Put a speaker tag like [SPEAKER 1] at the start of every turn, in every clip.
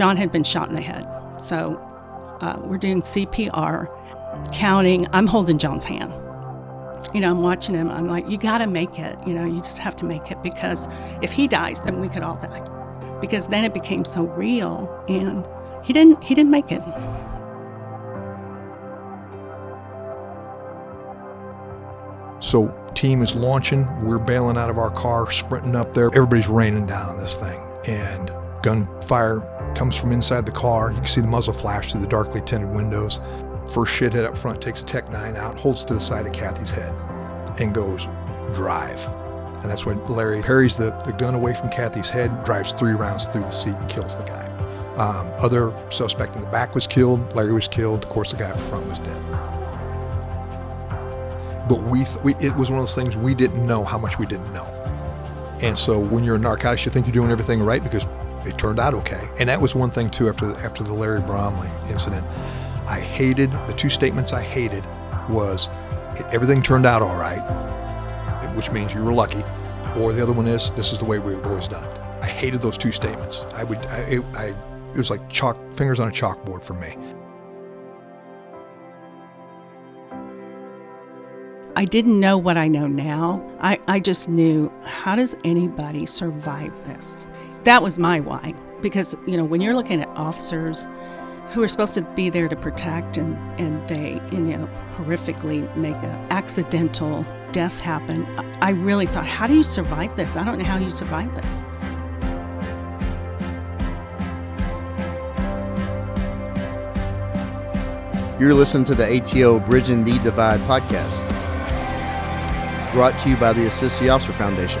[SPEAKER 1] John had been shot in the head. So uh, we're doing CPR, counting. I'm holding John's hand. You know, I'm watching him. I'm like, you got to make it. You know, you just have to make it because if he dies, then we could all die. Because then it became so real, and he didn't. He didn't make it.
[SPEAKER 2] So team is launching. We're bailing out of our car, sprinting up there. Everybody's raining down on this thing, and gunfire comes from inside the car. You can see the muzzle flash through the darkly tinted windows. First shithead up front takes a Tech 9 out, holds to the side of Kathy's head, and goes, drive. And that's when Larry parries the, the gun away from Kathy's head, drives three rounds through the seat, and kills the guy. Um, other suspect in the back was killed. Larry was killed. Of course, the guy up front was dead. But we, th- we, it was one of those things we didn't know how much we didn't know. And so when you're in narcotics, you think you're doing everything right because it turned out okay. And that was one thing too after the, after the Larry Bromley incident. I hated the two statements I hated was it, everything turned out all right, which means you were lucky, or the other one is this is the way we've always done it. I hated those two statements. I would I, it, I it was like chalk fingers on a chalkboard for me.
[SPEAKER 1] I didn't know what I know now. I, I just knew how does anybody survive this? That was my why. Because, you know, when you're looking at officers who are supposed to be there to protect and, and they, you know, horrifically make an accidental death happen, I really thought, how do you survive this? I don't know how you survive this.
[SPEAKER 3] You're listening to the ATO Bridging the Divide podcast, brought to you by the Assist the Officer Foundation.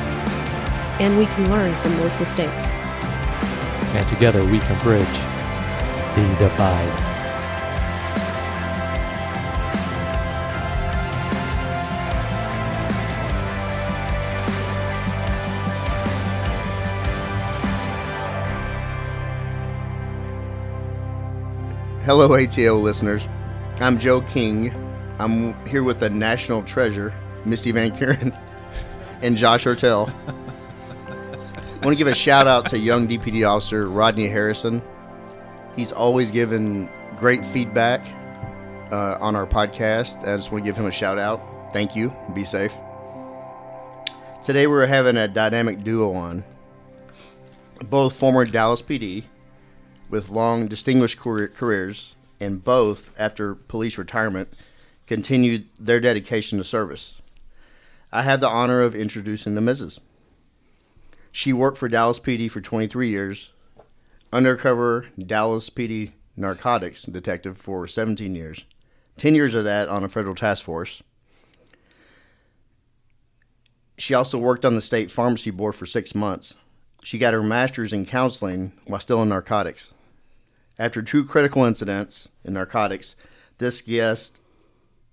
[SPEAKER 4] And we can learn from those mistakes.
[SPEAKER 5] and together we can bridge the divide.
[SPEAKER 3] Hello, ATO listeners. I'm Joe King. I'm here with the national treasure, Misty Van Kuren, and Josh Ortel. I want to give a shout out to young DPD officer Rodney Harrison. He's always given great feedback uh, on our podcast. I just want to give him a shout out. Thank you. Be safe. Today we're having a dynamic duo on. Both former Dallas PD with long distinguished career- careers, and both, after police retirement, continued their dedication to service. I have the honor of introducing the Mrs. She worked for Dallas PD for 23 years, undercover Dallas PD narcotics detective for 17 years, 10 years of that on a federal task force. She also worked on the state pharmacy board for six months. She got her master's in counseling while still in narcotics. After two critical incidents in narcotics, this guest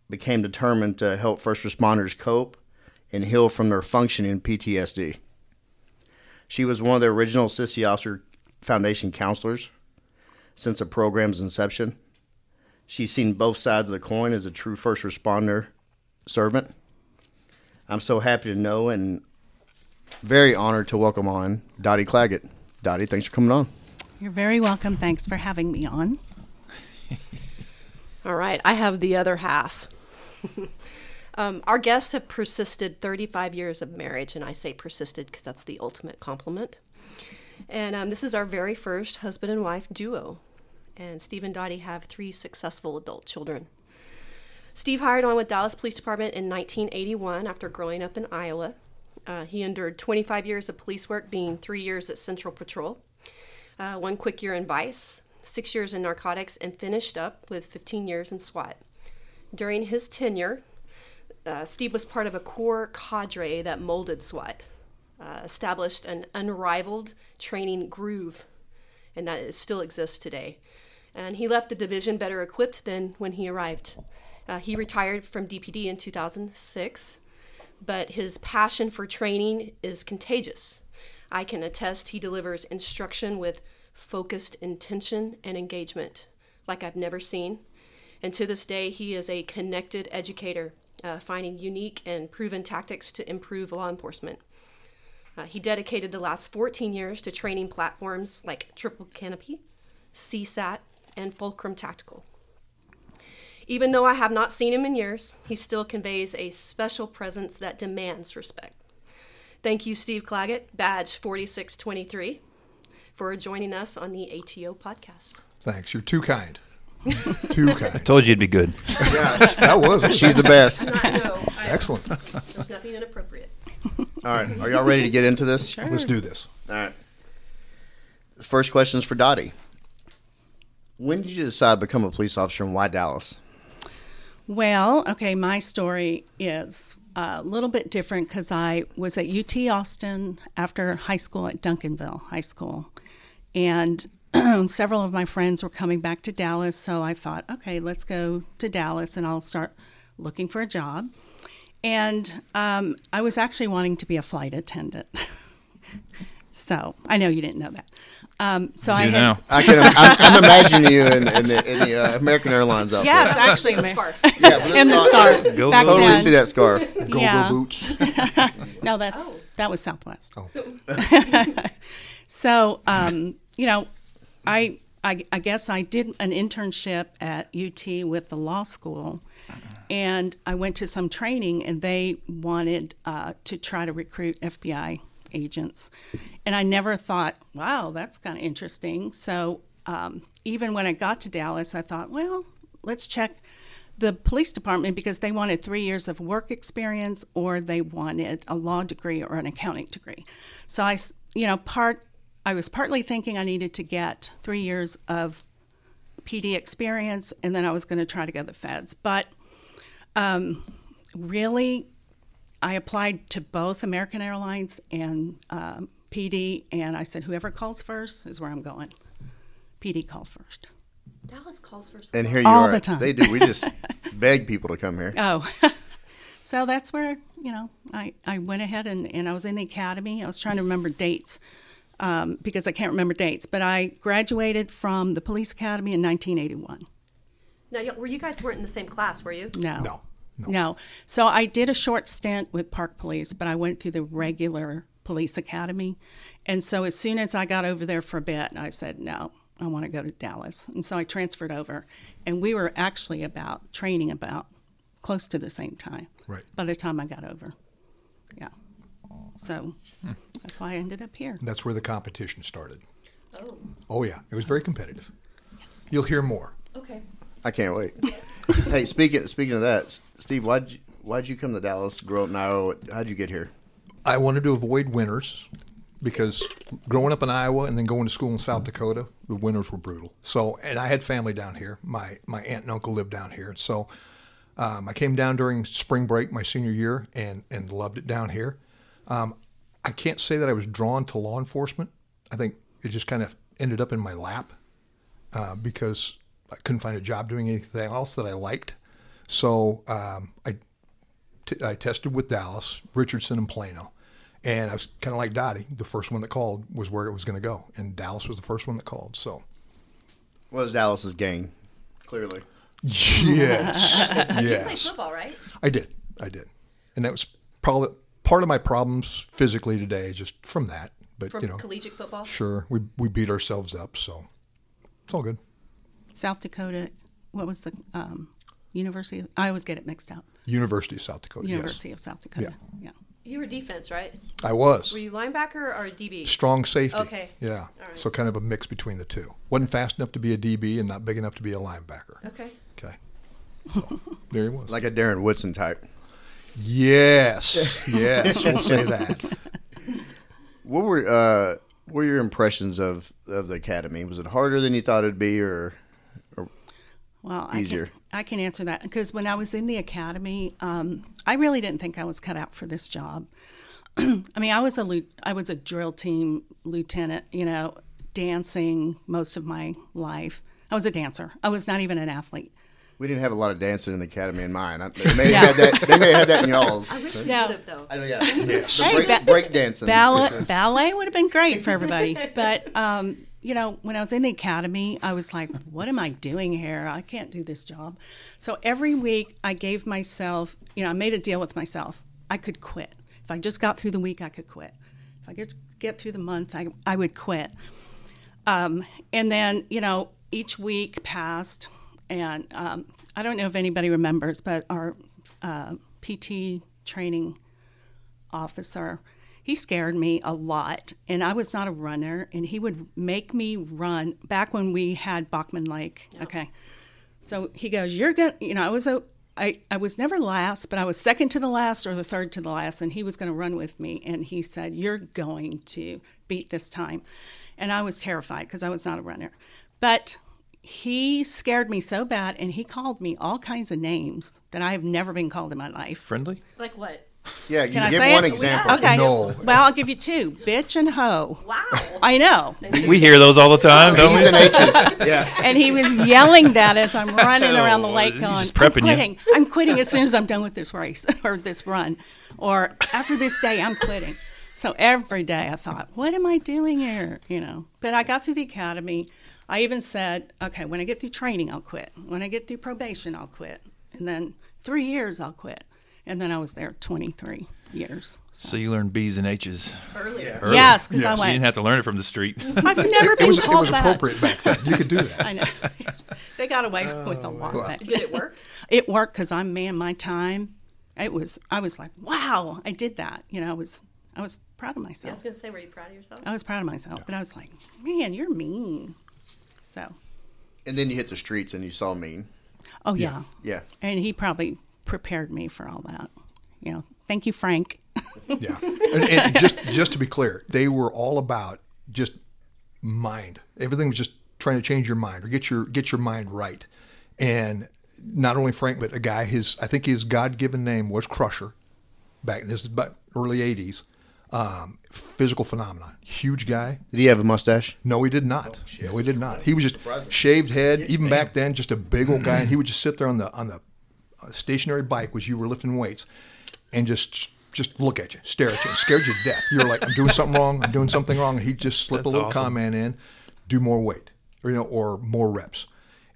[SPEAKER 3] became determined to help first responders cope and heal from their functioning PTSD. She was one of the original Assist the Officer Foundation counselors since the program's inception. She's seen both sides of the coin as a true first responder servant. I'm so happy to know and very honored to welcome on Dottie Claggett. Dottie, thanks for coming on.
[SPEAKER 1] You're very welcome. Thanks for having me on.
[SPEAKER 4] All right, I have the other half. um, our guests have persisted 35 years of marriage, and I say persisted because that's the ultimate compliment. And um, this is our very first husband and wife duo. And Steve and Dottie have three successful adult children. Steve hired on with Dallas Police Department in 1981 after growing up in Iowa. Uh, he endured 25 years of police work, being three years at Central Patrol, uh, one quick year in Vice, six years in narcotics, and finished up with 15 years in SWAT. During his tenure, uh, Steve was part of a core cadre that molded SWAT, uh, established an unrivaled training groove, and that still exists today. And he left the division better equipped than when he arrived. Uh, he retired from DPD in 2006, but his passion for training is contagious. I can attest he delivers instruction with focused intention and engagement like I've never seen. And to this day, he is a connected educator, uh, finding unique and proven tactics to improve law enforcement. Uh, he dedicated the last 14 years to training platforms like Triple Canopy, CSAT, and Fulcrum Tactical. Even though I have not seen him in years, he still conveys a special presence that demands respect. Thank you, Steve Claggett, badge 4623, for joining us on the ATO podcast.
[SPEAKER 2] Thanks. You're too kind. Too kind.
[SPEAKER 6] Told you it'd be good.
[SPEAKER 2] That was
[SPEAKER 3] She's the best.
[SPEAKER 4] Not, no, I,
[SPEAKER 2] excellent.
[SPEAKER 4] there's nothing inappropriate.
[SPEAKER 3] All right, are y'all ready to get into this?
[SPEAKER 1] Sure.
[SPEAKER 2] Let's do this.
[SPEAKER 3] All right. The first question is for Dottie. When did you decide to become a police officer and why Dallas?
[SPEAKER 1] Well, okay, my story is a little bit different because I was at UT Austin after high school at Duncanville High School. And several of my friends were coming back to Dallas, so I thought, okay, let's go to Dallas and I'll start looking for a job. And um, I was actually wanting to be a flight attendant. so I know you didn't know that. Um, so I
[SPEAKER 6] You
[SPEAKER 1] had,
[SPEAKER 6] know.
[SPEAKER 3] I can, I'm, I'm imagining you in, in the, in the uh, American Airlines outfit.
[SPEAKER 1] Yes, actually,
[SPEAKER 4] The
[SPEAKER 1] ma-
[SPEAKER 4] scarf.
[SPEAKER 3] Yeah, with
[SPEAKER 1] and the
[SPEAKER 3] scarf.
[SPEAKER 1] scarf.
[SPEAKER 6] Go,
[SPEAKER 1] back
[SPEAKER 6] go, go.
[SPEAKER 3] Totally
[SPEAKER 1] then.
[SPEAKER 3] see that scarf.
[SPEAKER 2] Go-go boots.
[SPEAKER 1] No, that's
[SPEAKER 4] Oh.
[SPEAKER 1] that was Southwest.
[SPEAKER 2] Oh.
[SPEAKER 1] So, um, you know, I, I I guess I did an internship at UT with the law school, and I went to some training, and they wanted uh, to try to recruit FBI agents, and I never thought, wow, that's kind of interesting. So, um, even when I got to Dallas, I thought, well, let's check the police department because they wanted three years of work experience or they wanted a law degree or an accounting degree. So I, you know, part I was partly thinking I needed to get three years of PD experience and then I was going to try to go to the feds. But um, really, I applied to both American Airlines and um, PD, and I said, whoever calls first is where I'm going. PD called first.
[SPEAKER 4] Dallas calls first.
[SPEAKER 3] And here you
[SPEAKER 1] All
[SPEAKER 3] are.
[SPEAKER 1] the time.
[SPEAKER 3] They do. We just beg people to come here.
[SPEAKER 1] Oh, so that's where you know I, I went ahead and, and I was in the academy. I was trying to remember dates um, because I can't remember dates, but I graduated from the police academy in 1981.
[SPEAKER 4] Now, were you guys weren't in the same class, were you?
[SPEAKER 1] No,
[SPEAKER 2] No, no.
[SPEAKER 1] no. So I did a short stint with Park Police, but I went through the regular police academy, and so as soon as I got over there for a bit, I said no. I want to go to Dallas. And so I transferred over. And we were actually about training about close to the same time.
[SPEAKER 2] Right.
[SPEAKER 1] By the time I got over. Yeah. So that's why I ended up here.
[SPEAKER 2] That's where the competition started.
[SPEAKER 4] Oh,
[SPEAKER 2] Oh yeah, it was very competitive. You'll hear more.
[SPEAKER 4] okay.
[SPEAKER 3] I can't wait. hey, speaking speaking of that, Steve, why'd you, why'd you come to Dallas? Grow up in Iowa? How'd you get here?
[SPEAKER 2] I wanted to avoid winters because growing up in Iowa and then going to school in South Dakota, the winters were brutal. So, and I had family down here. My my aunt and uncle lived down here. So, um, I came down during spring break my senior year and and loved it down here. Um, I can't say that I was drawn to law enforcement. I think it just kind of ended up in my lap uh, because I couldn't find a job doing anything else that I liked. So um, I t- I tested with Dallas, Richardson, and Plano. And I was kind of like Dottie. The first one that called was where it was going to go. And Dallas was the first one that called. So,
[SPEAKER 3] Was Dallas's gang? Clearly.
[SPEAKER 2] yes.
[SPEAKER 4] You played football, right?
[SPEAKER 2] I did. I did. And that was probably part of my problems physically today, just from that. But,
[SPEAKER 4] From
[SPEAKER 2] you know,
[SPEAKER 4] collegiate football.
[SPEAKER 2] sure, we, we beat ourselves up. So it's all good.
[SPEAKER 1] South Dakota, what was the um, University? Of, I always get it mixed up.
[SPEAKER 2] University of South Dakota.
[SPEAKER 1] University of South Dakota. Yeah.
[SPEAKER 4] You were defense, right?
[SPEAKER 2] I was.
[SPEAKER 4] Were you linebacker or DB?
[SPEAKER 2] Strong safety.
[SPEAKER 4] Okay.
[SPEAKER 2] Yeah.
[SPEAKER 4] right.
[SPEAKER 2] So kind of a mix between the two. Wasn't fast enough to be a DB and not big enough to be a linebacker.
[SPEAKER 4] Okay.
[SPEAKER 2] Okay. So there he was.
[SPEAKER 3] Like a Darren Woodson type.
[SPEAKER 2] Yes. Yes. We'll say that.
[SPEAKER 3] What were uh, what were your impressions of, of the academy? Was it harder than you thought it'd be, or
[SPEAKER 1] Well,
[SPEAKER 3] Easier.
[SPEAKER 1] I can, I can answer that because when I was in the academy, um, I really didn't think I was cut out for this job. I mean, I was a lieu- I was a drill team lieutenant, you know, dancing most of my life. I was a dancer. I was not even an athlete.
[SPEAKER 3] We didn't have a lot of dancing in the academy in mine. I, they, may
[SPEAKER 1] Yeah.
[SPEAKER 3] have had that, they may have had that in y'all's.
[SPEAKER 4] I wish we
[SPEAKER 1] Yeah.
[SPEAKER 4] would have though.
[SPEAKER 3] I know, yeah. yes.
[SPEAKER 1] Hey,
[SPEAKER 3] break,
[SPEAKER 1] ba-
[SPEAKER 3] break dancing.
[SPEAKER 1] Ballet, ballet would have been great for everybody. But, um, you know, when I was in the academy, I was like, what am I doing here? I can't do this job. So every week I gave myself, you know, I made a deal with myself. I could quit. If I just got through the week, I could quit. If I could get through the month, I, I would quit. Um, and then, you know, each week passed, and um, I don't know if anybody remembers, but our uh, PT training officer, he scared me a lot. And I was not a runner, and he would make me run back when we had Bachman Lake. Okay. So he goes, You're going to, you know, I was a, I, I was never last, but I was second to the last or the third to the last, and he was going to run with me. And he said, You're going to beat this time. And I was terrified because I was not a runner. But he scared me so bad, and he called me all kinds of names that I have never been called in my life.
[SPEAKER 6] Friendly?
[SPEAKER 4] Like what?
[SPEAKER 3] Yeah, you
[SPEAKER 1] Can I
[SPEAKER 3] give
[SPEAKER 1] say
[SPEAKER 3] one
[SPEAKER 1] it?
[SPEAKER 3] example.
[SPEAKER 1] Okay.
[SPEAKER 2] No.
[SPEAKER 1] Well, I'll give you two bitch and hoe.
[SPEAKER 4] Wow.
[SPEAKER 1] I know.
[SPEAKER 6] We hear those all the time, don't
[SPEAKER 3] B's
[SPEAKER 6] we?
[SPEAKER 3] and H's. Yeah.
[SPEAKER 1] And he was yelling that as I'm running oh, around the lake
[SPEAKER 6] he's
[SPEAKER 1] going,
[SPEAKER 6] just
[SPEAKER 1] I'm
[SPEAKER 6] prepping you."
[SPEAKER 1] quitting. I'm quitting as soon as I'm done with this race or this run. Or after this day, I'm quitting. So every day I thought, what am I doing here? You know, but I got through the academy. I even said, okay, when I get through training, I'll quit. When I get through probation, I'll quit. And then three years, I'll quit. And then I was there 23 years.
[SPEAKER 6] So you learned B's and H's.
[SPEAKER 4] Earlier.
[SPEAKER 6] early.
[SPEAKER 1] Yes, because
[SPEAKER 2] Yes.
[SPEAKER 1] I
[SPEAKER 6] So you didn't have to learn it from the street.
[SPEAKER 1] I've never
[SPEAKER 2] It
[SPEAKER 1] been
[SPEAKER 2] was, it
[SPEAKER 1] called
[SPEAKER 2] was
[SPEAKER 1] that.
[SPEAKER 2] appropriate back then. You could do that.
[SPEAKER 1] I know. they got away oh, with a lot. but
[SPEAKER 4] Did it work?
[SPEAKER 1] It worked because I'm man my time. It was. I was like, wow, I did that. You know, I was. I was proud of myself.
[SPEAKER 4] I was gonna say, were you proud of yourself?
[SPEAKER 1] I was proud of myself, but I was like, man, you're mean. So,
[SPEAKER 3] And then you hit the streets and you saw mean.
[SPEAKER 1] oh yeah,
[SPEAKER 3] Yeah.
[SPEAKER 1] and he probably prepared me for all that. You know, thank you, Frank.
[SPEAKER 2] Yeah, and, and just just to be clear, they were all about just mind. Everything was just trying to change your mind or get your get your mind right. And not only Frank, but a guy his I think his God given name was Crusher. Back this is about early '80s. Um, physical phenomenon, huge guy.
[SPEAKER 3] Did he have a mustache?
[SPEAKER 2] No, he did not. no, he did not. He was just shaved head. Even back then, just a big old guy. And he would just sit there on the on the uh, stationary bike as you were lifting weights, and just just look at you, stare at you, and scared you to death. You're like, "I'm doing something wrong. I'm doing something wrong." And he'd just slip a little
[SPEAKER 6] awesome.
[SPEAKER 2] comment in, do more weight, or you know, or more reps,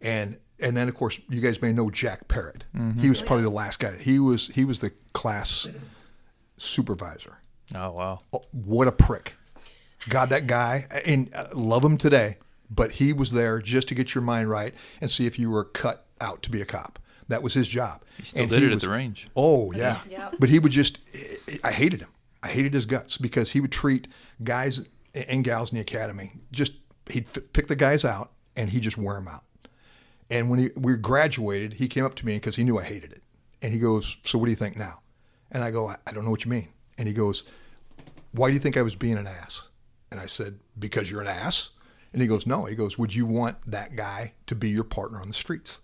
[SPEAKER 2] and and then of course you guys may know Jack Parrott. He was probably the last guy. He was he was the class supervisor.
[SPEAKER 6] Oh wow.
[SPEAKER 2] Oh, what a prick. God, that guy, and uh, love him today, but he was there just to get your mind right and see if you were cut out to be a cop. That was his job. He
[SPEAKER 6] still did it at the range.
[SPEAKER 2] Oh, yeah.
[SPEAKER 4] Yeah.
[SPEAKER 2] But he would just, I hated him. I hated his guts because he would treat guys and gals in the academy, just, he'd f- pick the guys out and he'd just wear them out. And when he, we graduated, he came up to me because he knew I hated it. And he goes, So what do you think now? And I go, I, I don't know what you mean. And he goes, Why do you think I was being an ass? And I said, Because you're an ass. And he goes, No. He goes, Would you want that guy to be your partner on the streets?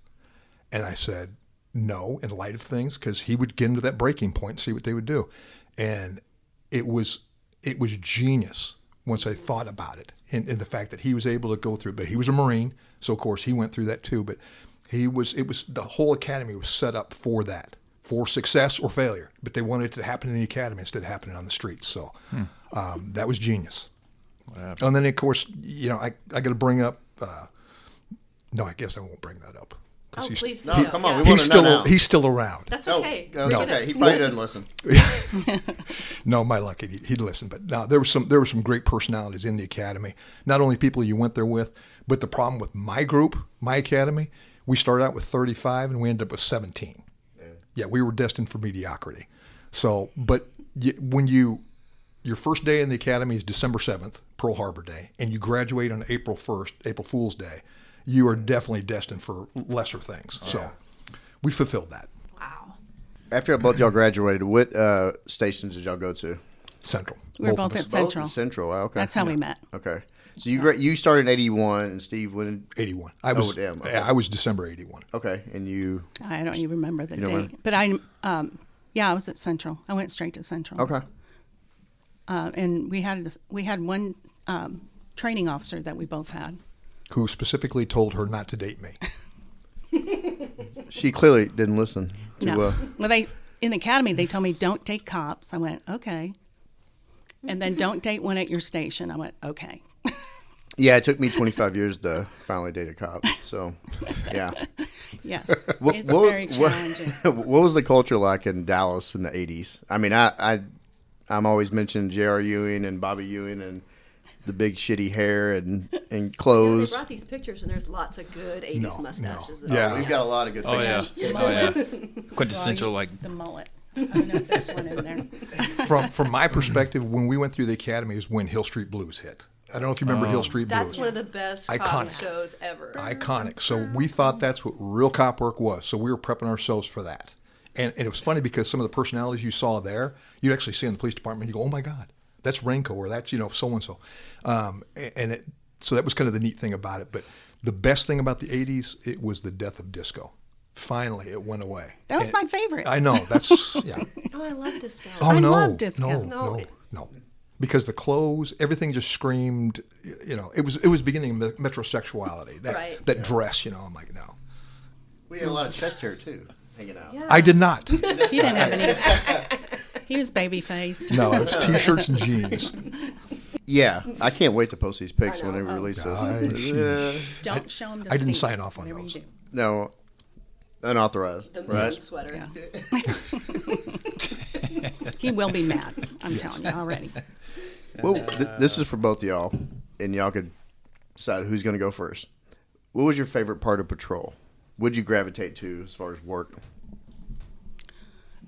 [SPEAKER 2] And I said, No, in light of things, because he would get into that breaking point and see what they would do. And it was it was genius once I thought about it and, and the fact that he was able to go through. But he was a Marine, so of course he went through that too. But he was it was the whole academy was set up for that, for success or failure. But they wanted it to happen in the academy instead of happening on the streets. So um, that was genius. And then of course, you know, I I got to bring up. Uh, no, I guess I won't bring that up. 'cause
[SPEAKER 4] Oh,
[SPEAKER 2] he's-
[SPEAKER 4] please
[SPEAKER 3] No,
[SPEAKER 4] do.
[SPEAKER 3] come on,
[SPEAKER 4] Yeah.
[SPEAKER 3] we wanna
[SPEAKER 2] He's
[SPEAKER 3] know
[SPEAKER 2] still
[SPEAKER 3] now.
[SPEAKER 2] he's still around.
[SPEAKER 4] That's
[SPEAKER 3] Oh,
[SPEAKER 4] okay.
[SPEAKER 3] No,
[SPEAKER 4] Get it.
[SPEAKER 3] He probably doesn't listen.
[SPEAKER 2] No, my luck, he'd, he'd listen. But no, there was some there were some great personalities in the academy. Not only people you went there with, but the problem with my group, my academy, we started out with 35 and we ended up with 17. Yeah, we were destined for mediocrity. So, but y when you your first day in the academy is December 7th, Pearl Harbor Day, and you graduate on April 1st, April Fool's Day, you are definitely destined for lesser things. So, we fulfilled that.
[SPEAKER 4] Wow.
[SPEAKER 3] After both y'all graduated, what uh, stations did y'all go to?
[SPEAKER 2] Central.
[SPEAKER 1] We were
[SPEAKER 2] Both
[SPEAKER 1] both at. Central.
[SPEAKER 3] Both Central. Oh, okay.
[SPEAKER 1] That's how we met.
[SPEAKER 3] Okay. So you gra- you started in '81, and Steve went.
[SPEAKER 2] in 81. I was
[SPEAKER 3] Oh, damn. Okay.
[SPEAKER 2] I was December 81.
[SPEAKER 3] Okay, and you.
[SPEAKER 1] I don't even remember the date,
[SPEAKER 3] remember?
[SPEAKER 1] but I, um, yeah, I was at Central. I went straight to Central.
[SPEAKER 3] Okay.
[SPEAKER 1] uh, and we had we had one um, training officer that we both had.
[SPEAKER 2] who specifically told her not to date me.
[SPEAKER 3] She clearly didn't listen to.
[SPEAKER 1] No.
[SPEAKER 3] Uh,
[SPEAKER 1] well, they in the academy they told me don't date cops. I went okay, and then don't date one at your station. I went okay.
[SPEAKER 3] yeah, it took me 25 years to finally date a cop. So, yeah.
[SPEAKER 1] Yes,
[SPEAKER 3] What,
[SPEAKER 1] it's
[SPEAKER 3] what-
[SPEAKER 1] very challenging.
[SPEAKER 3] what was the culture like in Dallas in the 80s? I mean, I, I I'm always mentioning J.R. Ewing and Bobby Ewing and the big shitty hair and and
[SPEAKER 4] Yeah, they
[SPEAKER 3] clothes.
[SPEAKER 4] brought these pictures, and there's lots of good 80s
[SPEAKER 2] No, no.
[SPEAKER 4] mustaches.
[SPEAKER 2] Yeah.
[SPEAKER 3] We've got a lot of good
[SPEAKER 6] Oh yeah,
[SPEAKER 3] pictures.
[SPEAKER 6] oh yeah. Quintessential like
[SPEAKER 1] the mullet. I don't know if there's one in there.
[SPEAKER 2] From from my perspective, when we went through the academy is when Hill Street Blues hit. I don't know if you remember Hill Street Blues.
[SPEAKER 4] That's
[SPEAKER 2] Blues.
[SPEAKER 4] one of the best cop
[SPEAKER 2] Iconic.
[SPEAKER 4] shows ever.
[SPEAKER 2] iconic. So we thought that's what real cop work was. So we were prepping ourselves for that. And, and it was funny because some of the personalities you saw there, you'd actually see in the police department. You go, oh my God, that's Renko or that's you know so and so. Um, and it, so that was kind of the neat thing about it. But the best thing about the '80s, it was the death of disco. Finally, it went away.
[SPEAKER 1] That was
[SPEAKER 2] And
[SPEAKER 1] my favorite.
[SPEAKER 2] I know. That's yeah.
[SPEAKER 4] Oh, I love this guy.
[SPEAKER 2] Oh
[SPEAKER 1] I
[SPEAKER 2] no,
[SPEAKER 1] love disco.
[SPEAKER 2] no,
[SPEAKER 4] No,
[SPEAKER 2] no, no, because the clothes, everything just screamed. You know, it was it was beginning of metrosexuality. That
[SPEAKER 4] Right.
[SPEAKER 2] that dress. You know, I'm like, no,
[SPEAKER 3] We had a lot of chest hair too, hanging out.
[SPEAKER 4] Yeah.
[SPEAKER 2] I did not.
[SPEAKER 1] He didn't have any. he was baby faced.
[SPEAKER 2] No, it was t-shirts and jeans.
[SPEAKER 3] Yeah, I can't wait to post these pics when they
[SPEAKER 4] Oh.
[SPEAKER 3] release
[SPEAKER 2] I-
[SPEAKER 3] this. Yeah.
[SPEAKER 1] Don't show him. To
[SPEAKER 2] I didn't
[SPEAKER 1] Steve,
[SPEAKER 2] sign off on those.
[SPEAKER 3] No, unauthorized,
[SPEAKER 4] The
[SPEAKER 3] right?
[SPEAKER 4] moon sweater.
[SPEAKER 1] Yeah. he will be mad. I'm telling you already.
[SPEAKER 3] Well, th- this is for both y'all, and y'all could decide who's going to go first. What was your favorite part of patrol? Would you gravitate to as far as work?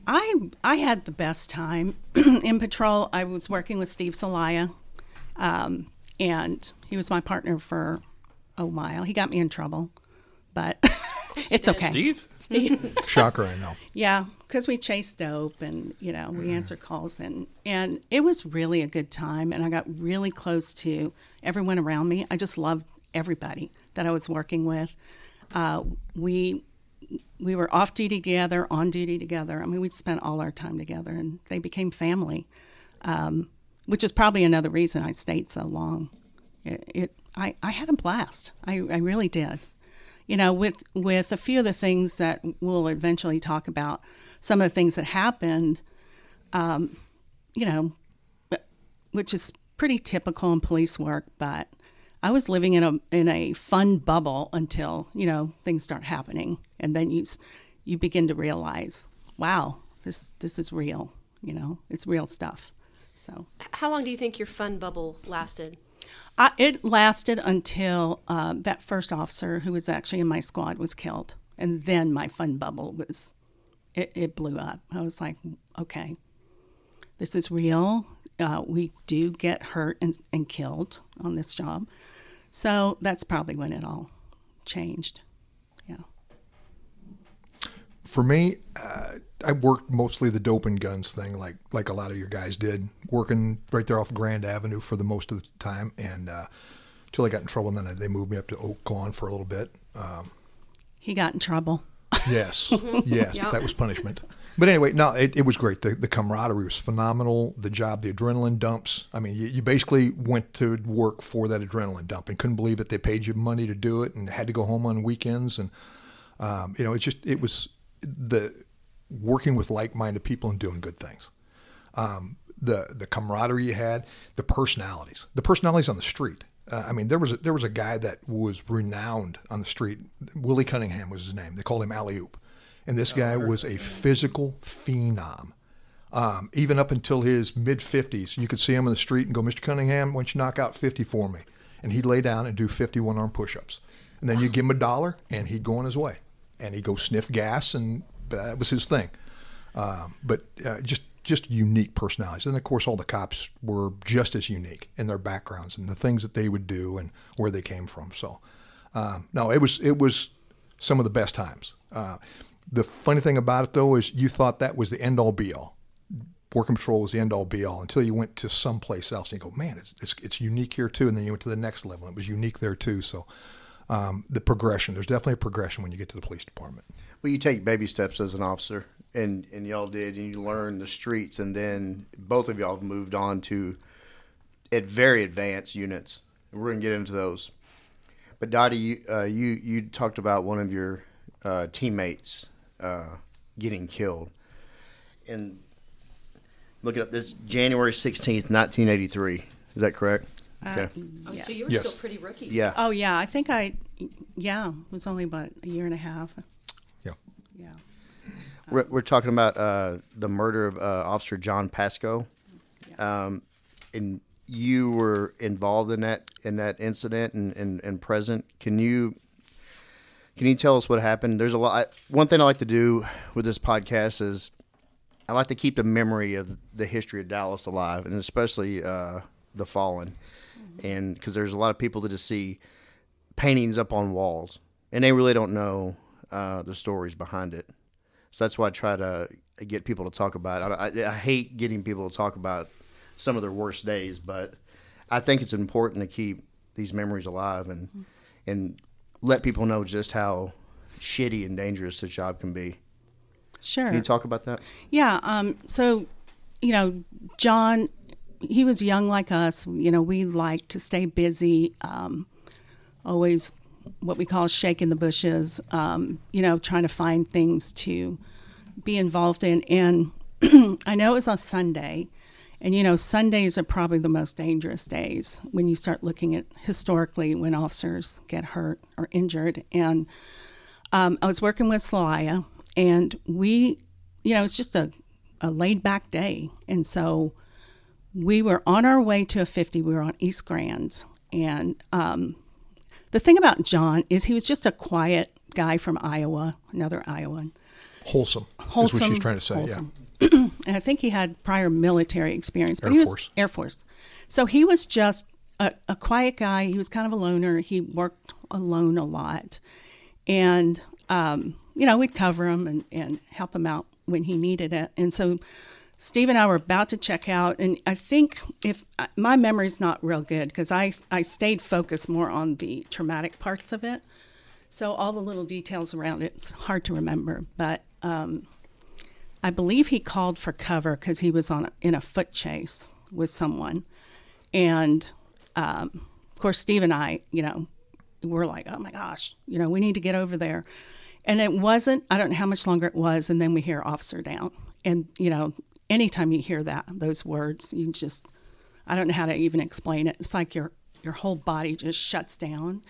[SPEAKER 1] I I had the best time in patrol. I was working with Steve Salaya, um, and he was my partner for a while. He got me in trouble, but it's okay.
[SPEAKER 6] Steve.
[SPEAKER 1] Steve.
[SPEAKER 2] Shocker, I know.
[SPEAKER 1] Yeah, because we chased dope and you know we answered calls and and it was really a good time and I got really close to everyone around me. I just loved everybody that I was working with. Uh, we we were off duty together, on duty together. I mean, we spent all our time together and they became family, um, which is probably another reason I stayed so long. It, it I, I had a blast. I, I really did you know, with with a few of the things that we'll eventually talk about, some of the things that happened, um, you know, which is pretty typical in police work. But I was living in a in a fun bubble until you know things start happening, and then you you begin to realize, wow, this this is real. You know, it's real stuff. So
[SPEAKER 4] How long do you think your fun bubble lasted?
[SPEAKER 1] I, it lasted until uh, that first officer who was actually in my squad was killed, and then my fun bubble was it, it blew up. I was like, okay, this is real. Uh, we do get hurt and, and killed on this job, so that's probably when it all changed. Yeah.
[SPEAKER 2] For me, uh, I worked mostly the dope and guns thing, like like a lot of your guys did, working right there off Grand Avenue for the most of the time, and uh, until I got in trouble, and then they moved me up to Oak Lawn for a little bit. Um,
[SPEAKER 1] He got in trouble.
[SPEAKER 2] Yes, yes,
[SPEAKER 4] Yeah.
[SPEAKER 2] that was punishment. But anyway, no, it, it was great. The, the camaraderie was phenomenal. The job, the adrenaline dumps. I mean, you, you basically went to work for that adrenaline dump and couldn't believe that they paid you money to do it and had to go home on weekends. And, um, you know, it just, it was the working with like minded people and doing good things. Um, the, the camaraderie you had, the personalities, the personalities on the street. Uh, I mean, there was a, there was a guy that was renowned on the street. Willie Cunningham was his name. They called him Alley Oop, and this guy was a physical phenom. Um, even up until his mid fifties, you could see him in the street and go, "Mr. Cunningham, why don't you knock out fifty for me?" And he'd lay down and do fifty one arm push ups, and then you give him a dollar, and he'd go on his way, and he'd go sniff gas, and that was his thing. Um, but uh, just just unique personalities, and of course, all the cops were just as unique in their backgrounds and the things that they would do and where they came from. So, um, no, it was it was some of the best times. Uh, the funny thing about it, though, is you thought that was the end all be all. Working patrol was the end all be all until you went to someplace else and you go, man, it's, it's, it's unique here too. And then you went to the next level it was unique there too. So um, the progression, there's definitely a progression when you get to the police department.
[SPEAKER 3] Well, you take baby steps as an officer, and and y'all did, and you learn the streets, and then both of y'all moved on to at very advanced units. We're gonna get into those, But Dottie, you uh, you you talked about one of your uh, teammates uh, getting killed, and look it up. This January sixteenth, nineteen eighty three. Is that correct?
[SPEAKER 1] Uh,
[SPEAKER 4] Oh,
[SPEAKER 1] yes.
[SPEAKER 4] So you were
[SPEAKER 2] Yes.
[SPEAKER 4] still pretty rookie.
[SPEAKER 3] Yeah.
[SPEAKER 1] Oh yeah, I think I, yeah, it was only about a year and a half.
[SPEAKER 2] Yeah.
[SPEAKER 1] Yeah.
[SPEAKER 3] We're, we're talking about uh, the murder of uh, Officer John Pasco, um, and you were involved in that in that incident and, and, and present. Can you can you tell us what happened? There's a lot. One thing I like to do with this podcast is I like to keep the memory of the history of Dallas alive, and especially uh, the fallen, and because there's a lot of people that just see paintings up on walls, and they really don't know uh, the stories behind it. So that's why I try to get people to talk about. It. I, I, I hate getting people to talk about some of their worst days, but I think it's important to keep these memories alive and and let people know just how shitty and dangerous the job can be.
[SPEAKER 1] Sure.
[SPEAKER 3] Can you talk about that?
[SPEAKER 1] Yeah. Um, so, you know, John, he was young like us. You know, we like to stay busy, um, always what we call shaking the bushes, um, you know, trying to find things to be involved in. And I know it was on Sunday. And, you know, Sundays are probably the most dangerous days when you start looking at historically when officers get hurt or injured. And um, I was working with Celaya, and we, you know, it's just a, a laid back day. And so we were on our way to a 50. We were on East Grand. And um, the thing about John is he was just a quiet guy from Iowa, another Iowan.
[SPEAKER 2] Wholesome.
[SPEAKER 1] Wholesome.
[SPEAKER 2] Is what she's trying to say.
[SPEAKER 1] wholesome. and I think he had prior military experience, but
[SPEAKER 2] Air
[SPEAKER 1] he was
[SPEAKER 2] Force.
[SPEAKER 1] Air Force. So he was just a, a quiet guy. He was kind of a loner. He worked alone a lot, and um, you know we'd cover him and, and help him out when he needed it. And so Steve and I were about to check out, and I think if uh, my memory's not real good because I I stayed focused more on the traumatic parts of it. So all the little details around it, it's hard to remember, but. Um, I believe he called for cover because he was on in a foot chase with someone, and um, of course Steve and I, you know, were like, "Oh my gosh, you know, we need to get over there." And it wasn't. I don't know how much longer it was, and then we hear officer down, and you know, anytime you hear that those words, you just, I don't know how to even explain it. It's like your your whole body just shuts down,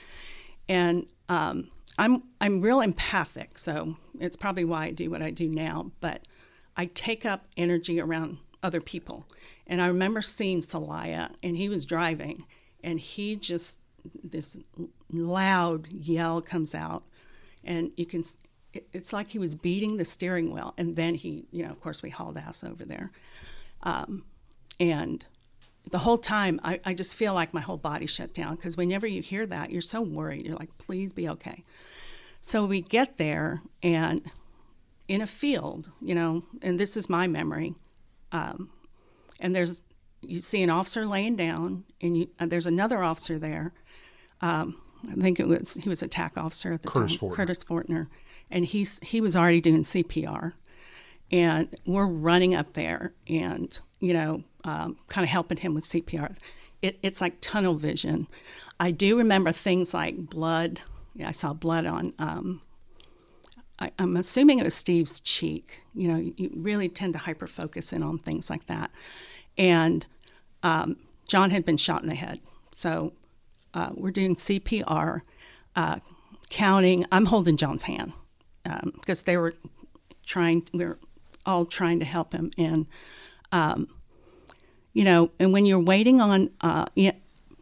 [SPEAKER 1] and um, I'm I'm real empathic, so it's probably why I do what I do now. But I take up energy around other people, and I remember seeing Celaya, and he was driving, and he just this loud yell comes out, and you can. It- It's like he was beating the steering wheel, and then he, you know, of course, we hauled ass over there, um, and the whole time I, I just feel like my whole body shut down because whenever you hear that you're so worried. You're like please be okay. So we get there and in a field you know and this is my memory um, and there's you see an officer laying down and you, uh, there's another officer there. Um, i think it was he was a TAC officer at the
[SPEAKER 2] Curtis
[SPEAKER 1] time
[SPEAKER 2] Fortner.
[SPEAKER 1] curtis fortner and he's he was already doing cpr and we're running up there and you know um, kind of helping him with cpr it, it's like tunnel vision. I do remember things like blood. Yeah, i saw blood on um, I, i'm assuming it was steve's cheek. You know you, you really tend to hyper focus in on things like that. And um, john had been shot in the head. So uh, we're doing cpr uh, counting. I'm holding john's hand because they were trying we are all trying to help him and um, you know and when you're waiting on uh, yeah,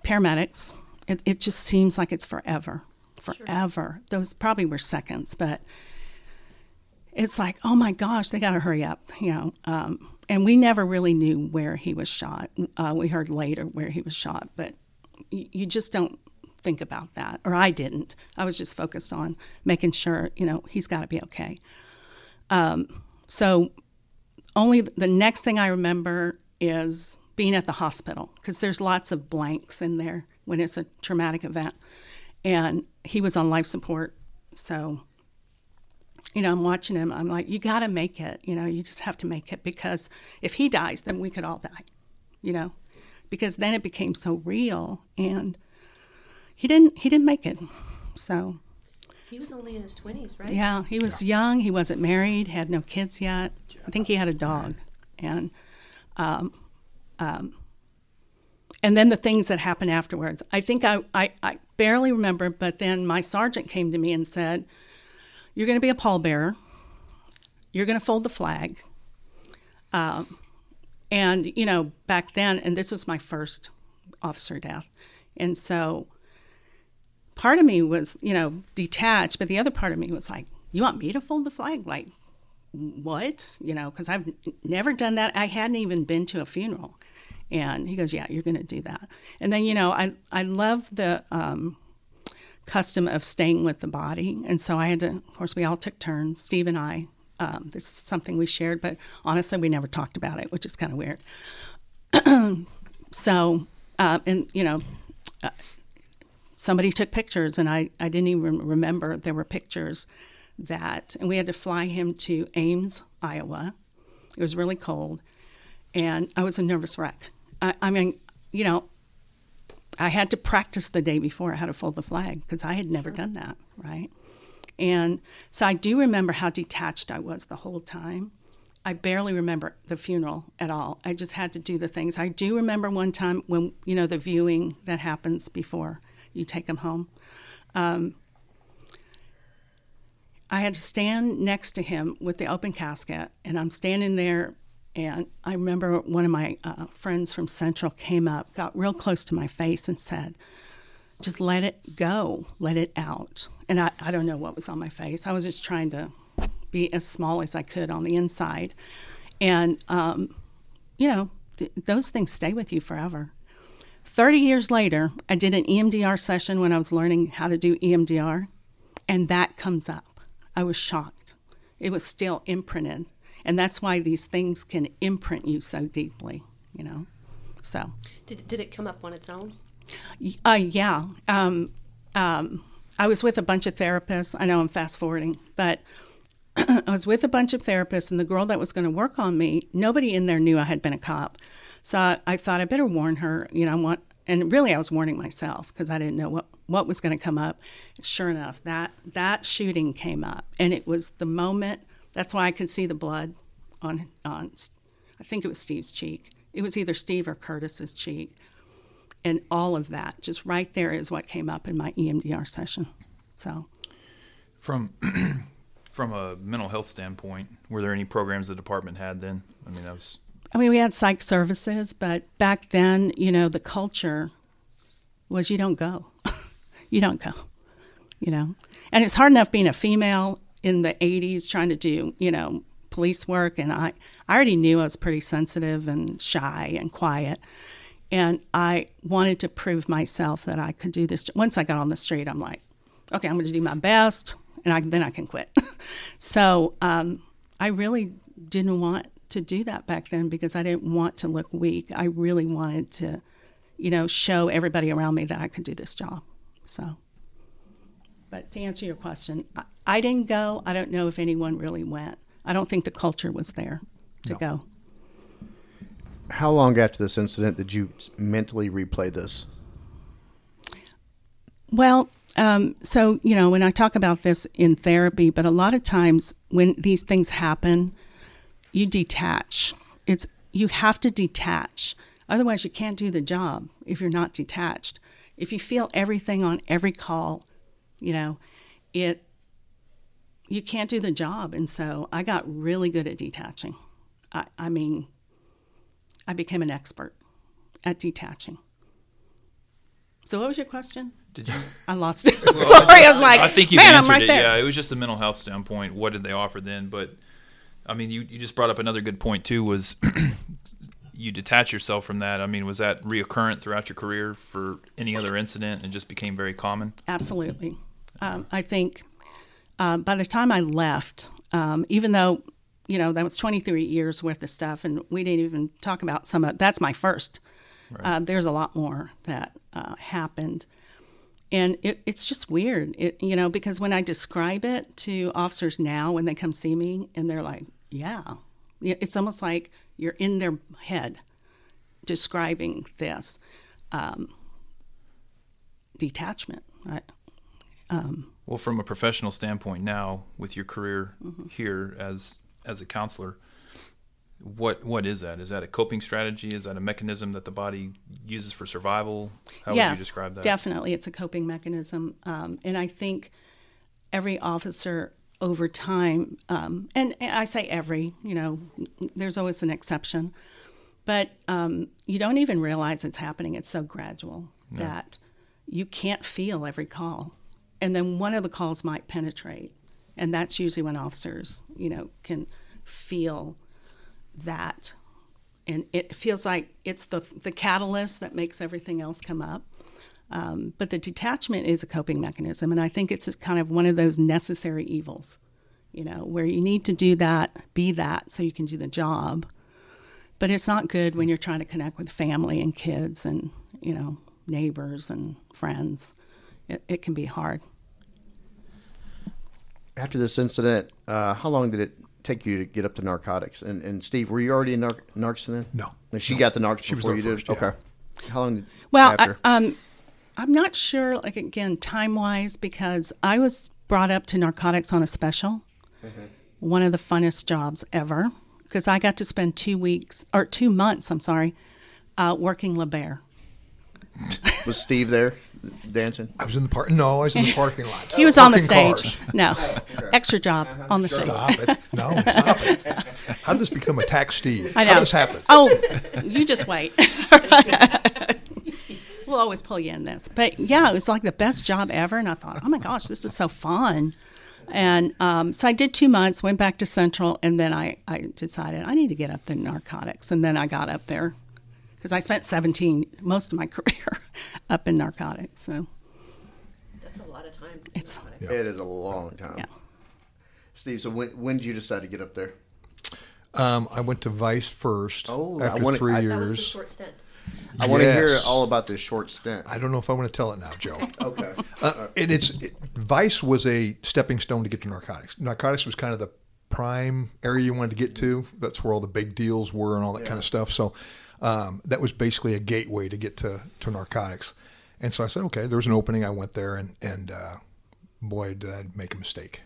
[SPEAKER 1] paramedics it, it just seems like it's forever forever. Those probably were seconds but it's like oh my gosh they got to hurry up you know um, and we never really knew where he was shot. Uh, we heard later where he was shot but you, you just don't think about that or i didn't i was just focused on making sure you know he's got to be okay um, so only the next thing I remember is being at the hospital because there's lots of blanks in there when it's a traumatic event. And he was on life support. So, you know, I'm watching him. I'm like, you got to make it. You know, you just have to make it because if he dies, then we could all die, you know, because then it became so real. And, he didn't he didn't make it. So
[SPEAKER 4] He was only in his 20s, right?
[SPEAKER 1] yeah, he was young. He wasn't married. Had no kids yet. I think he had a dog, and um, um, and then the things that happened afterwards. I think I, I, I barely remember, but then my sergeant came to me and said, "You're going to be a pallbearer. You're going to fold the flag." Um, and you know, back then, and this was my first officer death, and so part of me was, you know, detached, but the other part of me was like, "You want me to fold the flag?" Like, what? You know, because I've never done that. I hadn't even been to a funeral. And he goes, "Yeah, you're going to do that." And then, you know, I I love the um, custom of staying with the body, and so I had to. Of course, we all took turns. Steve and I. Um, this is something we shared, but honestly, we never talked about it, which is kind of weird. so, uh, and you know, uh, somebody took pictures, and I I didn't even remember there were pictures that, and we had to fly him to Ames, Iowa. It was really cold, and I was a nervous wreck. I, I mean, you know, I had to practice the day before how to fold the flag because I had never done that, right? And so I do remember how detached I was the whole time. I barely remember the funeral at all. I just had to do the things. I do remember one time when, you know, the viewing that happens before you take them home. Um, I had to stand next to him with the open casket, and I'm standing there. And I remember one of my uh, friends from Central came up, got real close to my face, and said, Just let it go, let it out. And I, I don't know what was on my face. I was just trying to be as small as I could on the inside. And, um, you know, th- those things stay with you forever. 30 years later, I did an EMDR session when I was learning how to do EMDR, and that comes up. I was shocked. It was still imprinted. And that's why these things can imprint you so deeply, you know? So,
[SPEAKER 4] Did, did it come up on its own?
[SPEAKER 1] uh, yeah. Um, um, I was with a bunch of therapists. I know I'm fast forwarding, but I was with a bunch of therapists, and the girl that was going to work on me, nobody in there knew I had been a cop. So I, I thought I better warn her. You know, I want, and really I was warning myself because I didn't know what what was going to come up. Sure enough, that that shooting came up, and it was the moment. That's why I could see the blood on on. I think it was Steve's cheek. It was either Steve or Curtis's cheek, and all of that just right there is what came up in my EMDR session. So
[SPEAKER 6] From from a mental health standpoint, were there any programs the department had then? I mean, I was
[SPEAKER 1] I mean, we had psych services, but back then, you know, the culture was you don't go. you don't go, you know. And it's hard enough being a female in the 80s trying to do, you know, police work. And I, I already knew I was pretty sensitive and shy and quiet. And I wanted to prove myself that I could do this. Once I got on the street, I'm like, okay, I'm going to do my best, and I, then I can quit. so um, I really didn't want to do that back then because I didn't want to look weak. I really wanted to, you know, show everybody around me that I could do this job. So, but to answer your question, I, I didn't go. I don't know if anyone really went. I don't think the culture was there to
[SPEAKER 2] No.
[SPEAKER 1] go.
[SPEAKER 3] How long after this incident did you mentally replay this?
[SPEAKER 1] Well, um, so, you know, when I talk about this in therapy, but a lot of times when these things happen, you detach. It's you have to detach. Otherwise, you can't do the job if you're not detached. If you feel everything on every call, you know, it you can't do the job. And so I got really good at detaching. I, I mean, I became an expert at detaching. So, what was your question?
[SPEAKER 6] did you?
[SPEAKER 1] I lost it. Sorry, I was like,
[SPEAKER 6] I think you
[SPEAKER 1] man,
[SPEAKER 6] answered
[SPEAKER 1] I'm right
[SPEAKER 6] it.
[SPEAKER 1] there.
[SPEAKER 6] Yeah, it was just a mental health standpoint. What did they offer then? But I mean, you, you just brought up another good point too. Was you detach yourself from that? I mean, was that reoccurrent throughout your career for any other incident and just became very common?
[SPEAKER 1] Absolutely. Um, I think uh, by the time I left, um, even though you know that was 23 years worth of stuff, and we didn't even talk about some of that's my first. Uh, there's a lot more that uh, happened, and it, it's just weird, it, you know, because when I describe it to officers now when they come see me, and they're like, "Yeah," it's almost like you're in their head describing this detachment. I,
[SPEAKER 6] Well, from a professional standpoint now, with your career
[SPEAKER 1] Mm-hmm.
[SPEAKER 6] here as as a counselor, what what is that? Is that a coping strategy? Is that a mechanism that the body uses for survival? How
[SPEAKER 1] yes,
[SPEAKER 6] would you describe that?
[SPEAKER 1] definitely, it's a coping mechanism, um, and I think every officer over time, um, and I say every, you know, there's always an exception, but um, you don't even realize it's happening. It's so gradual that you can't feel every call, and then one of the calls might penetrate, and that's usually when officers, you know, can feel that and it feels like it's the the catalyst that makes everything else come up. Um, but the detachment is a coping mechanism, and I think it's kind of one of those necessary evils, you know, where you need to do that, be that, so you can do the job. But it's not good when you're trying to connect with family and kids and you know neighbors and friends. It, it can be hard.
[SPEAKER 3] After this incident, uh, how long did it take you to get up to narcotics? And, and Steve, were you already in nar- narcs then?
[SPEAKER 2] No.
[SPEAKER 3] And she got the narcs
[SPEAKER 2] She was
[SPEAKER 3] before
[SPEAKER 2] there
[SPEAKER 3] you did?
[SPEAKER 2] yeah.
[SPEAKER 3] Okay. How long did
[SPEAKER 1] Well, I,
[SPEAKER 3] after?
[SPEAKER 1] um, I'm not sure, like again, time wise, because I was brought up to narcotics on a special. One of the funnest jobs ever, because I got to spend two weeks or two months. I'm sorry, uh, working La Bare.
[SPEAKER 3] was Steve there dancing?
[SPEAKER 2] I was in the park. No, I was in the parking lot.
[SPEAKER 1] He was on the stage.
[SPEAKER 2] cars.
[SPEAKER 1] No, extra job on the stage.
[SPEAKER 2] Stop it. No, stop it. How did this become a tax, Steve?
[SPEAKER 1] I
[SPEAKER 2] How
[SPEAKER 1] know.
[SPEAKER 2] did this happen?
[SPEAKER 1] Oh, you just wait. We'll always pull you in this. But yeah, it was like the best job ever. And I thought, oh my gosh, this is so fun. And um, so I did two months, went back to Central, and then I, I decided I need to get up the narcotics. And then I got up there because I spent 17, most of my career up in narcotics. So
[SPEAKER 4] That's a lot of time.
[SPEAKER 1] It's-
[SPEAKER 2] Yeah.
[SPEAKER 3] It is a long time.
[SPEAKER 1] yeah.
[SPEAKER 3] Steve, so when, when did you decide to get up there?
[SPEAKER 2] Um, I went to Vice first
[SPEAKER 3] Oh,
[SPEAKER 2] after
[SPEAKER 3] wanna-
[SPEAKER 2] three
[SPEAKER 3] I-
[SPEAKER 4] That was the
[SPEAKER 2] years.
[SPEAKER 4] short stint.
[SPEAKER 3] I want to hear
[SPEAKER 2] Yes.
[SPEAKER 3] all about this short stint.
[SPEAKER 2] I don't know if I want to tell it now, Joe.
[SPEAKER 3] Okay.
[SPEAKER 2] Uh, and it's it, Vice was a stepping stone to get to narcotics. Narcotics was kind of the prime area you wanted to get to. That's where all the big deals were and all that kind of stuff. So um, that was basically a gateway to get to, to narcotics. And so I said, okay, there was an opening. I went there, and and uh, boy, did I make a mistake.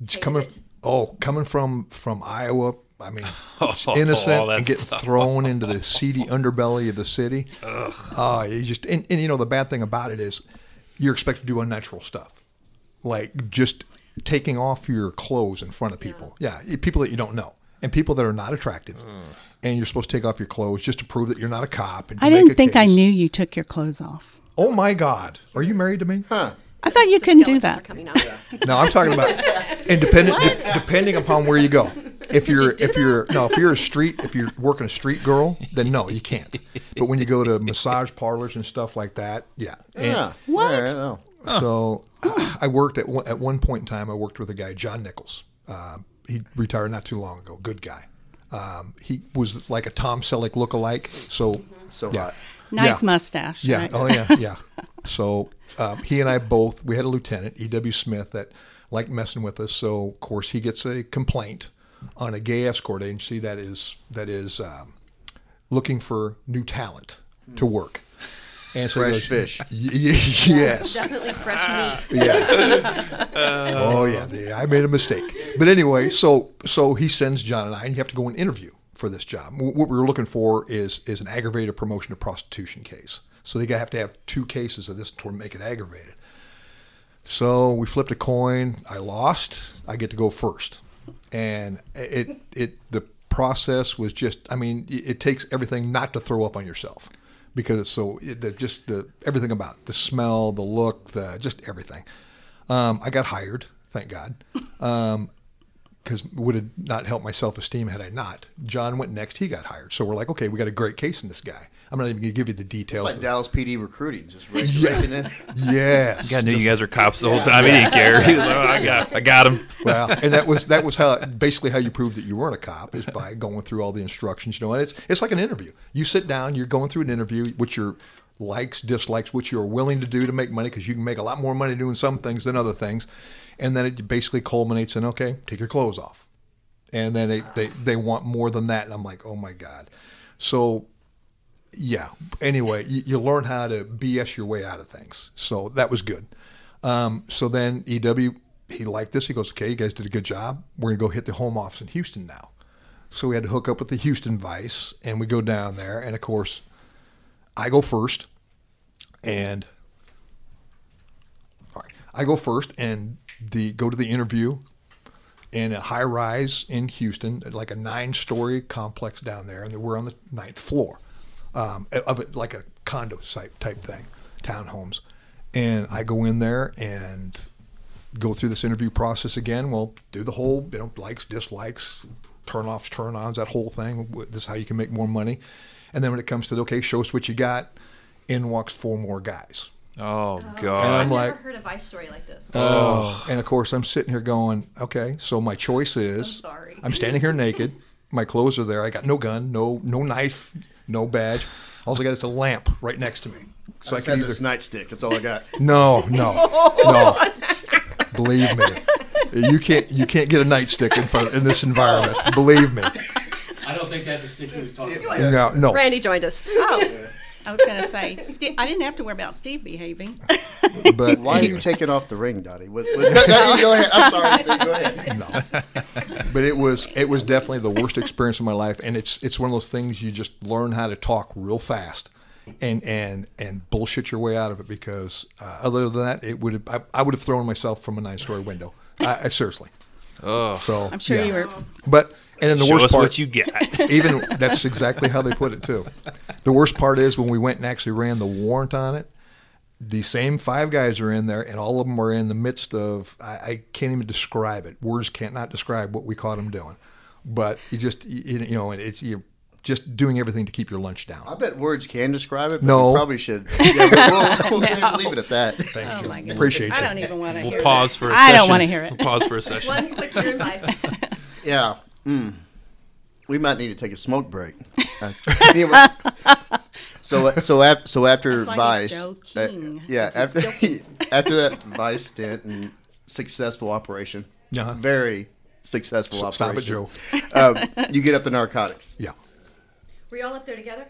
[SPEAKER 2] Just
[SPEAKER 4] Hated
[SPEAKER 2] coming,
[SPEAKER 4] it.
[SPEAKER 2] oh, coming from from Iowa. I mean, it's
[SPEAKER 6] Oh,
[SPEAKER 2] innocent and
[SPEAKER 6] that's
[SPEAKER 2] getting
[SPEAKER 6] tough.
[SPEAKER 2] thrown into the seedy underbelly of the city. Oh, you just and, and you know the bad thing about it is you're expected to do unnatural stuff, like just taking off your clothes in front of people. Yeah, people that you don't know and people that are not attractive, and you're supposed to take off your clothes just to prove that you're not a cop. And
[SPEAKER 1] I didn't
[SPEAKER 2] a
[SPEAKER 1] think I knew you took your clothes off.
[SPEAKER 2] Oh my God, are you married to me?
[SPEAKER 3] Huh.
[SPEAKER 1] I thought you couldn't do that.
[SPEAKER 4] coming.
[SPEAKER 2] No, I'm talking about independent. de- depending upon where you go. If you're if you're no if you're a street if you're working a street girl, then no, you can't. But when you go to massage parlors and stuff like that, yeah. And
[SPEAKER 3] Yeah.
[SPEAKER 1] What?
[SPEAKER 3] Yeah, I know.
[SPEAKER 2] So I worked at one, at one point in time. I worked with a guy, John Nichols. Um, he retired not too long ago. Good guy. Um, he was like a Tom Selleck lookalike. So
[SPEAKER 3] So
[SPEAKER 2] yeah.
[SPEAKER 3] hot.
[SPEAKER 1] Nice
[SPEAKER 2] Yeah.
[SPEAKER 1] mustache.
[SPEAKER 2] Yeah.
[SPEAKER 1] right?
[SPEAKER 2] Oh, yeah. Yeah. So um, he and I both, we had a lieutenant, E.W. Smith, that liked messing with us. So, of course, he gets a complaint on a gay escort agency that is that is um, looking for new talent to work. And so
[SPEAKER 3] Fresh
[SPEAKER 2] goes,
[SPEAKER 3] fish.
[SPEAKER 2] "Y- y- yes.
[SPEAKER 4] Definitely fresh meat.
[SPEAKER 2] Yeah. oh yeah, the- I made a mistake. But anyway, so so he sends John and I, and you have to go and interview for this job. What we were looking for is is an aggravated promotion to prostitution case. So they gotta have to have two cases of this to make it aggravated. So we flipped a coin. I lost. I get to go first, and it it the process was just. I mean, it, takes everything not to throw up on yourself because it's so it, the, just the everything about it, the smell, the look, the just everything. Um, I got hired, thank God, because it would have not helped my self esteem had I not. John went next; he got hired. So we're like, okay, we got a great case in this guy. I'm not even going to give you the details.
[SPEAKER 3] It's
[SPEAKER 2] details.
[SPEAKER 3] like Dallas PD recruiting, just rake, raking in.
[SPEAKER 2] yes,
[SPEAKER 6] I knew you guys were cops the whole time. He didn't care. He was like, oh, I got, I got him.
[SPEAKER 2] well, and that was that was how basically how you prove that you weren't a cop is by going through all the instructions. You know, and it's it's like an interview. You sit down, you're going through an interview, what your likes, dislikes, what you're willing to do to make money, because you can make a lot more money doing some things than other things, and then it basically culminates in okay, take your clothes off, and then they they, they want more than that, and I'm like, oh my god, so yeah. Anyway, you, you learn how to BS your way out of things. So that was good. Um, so then EW, he liked this. He goes, okay, you guys did a good job. We're to go hit the home office in Houston now. So we had to hook up with the Houston Vice, and we go down there. And of course, I go first, and all right, I go first, and the go to the interview in a high rise in Houston, like a nine story complex down there, and we're on the ninth floor um, of it, like a condo type type thing, townhomes. And I go in there and go through this interview process again. Well, do the whole, you know, likes, dislikes, turn offs, turn ons, that whole thing. This is how you can make more money. And then when it comes to the, okay, show us what you got, in walks four more guys.
[SPEAKER 6] Oh, oh
[SPEAKER 2] And
[SPEAKER 6] God.
[SPEAKER 2] I'm
[SPEAKER 4] I've
[SPEAKER 2] like,
[SPEAKER 4] never heard a Vice story like this.
[SPEAKER 2] oh. And of course, I'm sitting here going, okay, so my choice is
[SPEAKER 4] sorry.
[SPEAKER 2] I'm standing here naked. My clothes are there. I got no gun, no no knife, no badge. All I got is a lamp right next to me. So
[SPEAKER 3] I
[SPEAKER 2] I can
[SPEAKER 3] had
[SPEAKER 2] either
[SPEAKER 3] this nightstick. That's all I got.
[SPEAKER 2] no, no, no. Oh, Believe me, you can't you can't get a nightstick in front in this environment. Believe me.
[SPEAKER 5] I don't think that's a stick he was talking about.
[SPEAKER 2] No, no.
[SPEAKER 4] Randy joined us.
[SPEAKER 1] Oh, I was going to say, Steve, I didn't have to worry about Steve behaving.
[SPEAKER 2] But
[SPEAKER 3] Why are you taking off the ring, Dottie? What, what, go ahead. I'm sorry. Steve, Go ahead. No.
[SPEAKER 2] But it was it was definitely the worst experience of my life, and it's it's one of those things you just learn how to talk real fast, and and and bullshit your way out of it because uh, other than that, it would have I, I would have thrown myself from a nine story window. I, I seriously.
[SPEAKER 6] Oh,
[SPEAKER 2] So
[SPEAKER 1] I'm sure
[SPEAKER 2] yeah.
[SPEAKER 1] you were.
[SPEAKER 2] But and then the
[SPEAKER 6] show
[SPEAKER 2] worst
[SPEAKER 6] us
[SPEAKER 2] part,
[SPEAKER 6] what you got.
[SPEAKER 2] even that's exactly how they put it too. The worst part is when we went and actually ran the warrant on it. The same five guys are in there, and all of them are in the midst of. I, I can't even describe it. Words can't not describe what we caught them doing. But you just you, you know, it's you're just doing everything to keep your lunch down.
[SPEAKER 3] I bet words can describe it, but
[SPEAKER 2] No.
[SPEAKER 3] we probably should. Yeah, we'll, we'll go leave it at that.
[SPEAKER 2] Thank
[SPEAKER 1] Oh
[SPEAKER 2] you.
[SPEAKER 1] my goodness.
[SPEAKER 2] Appreciate
[SPEAKER 1] I
[SPEAKER 2] you.
[SPEAKER 1] don't even want to
[SPEAKER 6] We'll pause
[SPEAKER 1] that.
[SPEAKER 6] for a
[SPEAKER 1] I
[SPEAKER 6] session.
[SPEAKER 1] I don't want to hear it.
[SPEAKER 6] We'll pause for a session.
[SPEAKER 4] One quick year life.
[SPEAKER 3] Yeah. Mm. We might need to take a smoke break. Uh, anyway, so so af- so after
[SPEAKER 1] That's why
[SPEAKER 3] Vice,
[SPEAKER 1] he's
[SPEAKER 3] uh, yeah,
[SPEAKER 1] That's
[SPEAKER 3] after
[SPEAKER 1] his
[SPEAKER 3] after that Vice stint and successful operation,
[SPEAKER 2] Uh-huh.
[SPEAKER 3] very successful
[SPEAKER 2] So stop it. Joe.
[SPEAKER 3] um, you get up to narcotics.
[SPEAKER 2] Yeah.
[SPEAKER 4] Were y'all up there together?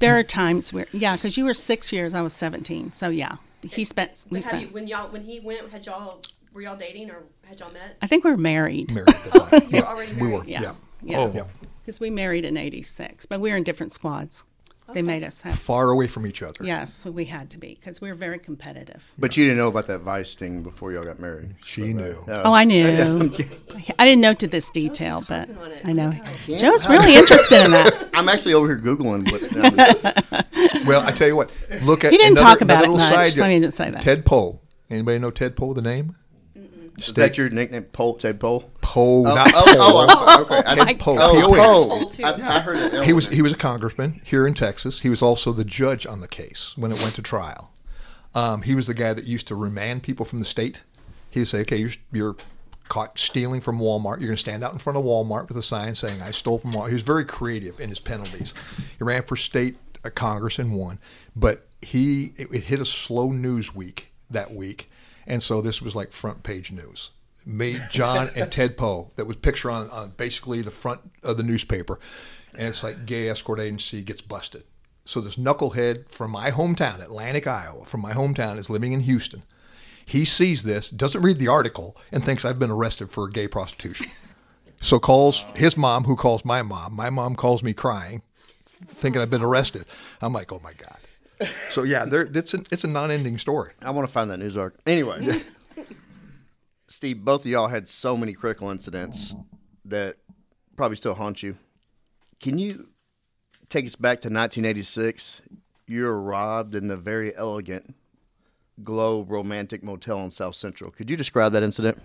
[SPEAKER 1] There are times where, yeah, because you were six years, I was 17. So, yeah, he spent, we
[SPEAKER 4] But have you,
[SPEAKER 1] spent,
[SPEAKER 4] when y'all when he went, had y'all were y'all dating or had y'all met?
[SPEAKER 1] I think we were married.
[SPEAKER 2] Married at the time.
[SPEAKER 4] You were already married.
[SPEAKER 2] We were.
[SPEAKER 1] Yeah.
[SPEAKER 2] Yeah.
[SPEAKER 1] Yeah.
[SPEAKER 6] Oh.
[SPEAKER 2] Yeah.
[SPEAKER 1] Because we married in 86, but we were in different squads. They made us have,
[SPEAKER 2] Far away from each other.
[SPEAKER 1] yes, we had to be because we were very competitive.
[SPEAKER 3] But you didn't know about that Vice thing before y'all got married.
[SPEAKER 2] She knew.
[SPEAKER 1] Uh, oh, I knew. I didn't know to this detail, but I know. Joe's really interested in that.
[SPEAKER 3] I'm actually over here googling. What,
[SPEAKER 2] Well, I tell you what. Look at
[SPEAKER 1] He didn't
[SPEAKER 2] another-
[SPEAKER 1] talk about it much.
[SPEAKER 2] side
[SPEAKER 1] Let me
[SPEAKER 2] note.
[SPEAKER 1] just say that.
[SPEAKER 2] Ted Poe. Anybody know Ted Poe? The name?
[SPEAKER 3] Is that your nickname, Pole? Ted Pole?
[SPEAKER 2] Poe,
[SPEAKER 3] Oh,
[SPEAKER 2] not
[SPEAKER 3] oh,
[SPEAKER 2] Poe.
[SPEAKER 3] oh, I'm sorry. Okay. I-
[SPEAKER 2] Ted Poe.
[SPEAKER 3] Oh,
[SPEAKER 2] P-O-E.
[SPEAKER 4] Pole.
[SPEAKER 3] I, I heard it.
[SPEAKER 2] He was he was a congressman here in Texas. He was also the judge on the case when it went to trial. Um, he was the guy that used to remand people from the state. He would say, "Okay, you're, you're caught stealing from Walmart. You're going to stand out in front of Walmart with a sign saying I stole from Walmart." He was very creative in his penalties. He ran for state uh, Congress and won, but he it, it hit a slow news week that week, and so this was like front page news. Me, John, and Ted Poe. That was picture on, on basically the front of the newspaper, and it's like gay escort agency gets busted. So this knucklehead from my hometown, Atlantic, Iowa, from my hometown, is living in Houston. He sees this, doesn't read the article, and thinks I've been arrested for gay prostitution. So calls his mom, who calls my mom. My mom calls me crying, thinking I've been arrested. I'm like, oh my god. So yeah, there, it's an it's a non-ending story.
[SPEAKER 3] I want to find that news article. Anyway, Steve, both of y'all had so many critical incidents that probably still haunt you. Can you take us back to 1986? You were robbed in the very elegant Globe Romantic Motel in South Central. Could you describe that incident?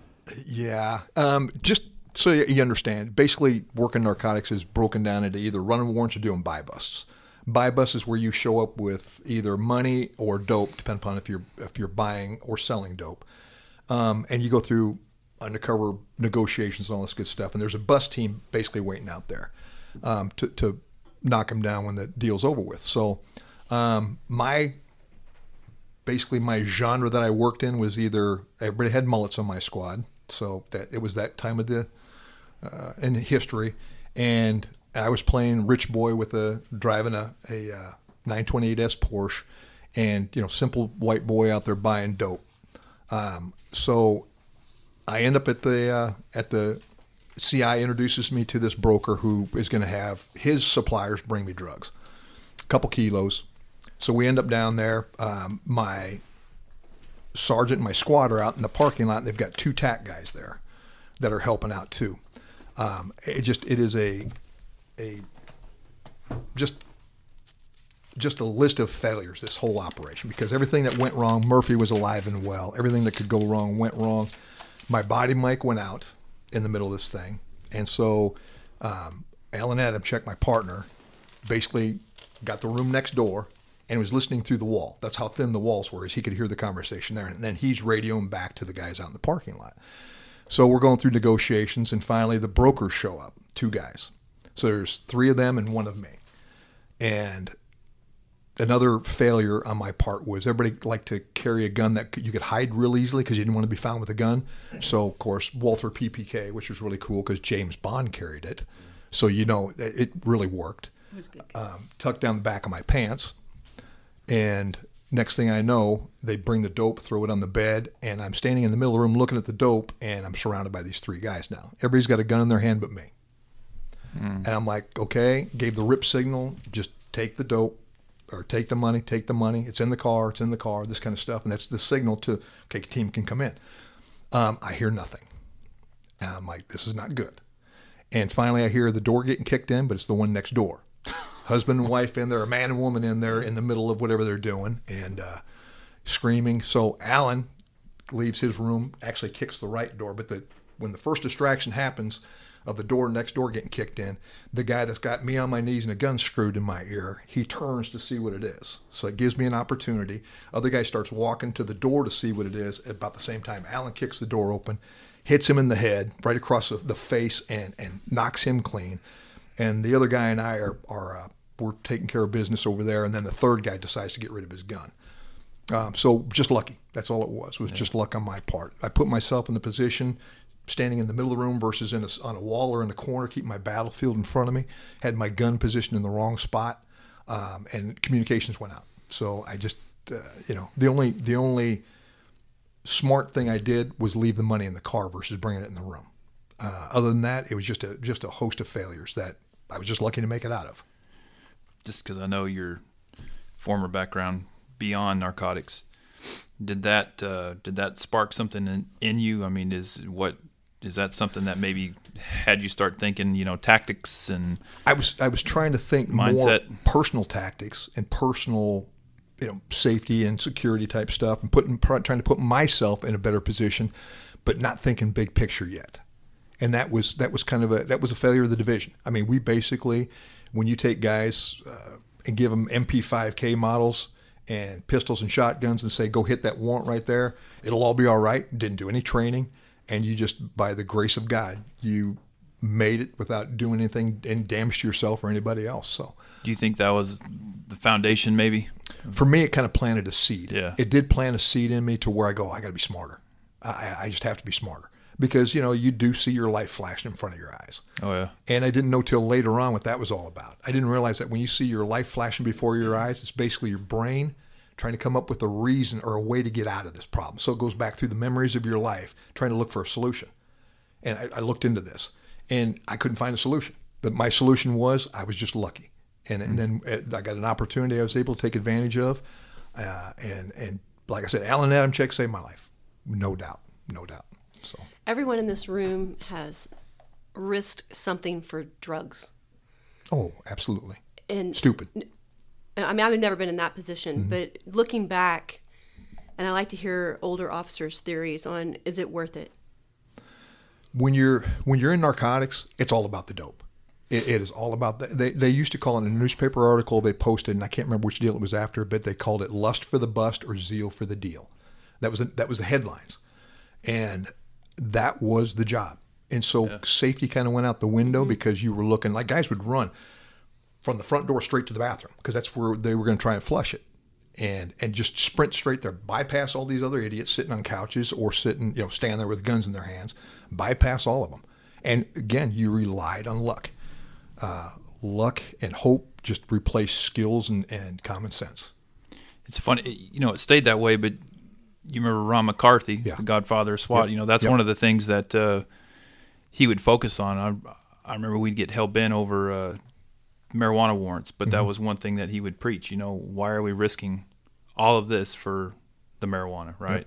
[SPEAKER 2] Yeah. Um, just so you you understand, basically, working narcotics is broken down into either running warrants or doing buy busts. Buy busts is where you show up with either money or dope, depending upon if you're if you're buying or selling dope, um, and you go through undercover negotiations and all this good stuff. And there's a bus team basically waiting out there um, to to knock them down when the deal's over with. So um, my basically my genre that I worked in was either everybody had mullets on my squad, so that it was that time of the uh, in history, and I was playing rich boy with a driving a a uh, 928s Porsche, and you know simple white boy out there buying dope. Um, so I end up at the uh, at the CI introduces me to this broker who is going to have his suppliers bring me drugs, a couple kilos. So we end up down there. Um, my sergeant and my squad are out in the parking lot, and they've got two TAC guys there that are helping out too. Um, it just it is a a just just a list of failures this whole operation because everything that went wrong murphy was alive and well. Everything that could go wrong went wrong. My body mic went out in the middle of this thing. And so um, alan adamczyk my partner basically got the room next door and was listening through the wall. That's how thin the walls were as he could hear the conversation there. And then he's radioing back to the guys out in the parking lot. So we're going through negotiations and finally the brokers show up two guys so there's three of them and one of me and another failure on my part was everybody liked to carry a gun that you could hide real easily because you didn't want to be found with a gun. So of course Walther PPK, which was really cool because James Bond carried it, so you know it really worked.
[SPEAKER 1] It was good.
[SPEAKER 2] Um, tucked down the back of my pants, and next thing I know, they bring the dope, throw it on the bed, and I'm standing in the middle of the room looking at the dope, and I'm surrounded by these three guys now. Everybody's got a gun in their hand but me. And I'm like, okay, gave the rip signal, just take the dope or take the money, take the money. It's in the car, it's in the car, this kind of stuff. And that's the signal to, okay, team can come in. Um, I hear nothing. And I'm like, this is not good. And finally, I hear the door getting kicked in, but it's the one next door. Husband and wife in there, a man and woman in there in the middle of whatever they're doing and uh, screaming. So Alan leaves his room, actually kicks the right door, but the when the first distraction happens, of the door next door getting kicked in, the guy that's got me on my knees and a gun screwed in my ear, he turns to see what it is. So it gives me an opportunity. Other guy starts walking to the door to see what it is. About the same time, Alan kicks the door open, hits him in the head, right across the, the face, and and knocks him clean. And the other guy and I are are uh, we're taking care of business over there. And then the third guy decides to get rid of his gun. Um, so just lucky. That's all it was. It was just luck on my part. I put myself in the position standing in the middle of the room versus in a, on a wall or in a corner, keeping my battlefield in front of me. Had my gun positioned in the wrong spot, um, and communications went out. So I just, uh, you know, the only the only smart thing I did was leave the money in the car versus bringing it in the room. Uh, other than that, it was just a just a host of failures that I was just lucky to make it out of.
[SPEAKER 6] Just because I know your former background beyond narcotics, did that uh, did that spark something in, in you? I mean, is what is that something that maybe had you start thinking, you know, tactics and
[SPEAKER 2] I was I was trying to think
[SPEAKER 6] Mindset.
[SPEAKER 2] more personal tactics and personal, you know, safety and security type stuff, and putting trying to put myself in a better position, but not thinking big picture yet. And that was that was kind of a that was a failure of the division. I mean, we basically, when you take guys uh, and give them MP5K models and pistols and shotguns and say go hit that warrant right there, it'll all be all right. Didn't do any training and you just by the grace of God you made it without doing anything and damage to yourself or anybody else. So
[SPEAKER 6] do you think that was the foundation maybe?
[SPEAKER 2] for me, it kind of planted a seed.
[SPEAKER 6] Yeah.
[SPEAKER 2] It did plant a seed in me to where I go, I got to be smarter. I, I just have to be smarter because you know you do see your life flashing in front of your eyes.
[SPEAKER 6] Oh yeah.
[SPEAKER 2] And I didn't know till later on what that was all about. I didn't realize that when you see your life flashing before your eyes, it's basically your brain trying to come up with a reason or a way to get out of this problem. So it goes back through the memories of your life, trying to look for a solution. And I, I looked into this, and I couldn't find a solution. But my solution was I was just lucky, and, and then uh, I got an opportunity I was able to take advantage of, uh, and and like I said, Alan Adamczyk saved my life, no doubt, no doubt. So
[SPEAKER 4] Everyone in this room has risked something for drugs.
[SPEAKER 2] oh, absolutely,
[SPEAKER 4] And
[SPEAKER 2] stupid.
[SPEAKER 4] I mean, I've never been in that position,
[SPEAKER 2] Mm-hmm.
[SPEAKER 4] but looking back, and I like to hear older officers' theories on is it worth it?
[SPEAKER 2] when you're when you're in narcotics, it's all about the dope. It, it is all about the, they. They used to call it in a newspaper article they posted, and I can't remember which deal it was after, but they called it "lust for the bust" or "zeal for the deal." That was the, that was the headlines, and that was the job. And so safety kind of went out the window because you were looking like guys would run from the front door straight to the bathroom because that's where they were going to try and flush it and and just sprint straight there bypass all these other idiots sitting on couches or sitting you know standing there with guns in their hands bypass all of them and again you relied on luck uh, luck and hope just replace skills and, and common sense.
[SPEAKER 6] It's funny, you know, it stayed that way, but you remember Ron McCarthy,
[SPEAKER 2] Yeah.
[SPEAKER 6] the Godfather of SWAT.
[SPEAKER 2] Yep.
[SPEAKER 6] You know, that's
[SPEAKER 2] Yep.
[SPEAKER 6] one of the things that uh, he would focus on. I, I remember we'd get hell bent over uh, marijuana warrants, but
[SPEAKER 2] Mm-hmm.
[SPEAKER 6] that was one thing that he would preach. You know, why are we risking all of this for the marijuana, right?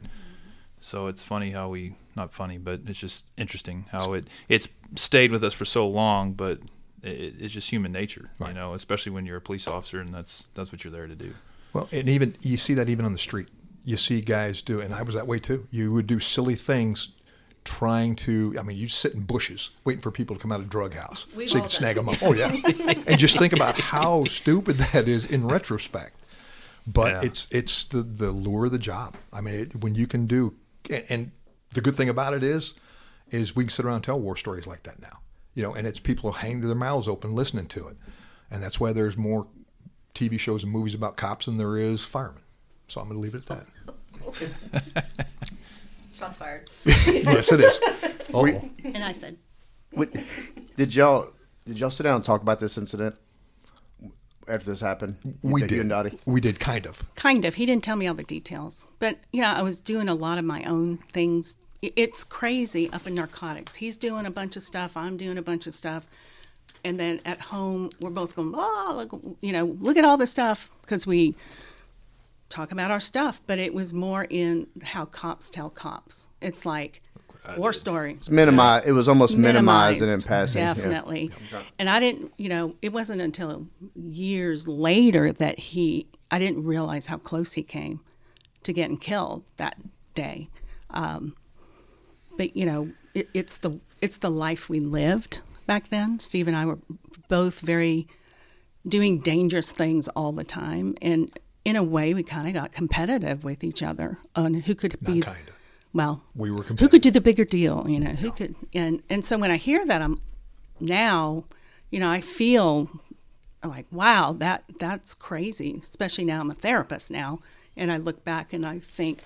[SPEAKER 6] So it's funny how we not funny, but it's just interesting how it it's stayed with us for so long, but it, it's just human nature, you know, especially when you're a police officer and that's that's what you're there to do.
[SPEAKER 2] Well, and even you see that even on the street. You see guys do, and I was that way too. You would do silly things, trying to. I mean, you sit in bushes waiting for people to come out of drug house
[SPEAKER 4] We've
[SPEAKER 2] so you
[SPEAKER 4] all
[SPEAKER 2] can snag them up. Oh yeah, and just think about how stupid that is in retrospect. But
[SPEAKER 6] Yeah.
[SPEAKER 2] it's it's the the lure of the job. I mean, it, when you can do, and, and the good thing about it is, is we can sit around and tell war stories like that now. You know, and it's people hanging their mouths open listening to it, and that's why there's more TV shows and movies about cops than there is firemen. So I'm going to leave it at that.
[SPEAKER 4] Shots fired.
[SPEAKER 2] yes, it is. Oh,
[SPEAKER 1] And I said,
[SPEAKER 3] What, did y'all did y'all sit down and talk about this incident after this happened?
[SPEAKER 2] we
[SPEAKER 3] You
[SPEAKER 2] did.
[SPEAKER 3] and Dottie?
[SPEAKER 2] We did kind of.
[SPEAKER 1] kind of. He didn't tell me all the details. But, you know, I was doing a lot of my own things. It's crazy up in narcotics. He's doing a bunch of stuff, I'm doing a bunch of stuff. And then at home, we're both going, oh, look, you know, look at all this stuff because we talk about our stuff. But it was more in how cops tell cops. It's like war story.
[SPEAKER 3] It's minimized. It was almost minimized, and in
[SPEAKER 1] minimized,
[SPEAKER 3] passing. yeah.
[SPEAKER 1] Definitely. And I didn't, you know, it wasn't until years later that he, I didn't realize how close he came to getting killed that day. Um, but you know, it, it's the it's the life we lived back then. Steve and I were both very doing dangerous things all the time, and in a way, we kind of got competitive with each other on who could
[SPEAKER 2] Not
[SPEAKER 1] be.
[SPEAKER 2] kinda.
[SPEAKER 1] Well,
[SPEAKER 2] We were
[SPEAKER 1] who could do the bigger deal you know who could and and so when i hear that i'm now you know i feel like wow that that's crazy especially now i'm a therapist now and i look back and i think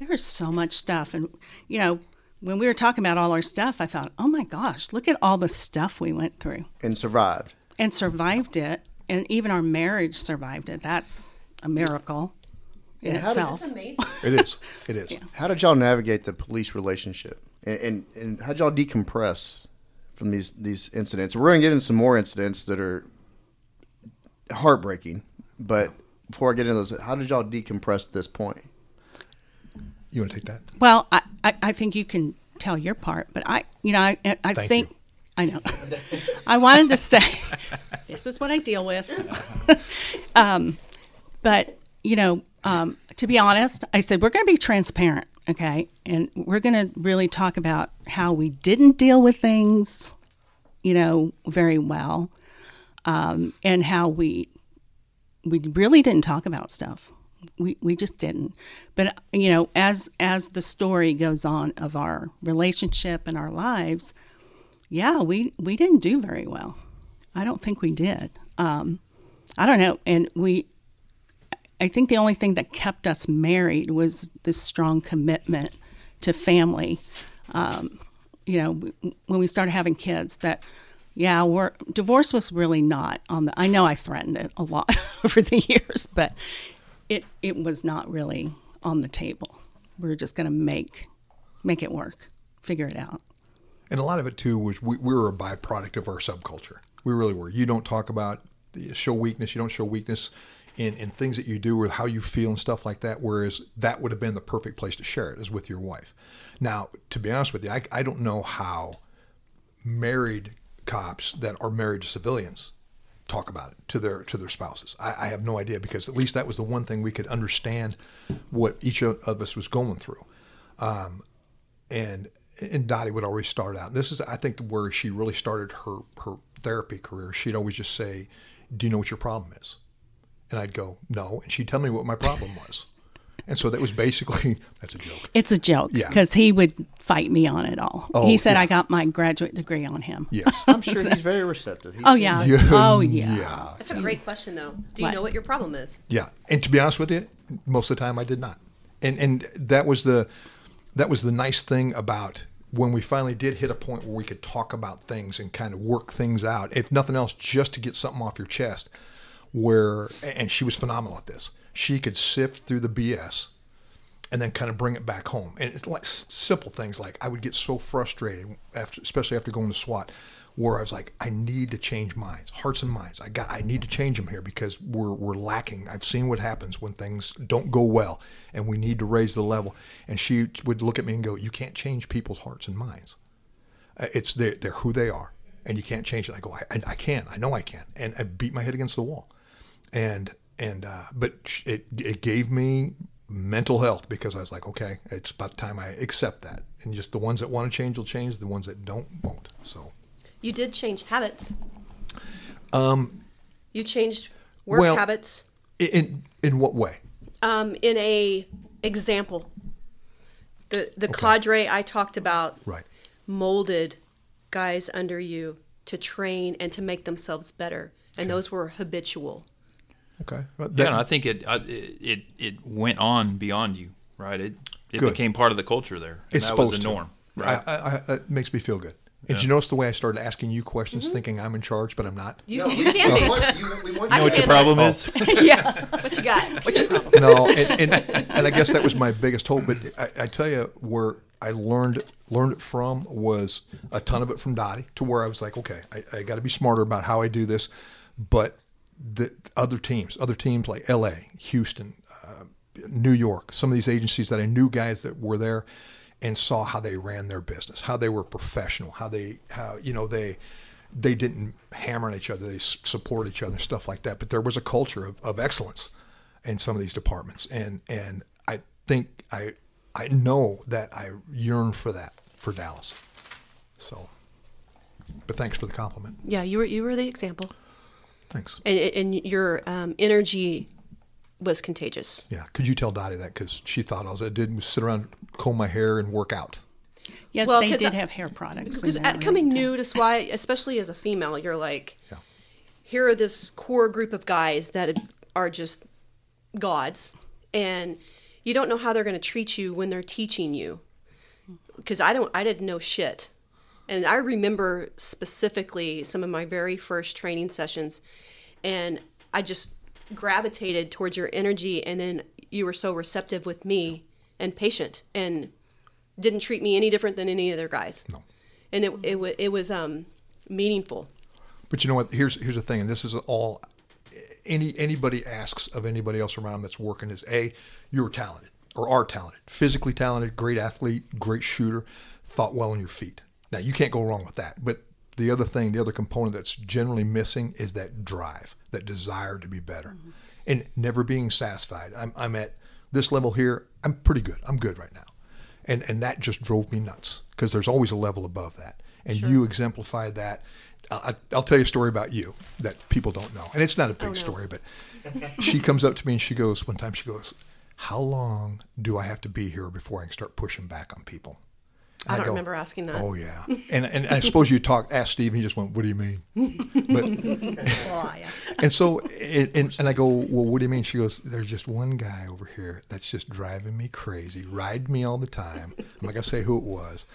[SPEAKER 1] there is so much stuff and you know when we were talking about all our stuff i thought oh my gosh look at all the stuff we went through
[SPEAKER 3] and survived.
[SPEAKER 1] and survived it and even our marriage survived it that's a miracle in
[SPEAKER 3] how did-
[SPEAKER 1] itself
[SPEAKER 4] Amazing.
[SPEAKER 2] It is. It is.
[SPEAKER 3] How did y'all navigate the police relationship, and and, and how did y'all decompress from these these incidents? We're gonna get into some more incidents that are heartbreaking, but before I get into those, how did y'all decompress at this point?
[SPEAKER 2] You want to take that?
[SPEAKER 1] Well, I, I, I think you can tell your part, but I, you know, I, I
[SPEAKER 2] Thank
[SPEAKER 1] think,
[SPEAKER 2] you.
[SPEAKER 1] I know. I wanted to say, this is what I deal with. um, but, you know, um, to be honest, I said, we're going to be transparent, okay? And we're going to really talk about how we didn't deal with things, you know, very well, um, and how we we really didn't talk about stuff. We we just didn't. But you know, as as the story goes on of our relationship and our lives, yeah, we we didn't do very well. I don't think we did. Um, I don't know, and we. I think the only thing that kept us married was this strong commitment to family. Um, you know, when we started having kids, that yeah, we're divorce was really not on the. I know I threatened it a lot over the years, but it it was not really on the table. We are just going to make make it work, figure it out.
[SPEAKER 2] And a lot of it too was we, we were a byproduct of our subculture. We really were. You don't talk about show weakness. You don't show weakness in, in things that you do or how you feel and stuff like that. Whereas that would have been the perfect place to share it is with your wife. Now, to be honest with you, I, I don't know how married cops that are married to civilians talk about it to their to their spouses. I, I have no idea because at least that was the one thing we could understand what each of us was going through um, and and Dottie would always start out. This is, I think, where she really started her her therapy career. She'd always just say, "Do you know what your problem is?" And I'd go, "No," and she'd tell me what my problem was. And so that was basically that's a joke.
[SPEAKER 1] It's a joke
[SPEAKER 2] Yeah.
[SPEAKER 1] because he would fight me on it all.
[SPEAKER 2] Oh,
[SPEAKER 1] he said
[SPEAKER 2] yeah.
[SPEAKER 1] I got my graduate degree on him.
[SPEAKER 2] Yes.
[SPEAKER 3] I'm sure he's very receptive. He
[SPEAKER 1] Oh
[SPEAKER 3] seems-
[SPEAKER 1] yeah.
[SPEAKER 2] Yeah,
[SPEAKER 1] Oh yeah.
[SPEAKER 2] Yeah.
[SPEAKER 4] That's a great question, though. Do you
[SPEAKER 1] What?
[SPEAKER 4] know what your problem is?
[SPEAKER 2] Yeah, and to be honest with you, most of the time I did not, and and that was the that was the nice thing about when we finally did hit a point where we could talk about things and kind of work things out, if nothing else, just to get something off your chest, where, and she was phenomenal at this. She could sift through the BS and then kind of bring it back home. And it's like simple things like I would get so frustrated, after, especially after going to SWAT, where I was like, I need to change minds, hearts and minds. I got, I need to change them here because we're we're lacking. I've seen what happens when things don't go well, and we need to raise the level. And she would look at me and go, "You can't change people's hearts and minds. Uh, It's they're, they're who they are, and you can't change it." I go, I, I, I can, I know I can, and I beat my head against the wall, and and uh, but it it gave me mental health because I was like, okay, it's about time I accept that, and just the ones that want to change will change, the ones that don't won't. So.
[SPEAKER 4] You did change habits. Um, you changed work
[SPEAKER 2] well-
[SPEAKER 4] habits.
[SPEAKER 2] In in what way?
[SPEAKER 4] Um, in a example, the the cadre I talked about
[SPEAKER 2] Right.
[SPEAKER 4] molded guys under you to train and to make themselves better, and those were habitual.
[SPEAKER 2] Okay. Well,
[SPEAKER 6] Yeah,
[SPEAKER 2] that-
[SPEAKER 6] and I think it I- it it went on beyond you, right? It it
[SPEAKER 2] Good.
[SPEAKER 6] became part of the culture there. And
[SPEAKER 2] it's
[SPEAKER 6] that was the
[SPEAKER 2] to.
[SPEAKER 6] norm, right?
[SPEAKER 2] I, I, I, it makes me feel good. And did you notice the way I started asking you questions, mm-hmm. thinking I'm in charge, but I'm not?
[SPEAKER 4] You, you can be.
[SPEAKER 3] We you- we want
[SPEAKER 4] I
[SPEAKER 3] you
[SPEAKER 6] know what your problem is? Yeah.
[SPEAKER 4] What you got? What you
[SPEAKER 2] no, and, and, and I guess that was my biggest hope. But I, I tell you, where I learned learned it from was a ton of it from Dottie, to where I was like, okay, I, I got to be smarter about how I do this. But the other teams, other teams like L.A., Houston, uh, New York, some of these agencies that I knew guys that were there and saw how they ran their business, how they were professional, how they how you know they they didn't hammer on each other, they support each other, stuff like that. But there was a culture of, of excellence in some of these departments, and and I think I I know that I yearn for that for Dallas. So, but thanks for the compliment.
[SPEAKER 4] Yeah, you were you were the example,
[SPEAKER 2] Thanks.
[SPEAKER 4] and, and your um, energy was contagious.
[SPEAKER 2] Yeah, could you tell Dottie that because she thought all I did was sit around, comb my hair, and work out.
[SPEAKER 1] Yes,
[SPEAKER 4] Well,
[SPEAKER 1] they
[SPEAKER 4] 'cause
[SPEAKER 1] did
[SPEAKER 4] I-
[SPEAKER 1] have hair products.
[SPEAKER 4] Because at- coming new to SWAT, especially as a female, you're like,
[SPEAKER 2] Yeah.
[SPEAKER 4] here are this core group of guys that are just gods, and you don't know how they're going to treat you when they're teaching you. Because I don't, I didn't know shit, and I remember specifically some of my very first training sessions, and I just gravitated towards your energy, and then you were so receptive with me and patient, and didn't treat me any different than any other guys.
[SPEAKER 2] No.
[SPEAKER 4] And it it, it was um meaningful.
[SPEAKER 2] But you know what? Here's here's the thing, and this is all any anybody asks of anybody else around that's working is a you're talented or are talented, physically talented, great athlete, great shooter, thought well on your feet. Now you can't go wrong with that. But the other thing, the other component that's generally missing is that drive, that desire to be better, mm-hmm. and never being satisfied. I'm I'm at this level here. I'm pretty good. I'm good right now, and and that just drove me nuts because there's always a level above that, and you exemplified that. I, I'll tell you a story about you that people don't know, and it's not a big oh,
[SPEAKER 4] no.
[SPEAKER 2] story, but she comes up to me and she goes one time she goes, "How long do I have to be here before I can start pushing back on people?"
[SPEAKER 4] I
[SPEAKER 2] And
[SPEAKER 4] don't remember asking that.
[SPEAKER 2] Oh yeah, and and I suppose you talked asked Steve, and he just went, "What do you mean?" But
[SPEAKER 1] Oh, yeah.
[SPEAKER 2] and so and, and and I go, "Well, what do you mean?" She goes, "There's just one guy over here that's just driving me crazy, ride me all the time." I'm not gonna say who it was,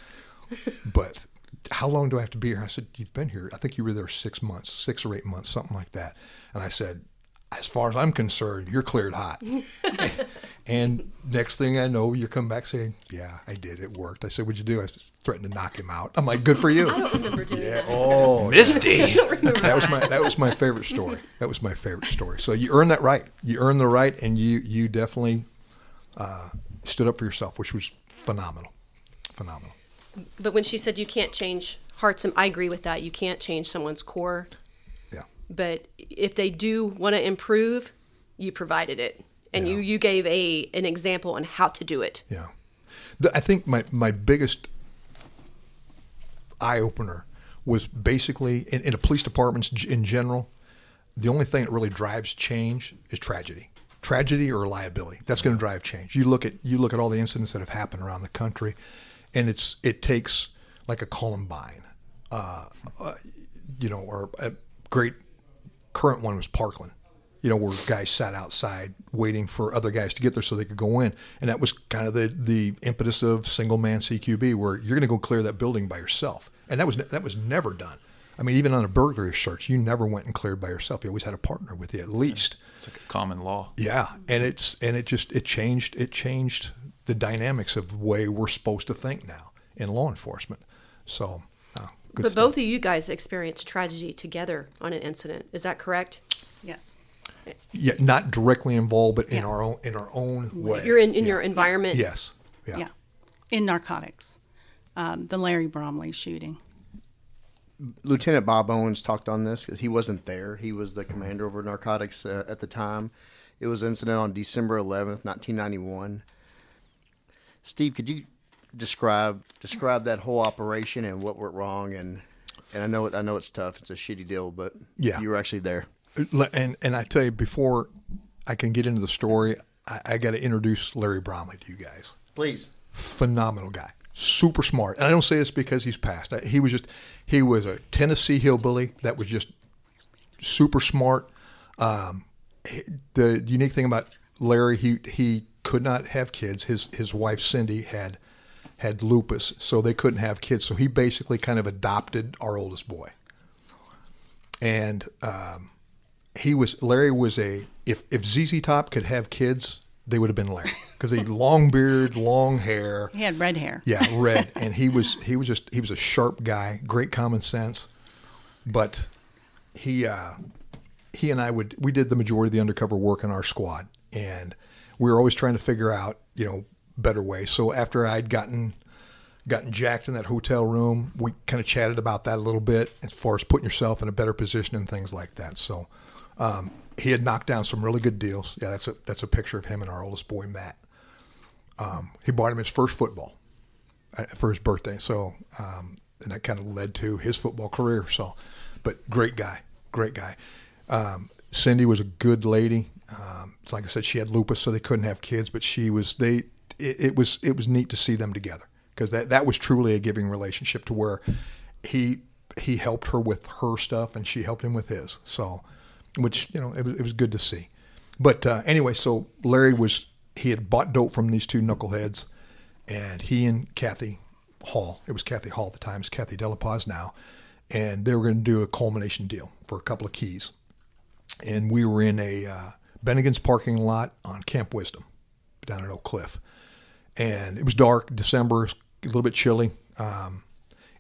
[SPEAKER 2] but how long do I have to be here? I said, "You've been here. I think you were there six months, six or eight months, something like that." And I said, "As far as I'm concerned, you're cleared hot." And next thing I know, you come back saying, "Yeah, I did. It worked." I said, "What'd you do?" I said, threatened to knock him out. I'm like, "Good for you."
[SPEAKER 4] I don't remember doing that.
[SPEAKER 2] Oh,
[SPEAKER 6] Misty.
[SPEAKER 2] that was my that was my favorite story. That was my favorite story. So you earned that right. You earned the right, and you you definitely uh, stood up for yourself, which was phenomenal, phenomenal.
[SPEAKER 4] But when she said you can't change hearts, and I agree with that. You can't change someone's core. But if they do want to improve, you provided it, and you
[SPEAKER 2] Yeah.
[SPEAKER 4] you gave a an example on how to do it.
[SPEAKER 2] yeah. The, I think my my biggest eye opener was basically in, in a police departments in general. The only thing that really drives change is tragedy, tragedy or liability. That's going to drive change. You look at you look at all the incidents that have happened around the country, and it's it takes like a Columbine, uh, uh, you know, or a great current one was Parkland. you know, where guys sat outside waiting for other guys to get there so they could go in. And that was kind of the, the impetus of single man CQB, where you're going to go clear that building by yourself. And that was that was never done. I mean, even on a burglary search, you never went and cleared by yourself. You always had a partner with you at least.
[SPEAKER 6] It's like a common law.
[SPEAKER 2] Yeah, and it's and it just it changed it changed the dynamics of the way we're supposed to think now in law enforcement. So, good
[SPEAKER 4] But
[SPEAKER 2] stuff.
[SPEAKER 4] both of you guys experienced tragedy together on an incident. Is that correct?
[SPEAKER 1] Yes.
[SPEAKER 2] yeah, not directly involved, but in
[SPEAKER 1] Yeah.
[SPEAKER 2] our own in our own way.
[SPEAKER 4] You're in, in
[SPEAKER 2] Yeah.
[SPEAKER 4] your environment.
[SPEAKER 2] yes, yeah.
[SPEAKER 1] Yeah. In narcotics. Um, the Larry Bromley shooting.
[SPEAKER 3] Lieutenant Bob Owens talked on this because he wasn't there. He was the commander over narcotics uh, at the time. It was an incident on December 11th, 1991. Steve, could you describe describe that whole operation and what went wrong? And and I know it, I know it's tough. It's a shitty deal, but
[SPEAKER 2] Yeah.
[SPEAKER 3] you were actually there.
[SPEAKER 2] And and I tell you, before I can get into the story, I, I got to introduce Larry Bromley to you guys.
[SPEAKER 3] Please.
[SPEAKER 2] phenomenal guy, super smart. And I don't say this because he's passed. He was just he was a Tennessee hillbilly that was just super smart. Um, the unique thing about Larry, he he could not have kids. His his wife Cindy had had lupus, so they couldn't have kids. So he basically kind of adopted our oldest boy. And um, he was Larry was a if if ZZ Top could have kids, they would have been Larry because he long beard, long hair.
[SPEAKER 1] He had red hair.
[SPEAKER 2] Yeah, red, and he was he was just he was a sharp guy, great common sense, but he uh, he and I would we did the majority of the undercover work in our squad, and we were always trying to figure out you know better way. So after I'd gotten gotten jacked in that hotel room, we kind of chatted about that a little bit as far as putting yourself in a better position and things like that. So um, he had knocked down some really good deals. Yeah, that's a that's a picture of him and our oldest boy Matt. Um, he bought him his first football uh, for his birthday. So, um, and that kind of led to his football career. So, but great guy, great guy. Um, Cindy was a good lady. Um, like I said, she had lupus, so they couldn't have kids. But she was they. It, it was it was neat to see them together because that that was truly a giving relationship to where he he helped her with her stuff and she helped him with his. So, which you know it was it was good to see. But uh, anyway, so Larry was he had bought dope from these two knuckleheads, and he and Kathy Hall, it was Kathy Hall at the time, it's Kathy Delapaz now, and they were going to do a culmination deal for a couple of keys. And we were in a uh, Bennigan's parking lot on Camp Wisdom down at Oak Cliff. And it was dark, December, a little bit chilly. Um,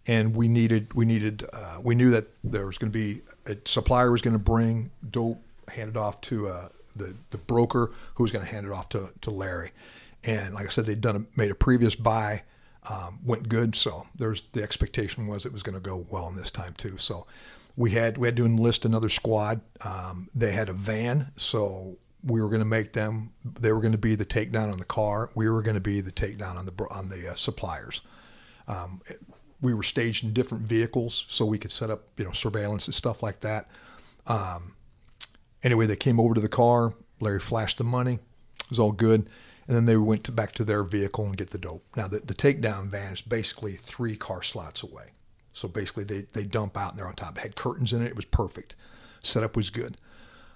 [SPEAKER 2] and we needed, we needed, uh, we knew that there was going to be a supplier was going to bring dope handed off to uh, the the broker who was going to hand it off to, to Larry. And like I said, they'd done a, made a previous buy, um, went good. So there's the expectation was it was going to go well in this time too. So we had we had to enlist another squad. Um, they had a van, so we were going to make them. They were going to be the takedown on the car. We were going to be the takedown on the on the uh, suppliers. Um, it- we were staged in different vehicles so we could set up you know surveillance and stuff like that. Um, anyway, they came over to the car. Larry flashed the money. It was all good. And then they went to, back to their vehicle and get the dope. Now, the, the takedown van is basically three car slots away. So basically, they, they dump out and they're on top. It had curtains in it. It was perfect. Setup was good.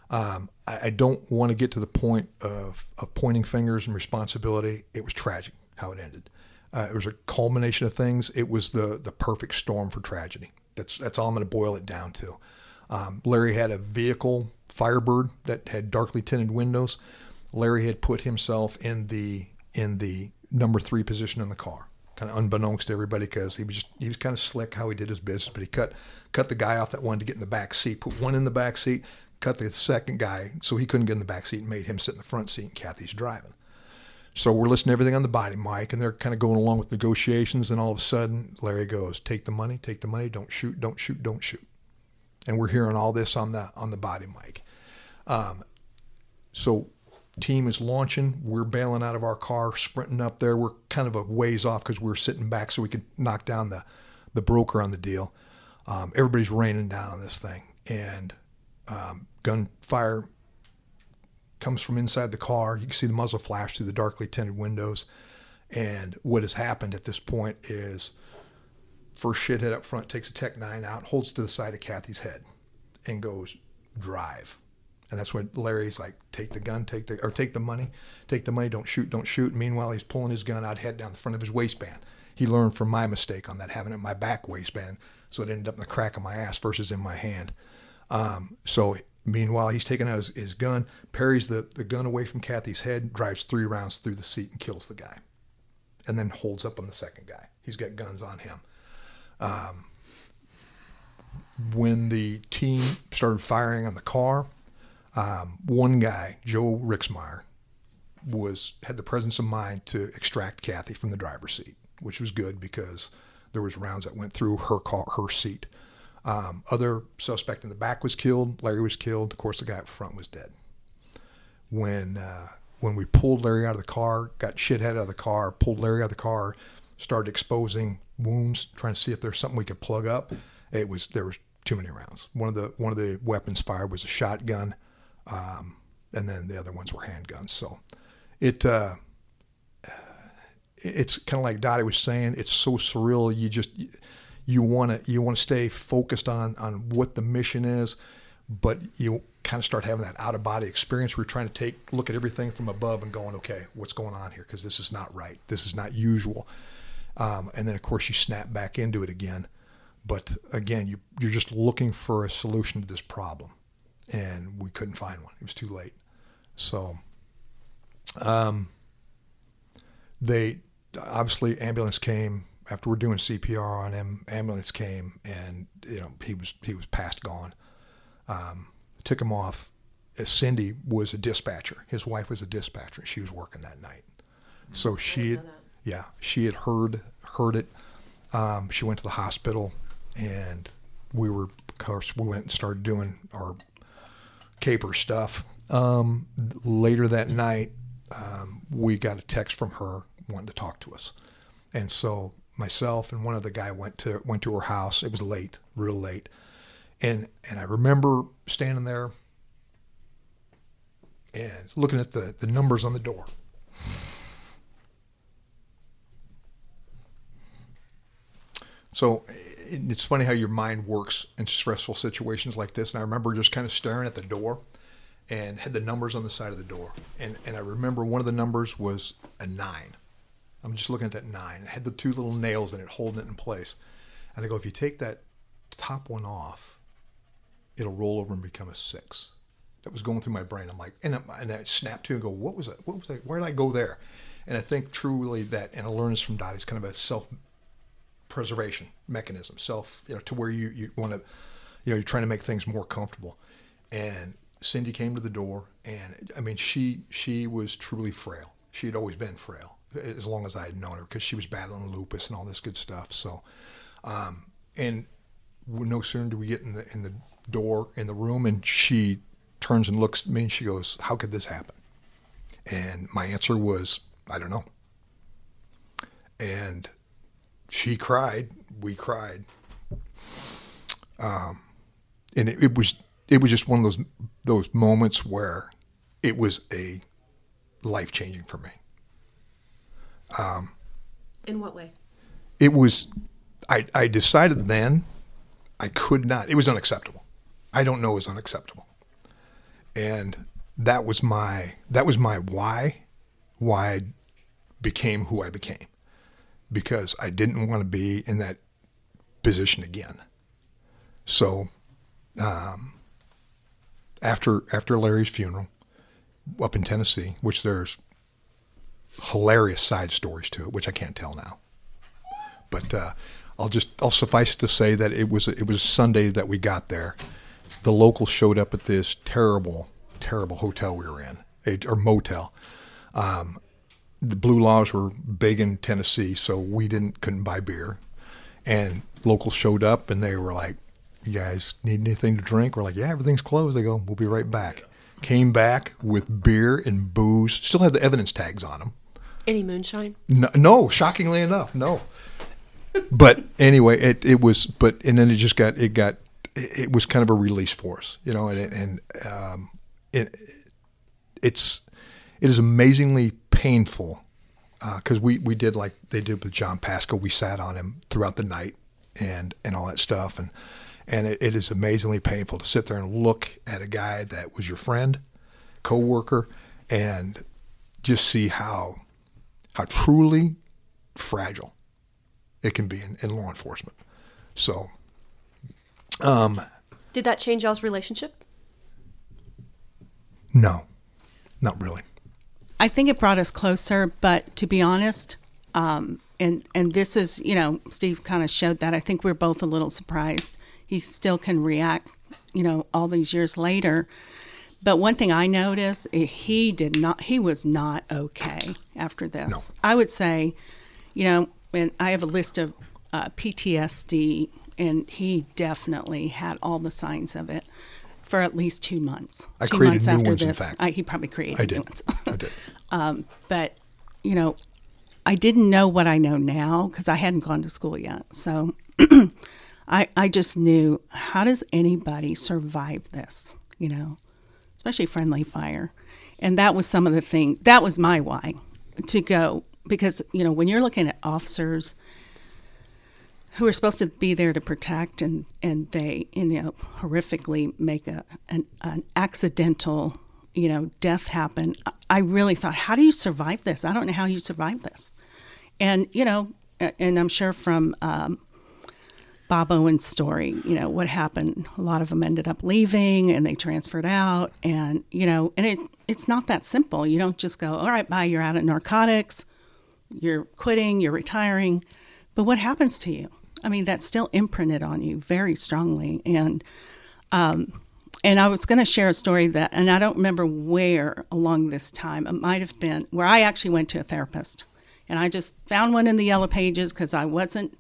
[SPEAKER 2] Um, I, I don't want to get to the point of, of pointing fingers and responsibility. It was tragic how it ended. Uh, it was a culmination of things. It was the the perfect storm for tragedy. That's that's all I'm going to boil it down to. Um, Larry had a vehicle, Firebird, that had darkly tinted windows. Larry had put himself in the in the number three position in the car, kind of unbeknownst to everybody, because he was just he was kind of slick how he did his business. But he cut cut the guy off that wanted to get in the back seat, put one in the back seat, cut the second guy so he couldn't get in the back seat, and made him sit in the front seat, and Kathy's driving. So we're listening to everything on the body mic, and they're kind of going along with negotiations. And all of a sudden, Larry goes, "Take the money, take the money. Don't shoot, don't shoot, don't shoot." And we're hearing all this on the on the body mic. Um, so team is launching. We're bailing out of our car, sprinting up there. We're kind of a ways off because we're sitting back so we could knock down the the broker on the deal. Um, everybody's raining down on this thing, and um, gunfire comes from inside the car. You can see the muzzle flash through the darkly tinted windows. And what has happened at this point is first shithead up front takes a Tech 9 out, holds to the side of Kathy's head, and goes, drive. And that's when Larry's like, take the gun, take the or take the money, take the money, don't shoot, don't shoot. Meanwhile, he's pulling his gun out, head down the front of his waistband. He learned from my mistake on that, having it in my back waistband, so it ended up in the crack of my ass versus in my hand. Um, so meanwhile, he's taking out his, his gun, parries the, the gun away from Kathy's head, drives three rounds through the seat and kills the guy, and then holds up on the second guy. He's got guns on him. Um, when the team started firing on the car, um, one guy, Joe Rixmeyer, was had the presence of mind to extract Kathy from the driver's seat, which was good because there was rounds that went through her car, her seat. Um, other suspect in the back was killed. Larry was killed. Of course, the guy up front was dead. When uh, when we pulled Larry out of the car, got shithead out of the car, pulled Larry out of the car, started exposing wounds, trying to see if there's something we could plug up. It was there was too many rounds. One of the one of the weapons fired was a shotgun, um, and then the other ones were handguns. So it uh, it's kind of like Dottie was saying. It's so surreal. You just you want to you want to stay focused on on what the mission is, but you kind of start having that out of body experience. We're trying to take look at everything from above and going, okay, what's going on here? Because this is not right. This is not usual. Um, and then of course you snap back into it again. But again, you, you're just looking for a solution to this problem, and we couldn't find one. It was too late. So, um, they obviously ambulance came after we're doing CPR on him. Ambulance came, and you know he was he was past gone. Um, took him off. Uh, Cindy was a dispatcher. His wife was a dispatcher. She was working that night, so she had, yeah she had heard heard it. Um, she went to the hospital and we were, of course, we went and started doing our caper stuff. Um, later that night, um, we got a text from her wanting to talk to us, and so myself and one other guy went to went to her house. It was late, real late, and and I remember standing there and looking at the the numbers on the door. So it's funny how your mind works in stressful situations like this. And I remember just kind of staring at the door and had the numbers on the side of the door. And, and I remember one of the numbers was a nine. I'm just looking at that nine. It had the two little nails in it holding it in place. And I go, if you take that top one off, it'll roll over and become a six. That was going through my brain. I'm like, and, I, and I snapped to and go, what was that? What was that? Where did I go there? And I think truly that, and I learned this from Dottie, it's kind of a self preservation mechanism, self, you know, to where you, you want to, you know, you're trying to make things more comfortable. And Cindy came to the door, and I mean, she she was truly frail. She had always been frail as long as I had known her because she was battling lupus and all this good stuff. So, um, and no sooner do we get in the in the door in the room, and she turns and looks at me, and she goes, "How could this happen?" And my answer was, "I don't know." And she cried, we cried, um, and it, it was it was just one of those those moments where it was a life changing for me.
[SPEAKER 4] Um, In what way?
[SPEAKER 2] It was. I I decided then I could not. It was unacceptable. I don't know it was unacceptable, and that was my that was my why why I became who I became because I didn't want to be in that position again. So, um, after after Larry's funeral up in Tennessee, which there's hilarious side stories to it, which I can't tell now, but uh, I'll just I'll suffice it to say that it was it was Sunday that we got there. The locals showed up at this terrible terrible hotel we were in, a, or motel. Um, the blue laws were big in Tennessee, so we didn't couldn't buy beer. And locals showed up and they were like, "You guys need anything to drink?" We're like, "Yeah, everything's closed." They go, "We'll be right back." Came back with beer and booze. Still had the evidence tags on them.
[SPEAKER 4] Any moonshine?
[SPEAKER 2] No, no shockingly enough, no. but anyway, it it was. But and then it just got it got it was kind of a release for us, you know, and and um, it it's it is amazingly painful because uh, we, we did like they did with John Pasco. We sat on him throughout the night and, and all that stuff. And, And it, it is amazingly painful to sit there and look at a guy that was your friend, coworker, and just see how how truly fragile it can be in, in law enforcement. So, um,
[SPEAKER 4] Did that change y'all's relationship?
[SPEAKER 2] no, not really.
[SPEAKER 1] I think it brought us closer, but to be honest, um, and and this is you know Steve kind of showed that. I think we're both a little surprised. He still can react, you know, all these years later. But one thing I noticed, eh, he did not. He was not okay after this.
[SPEAKER 2] No.
[SPEAKER 1] I would say, you know, and I have a list of uh, PTSD, and he definitely had all the signs of it for at least two months.
[SPEAKER 2] I
[SPEAKER 1] two
[SPEAKER 2] created
[SPEAKER 1] months
[SPEAKER 2] new
[SPEAKER 1] after
[SPEAKER 2] ones, in
[SPEAKER 1] this,
[SPEAKER 2] fact.
[SPEAKER 1] I, he probably created
[SPEAKER 2] I
[SPEAKER 1] new
[SPEAKER 2] did.
[SPEAKER 1] ones.
[SPEAKER 2] I did.
[SPEAKER 1] Um, but you know, I didn't know what I know now because I hadn't gone to school yet. So I I just knew how does anybody survive this? You know, especially friendly fire, and that was some of the thing. That was my why to go because you know when you're looking at officers who are supposed to be there to protect and and they you know horrifically make a an, an accidental you know death happen I- really thought how do you survive this i don't know how you survive this and you know and i'm sure from um, bob owen's story you know what happened a lot of them ended up leaving and they transferred out and you know and it it's not that simple you don't just go all right bye you're out of narcotics you're quitting, you're retiring, but what happens to you? I mean, that's still imprinted on you very strongly. And um, and I was going to share a story that, and I don't remember where along this time. It might have been where I actually went to a therapist, and I just found one in the yellow pages because I wasn't.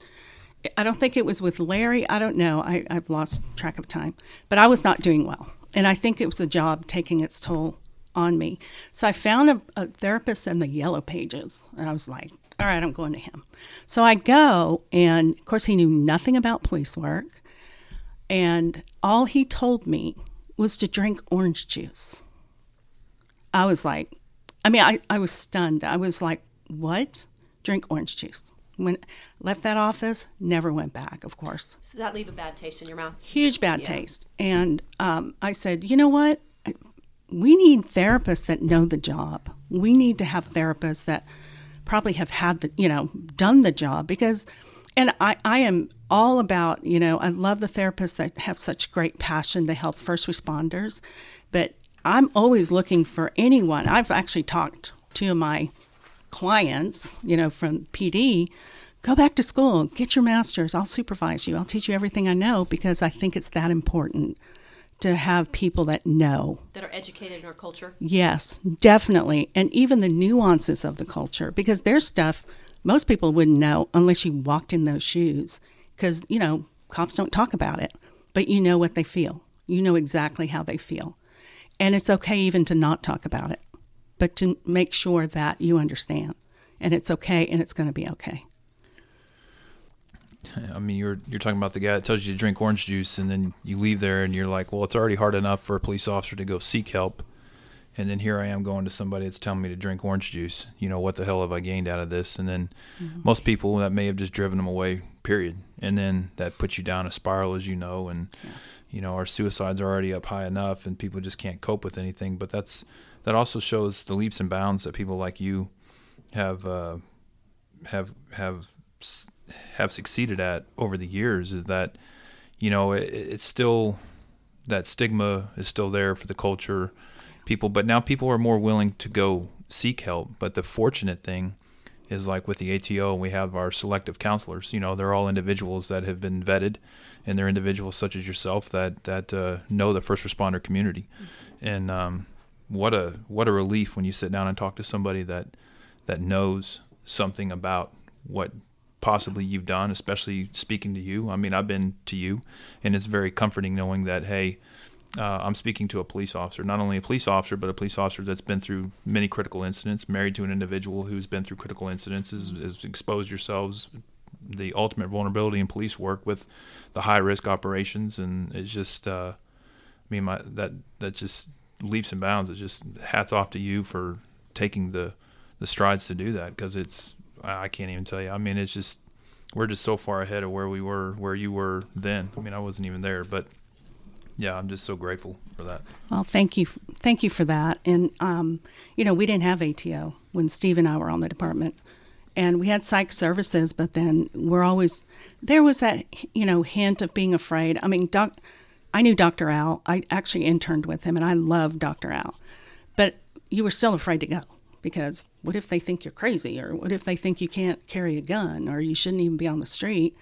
[SPEAKER 1] I don't think it was with Larry. I don't know. I, I've lost track of time, but I was not doing well, and I think it was the job taking its toll on me. So I found a, a therapist in the yellow pages, and I was like, all right, I'm going to him. So I go, and of course, he knew nothing about police work. And all he told me was to drink orange juice. I was like, I mean, I, I was stunned. I was like, what? Drink orange juice. When left that office, never went back, of course
[SPEAKER 4] Does that leave a bad taste in your mouth?
[SPEAKER 1] huge bad
[SPEAKER 4] Yeah.
[SPEAKER 1] taste. And um, I said, you know what? We need therapists that know the job. We need to have therapists that probably have had the, you know, done the job because, and I, I am all about, you know, I love the therapists that have such great passion to help first responders, but I'm always looking for anyone. I've actually talked to my clients, you know, from PD, go back to school, get your master's. I'll supervise you. I'll teach you everything I know because I think it's that important to have people that know.
[SPEAKER 4] That are educated in our culture?
[SPEAKER 1] Yes, definitely. And even the nuances of the culture because there's stuff most people wouldn't know unless you walked in those shoes because, you know, cops don't talk about it, but you know what they feel. You know exactly how they feel. And it's okay even to not talk about it, but to make sure that you understand. And it's okay and it's going to be okay.
[SPEAKER 6] I mean, you're you're talking about the guy that tells you to drink orange juice, and then you leave there, and you're like, well, it's already hard enough for a police officer to go seek help, and then here I am going to somebody that's telling me to drink orange juice. You know, what the hell have I gained out of this? And then mm-hmm. most people that may have just driven them away, period. And then that puts you down a spiral, as you know, and you know our suicides are already up high enough, and people just can't cope with anything. But that's that also shows the leaps and bounds that people like you have uh, have have have succeeded at over the years is that you know it, it's still that stigma is still there for the culture people but now people are more willing to go seek help. But the fortunate thing is like with the ATO we have our selective counselors. You know they're all individuals that have been vetted and they're individuals such as yourself that that uh, know the first responder community. And um, what a what a relief when you sit down and talk to somebody that that knows something about what possibly you've done, especially speaking to you. I mean, I've been to you, and it's very comforting knowing that, hey, uh, I'm speaking to a police officer, not only a police officer, but a police officer that's been through many critical incidents, married to an individual who's been through critical incidents, has, has exposed yourselves the ultimate vulnerability in police work with the high risk operations, and it's just, uh, I mean, my that that just leaps and bounds. It's just hats off to you for taking the the strides to do that because it's I can't even tell you. I mean, it's just we're just so far ahead of where we were, where you were then. I mean, I wasn't even there, but yeah, I'm just so grateful for that.
[SPEAKER 1] Well, thank you, thank you for that. And um, you know, we didn't have ATO when Steve and I were on the department, and we had psych services, but then we're always there was that you know hint of being afraid. I mean, doc, I knew Dr. Al. I actually interned with him, and I loved Dr. Al, but you were still afraid to go because what if they think you're crazy, or what if they think you can't carry a gun, or you shouldn't even be on the street?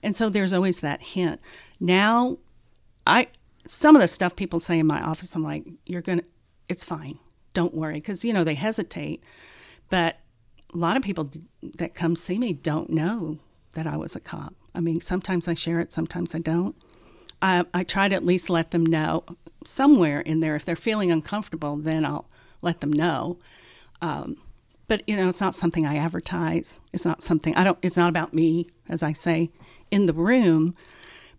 [SPEAKER 1] And so there's always that hint. Now, I some of the stuff people say in my office, I'm like, you're gonna, it's fine, don't worry, because you know they hesitate, but a lot of people that come see me don't know that I was a cop. I mean, sometimes I share it, sometimes I don't. I, I try to at least let them know somewhere in there. If they're feeling uncomfortable, then I'll let them know. Um, but you know, it's not something I advertise. It's not something I don't. It's not about me, as I say in the room.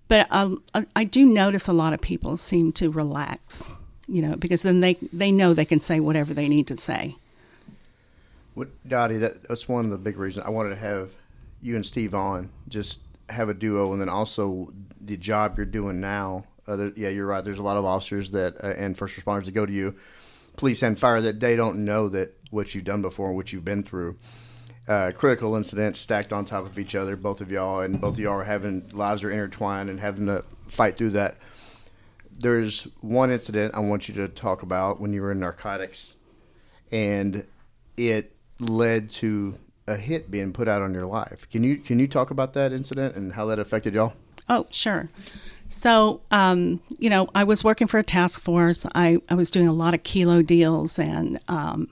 [SPEAKER 1] But um, I, I do notice a lot of people seem to relax, you know, because then they they know they can say whatever they need to say.
[SPEAKER 3] What, Dottie, that, that's one of the big reasons I wanted to have you and Steve on, just have a duo, and then also the job you're doing now. Yeah, you're right. There's a lot of officers that uh, and first responders that go to you, police and fire, that they don't know that what you've done before, what you've been through. Uh, critical incidents stacked on top of each other, both of y'all, and both of y'all are having lives are intertwined and having to fight through that. There's one incident I want you to talk about when you were in narcotics, and it led to a hit being put out on your life. Can you can you talk about that incident and how that affected y'all?
[SPEAKER 1] Oh, sure. So, um, you know, I was working for a task force. I, I was doing a lot of kilo deals, and um,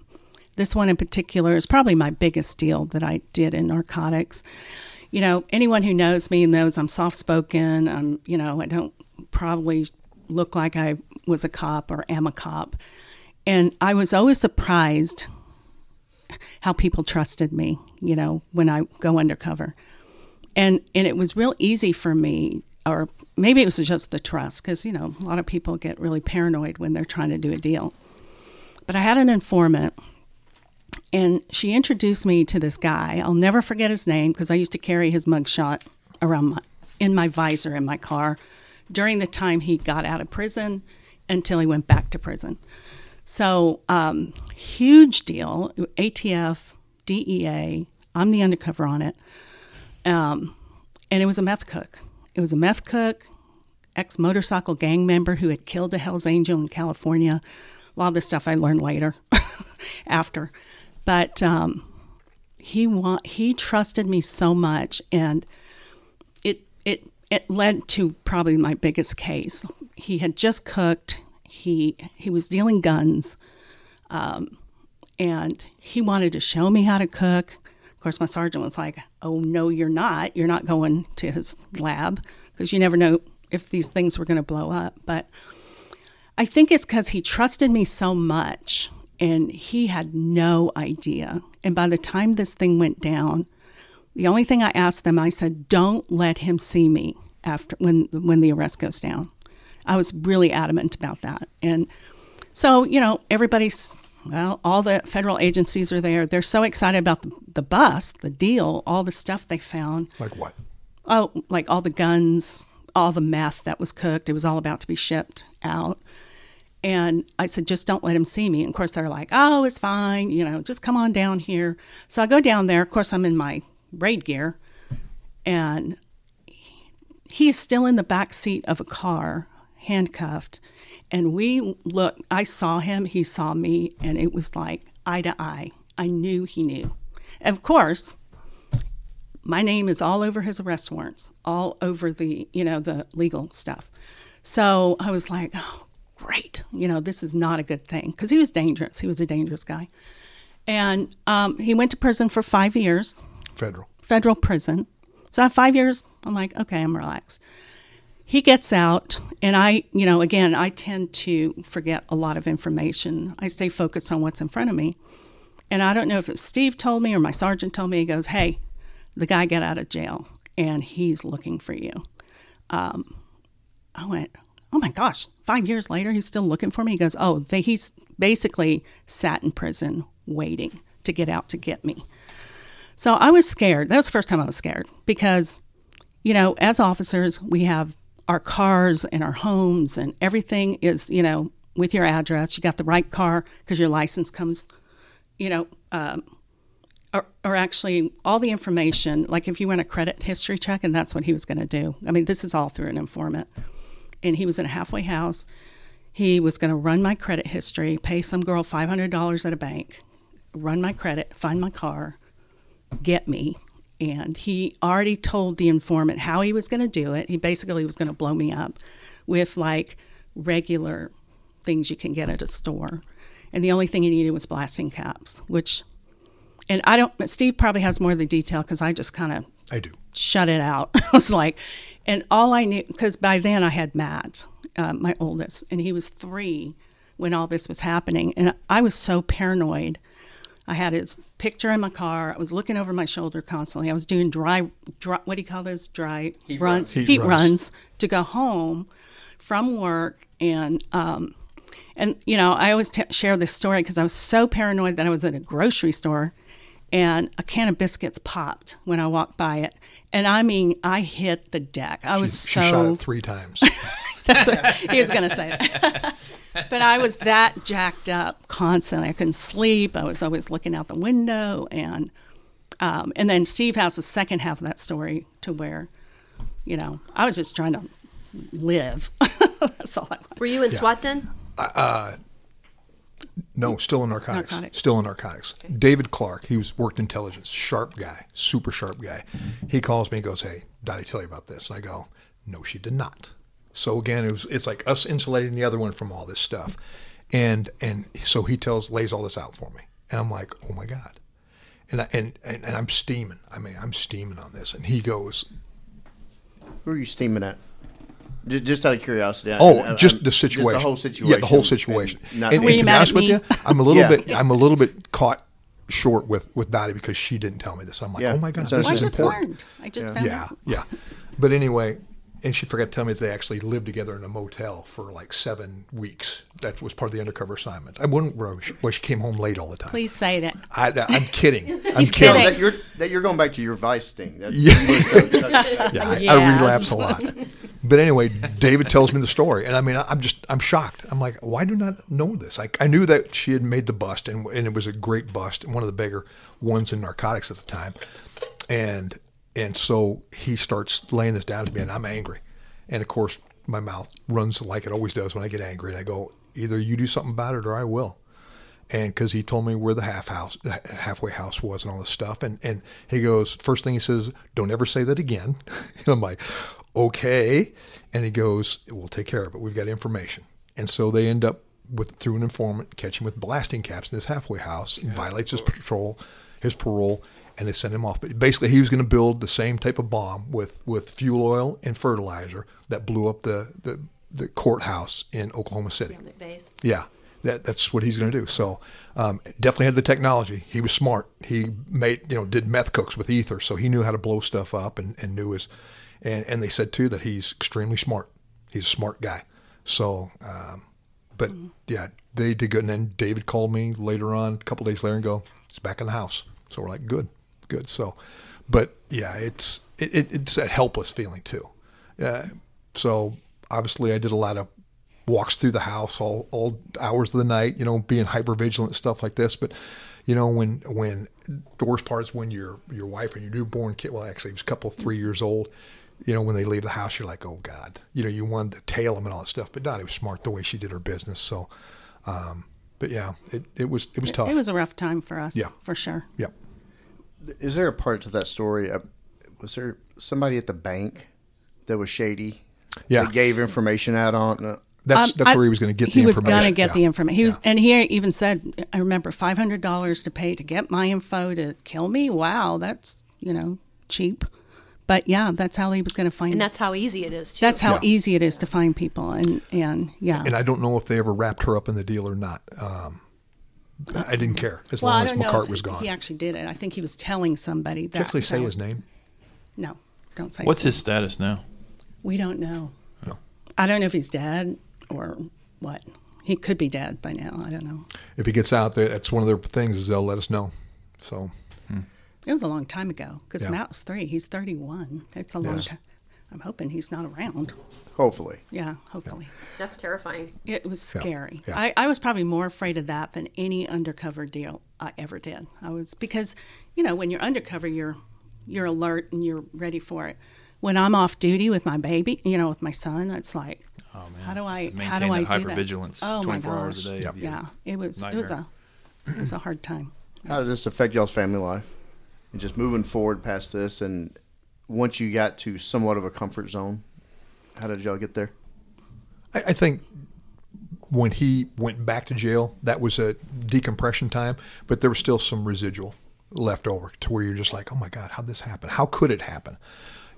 [SPEAKER 1] this one in particular is probably my biggest deal that I did in narcotics. You know, anyone who knows me knows I'm soft spoken. I'm, you know, I don't probably look like I was a cop or am a cop. And I was always surprised how people trusted me, you know, when I go undercover. And and it was real easy for me or maybe it was just the trust cuz you know, a lot of people get really paranoid when they're trying to do a deal. But I had an informant and she introduced me to this guy. I'll never forget his name because I used to carry his mugshot around my, in my visor in my car during the time he got out of prison until he went back to prison. So, um, huge deal. ATF, DEA. I'm the undercover on it. Um, and it was a meth cook. It was a meth cook, ex motorcycle gang member who had killed a Hells Angel in California. A lot of the stuff I learned later, after. But um, he wa- he trusted me so much, and it it it led to probably my biggest case. He had just cooked he he was dealing guns, um, and he wanted to show me how to cook. Of course, my sergeant was like, "Oh no, you're not. You're not going to his lab because you never know if these things were going to blow up." But I think it's because he trusted me so much, and he had no idea. And by the time this thing went down, the only thing I asked them, I said, "Don't let him see me after when when the arrest goes down." I was really adamant about that. And so, you know, everybody's, well, all the federal agencies are there. They're so excited about the, the bust, the deal, all the stuff they found.
[SPEAKER 2] Like what?
[SPEAKER 1] Oh, like all the guns, all the meth that was cooked. It was all about to be shipped out. And I said, just don't let him see me. And of course, they're like, oh, it's fine. You know, just come on down here. So I go down there. Of course, I'm in my raid gear. And he is still in the back seat of a car handcuffed. And we looked, I saw him, he saw me, and it was like eye to eye. I knew he knew. And of course, my name is all over his arrest warrants, all over the, you know, the legal stuff. So I was like, oh, great. You know, this is not a good thing because he was dangerous. He was a dangerous guy. And um, he went to prison for five years,
[SPEAKER 2] Federal.
[SPEAKER 1] federal prison. So I have five years, I'm like, okay, I'm relaxed he gets out and i you know again i tend to forget a lot of information. I stay focused on what's in front of me. And i don't know if steve told me or my sergeant told me he goes hey the guy got out of jail and he's looking for you. Um, i went oh my gosh five years later he's still looking for me? He goes oh they, he's basically sat in prison waiting to get out to get me. So I was scared. That was the first time I was scared because, you know, as officers, we have our cars and our homes and everything is, you know, with your address. You got the right car because your license comes, you know, um, or, or actually all the information. Like if you run a credit history check, and that's what he was going to do. I mean, this is all through an informant. And he was in a halfway house. He was going to run my credit history, pay some girl $500 at a bank, run my credit, find my car, get me. And he already told the informant how he was going to do it. He basically was going to blow me up with like regular things you can get at a store. And the only thing he needed was blasting caps, which, and I don't, Steve probably has more of the detail because I just kind of
[SPEAKER 2] I do.
[SPEAKER 1] shut it out. I was like, and all I knew, because by then I had Matt, uh, my oldest, and he was three when all this was happening. And I was so paranoid. I had his picture in my car. I was looking over my shoulder constantly. I was doing dry, dry what do you call those? Dry
[SPEAKER 3] Heat
[SPEAKER 1] runs,
[SPEAKER 3] runs.
[SPEAKER 2] Heat
[SPEAKER 1] heat
[SPEAKER 2] runs.
[SPEAKER 1] runs to go home from work. And, um, and you know, I always t- share this story because I was so paranoid that I was at a grocery store and a can of biscuits popped when I walked by it. And I mean, I hit the deck. I was
[SPEAKER 2] she
[SPEAKER 1] so
[SPEAKER 2] shot it three times.
[SPEAKER 1] that's what he was going to say that. but I was that jacked up constantly. I couldn't sleep. I was always looking out the window, and um, and then Steve has the second half of that story to where, you know, I was just trying to live. That's all I wanted.
[SPEAKER 4] Were you in SWAT then?
[SPEAKER 2] No, still in narcotics.
[SPEAKER 1] Narcotics.
[SPEAKER 2] Still in narcotics. David Clark, he was worked intelligence, sharp guy, super sharp guy. He calls me and goes, "Hey, did I tell you about this?" And I go, "No, she did not." So again, it was it's like us insulating the other one from all this stuff, and and so he tells lays all this out for me, and I'm like, "Oh my god," and I, and, and and I'm steaming. I mean, I'm steaming on this, and he goes,
[SPEAKER 3] Who are you steaming at? Just, just out of curiosity.
[SPEAKER 2] Oh,
[SPEAKER 3] I-
[SPEAKER 2] just
[SPEAKER 3] I'm-
[SPEAKER 2] the situation.
[SPEAKER 3] the whole situation.
[SPEAKER 2] Yeah, the whole situation.
[SPEAKER 3] and
[SPEAKER 2] And,
[SPEAKER 3] not-
[SPEAKER 2] and
[SPEAKER 1] Were
[SPEAKER 2] to be honest with you, I'm a little
[SPEAKER 3] Yeah.
[SPEAKER 2] bit. I'm a little bit caught short with with Dottie because she didn't tell me this. I'm like,
[SPEAKER 3] Yeah,
[SPEAKER 2] oh my god,
[SPEAKER 3] so
[SPEAKER 2] this
[SPEAKER 1] I
[SPEAKER 2] is
[SPEAKER 1] just
[SPEAKER 2] important.
[SPEAKER 1] learned. I just found
[SPEAKER 2] Yeah,
[SPEAKER 1] out.
[SPEAKER 2] yeah. But anyway, and she forgot to tell me that they actually lived together in a motel for like seven weeks. That was part of the undercover assignment. I wouldn't where she, came home late all the time.
[SPEAKER 1] Please say that.
[SPEAKER 2] I, I'm kidding. I'm
[SPEAKER 1] He's
[SPEAKER 2] kidding.
[SPEAKER 3] No, that you're that you're going back to your vice thing. That's,
[SPEAKER 2] Yeah.
[SPEAKER 3] you were so.
[SPEAKER 2] Yeah, I, I relapse a lot. But anyway, David tells me the story, and I mean, I'm just I'm shocked. I'm like, why do not know this? Like, I knew that she had made the bust, and and it was a great bust, and one of the bigger ones in narcotics at the time, and and so he starts laying this down to me, and I'm angry, and of course my mouth runs like it always does when I get angry, and I go, either you do something about it or I will and because he told me where the half house, halfway house was, and all this stuff, and and he goes, first thing he says, don't ever say that again. and I'm like, okay, and he goes, we'll take care of it. We've got information, and so they end up with through an informant catching with blasting caps in his halfway house, and violates his patrol, his parole. And they sent him off. But basically, he was going to build the same type of bomb with, with fuel oil and fertilizer that blew up the, the, the courthouse in Oklahoma City.
[SPEAKER 4] Yeah,
[SPEAKER 2] that that's what he's going to do. So um, definitely had the technology. He was smart. He made you know did meth cooks with ether, so he knew how to blow stuff up and, and knew his. And and they said too that he's extremely smart. He's a smart guy. So, um, but yeah, they did good. And then David called me later on, a couple days later, and go, "It's back in the house." So we're like, "Good, good." So, but yeah, it's it, it, it's that helpless feeling too. Uh, so obviously, I did a lot of walks through the house all, all hours of the night, you know, being hyper vigilant stuff like this. But you know, when when the worst part is when your your wife and your newborn kid, well, actually, it was a couple three years old. You know, when they leave the house, you're like, oh God, you know, you wanted to tail them and all that stuff. But Dottie was smart the way she did her business. So, um, but yeah, it, it was it was tough.
[SPEAKER 1] It was a rough time for us,
[SPEAKER 2] Yeah.
[SPEAKER 1] for sure.
[SPEAKER 2] yeah.
[SPEAKER 3] Is there a part to that story? Uh, was there somebody at the bank that was shady?
[SPEAKER 2] Yeah.
[SPEAKER 3] That gave information out on. Uh,
[SPEAKER 2] That's
[SPEAKER 1] Um,
[SPEAKER 2] that's
[SPEAKER 1] I-
[SPEAKER 2] where he was going to get the information.
[SPEAKER 1] he
[SPEAKER 2] the
[SPEAKER 1] was going to get
[SPEAKER 2] Yeah.
[SPEAKER 1] the information. He was, and he even said, "I remember five hundred dollars to pay to get my info to kill me. Wow, that's you know cheap." But yeah, that's how he was going to find.
[SPEAKER 4] And that's how easy it is, too.
[SPEAKER 1] that's how
[SPEAKER 2] Yeah.
[SPEAKER 1] easy it is to find people, and and yeah.
[SPEAKER 2] And I don't know if they ever wrapped her up in the deal or not. Um, I didn't care as
[SPEAKER 1] well,
[SPEAKER 2] long as
[SPEAKER 1] don't
[SPEAKER 2] McCart was gone.
[SPEAKER 1] he actually did it. I think he was telling somebody that.
[SPEAKER 2] Did you actually say
[SPEAKER 1] that-
[SPEAKER 2] his name?
[SPEAKER 1] No, don't say.
[SPEAKER 6] What's
[SPEAKER 1] name.
[SPEAKER 6] What's his status now?
[SPEAKER 1] We don't know.
[SPEAKER 2] No.
[SPEAKER 1] I don't know if he's dead or what. He could be dead by now. I don't know.
[SPEAKER 2] If he gets out there, that's one of their things is they'll let us know. So
[SPEAKER 1] It it was a long time ago because
[SPEAKER 2] Yeah.
[SPEAKER 1] Matt's three. He's 31. It's a long
[SPEAKER 2] Yes.
[SPEAKER 1] time. I'm hoping he's not around.
[SPEAKER 3] Hopefully.
[SPEAKER 1] Yeah, hopefully.
[SPEAKER 4] That's terrifying.
[SPEAKER 1] It was scary.
[SPEAKER 2] yeah.
[SPEAKER 1] I, I was probably more afraid of that than any undercover deal I ever did. I was because, you know, when you're undercover, you're you're alert and you're ready for it. When I'm off duty with my baby, you know, with my son, it's like,
[SPEAKER 6] Oh man,
[SPEAKER 1] how do I
[SPEAKER 6] Just
[SPEAKER 1] how do
[SPEAKER 6] maintain
[SPEAKER 1] I
[SPEAKER 6] that
[SPEAKER 1] do that?
[SPEAKER 6] hypervigilance
[SPEAKER 1] Oh my
[SPEAKER 6] 24 hours a day.
[SPEAKER 2] Yep.
[SPEAKER 1] Yeah, it was it was a it was a hard time.
[SPEAKER 3] How did this affect y'all's family life? And just moving forward past this, and once you got to somewhat of a comfort zone, how did y'all get there?
[SPEAKER 2] I, I think when he went back to jail, that was a decompression time, but there was still some residual left over to where you're just like, oh my God, how'd this happen? How could it happen?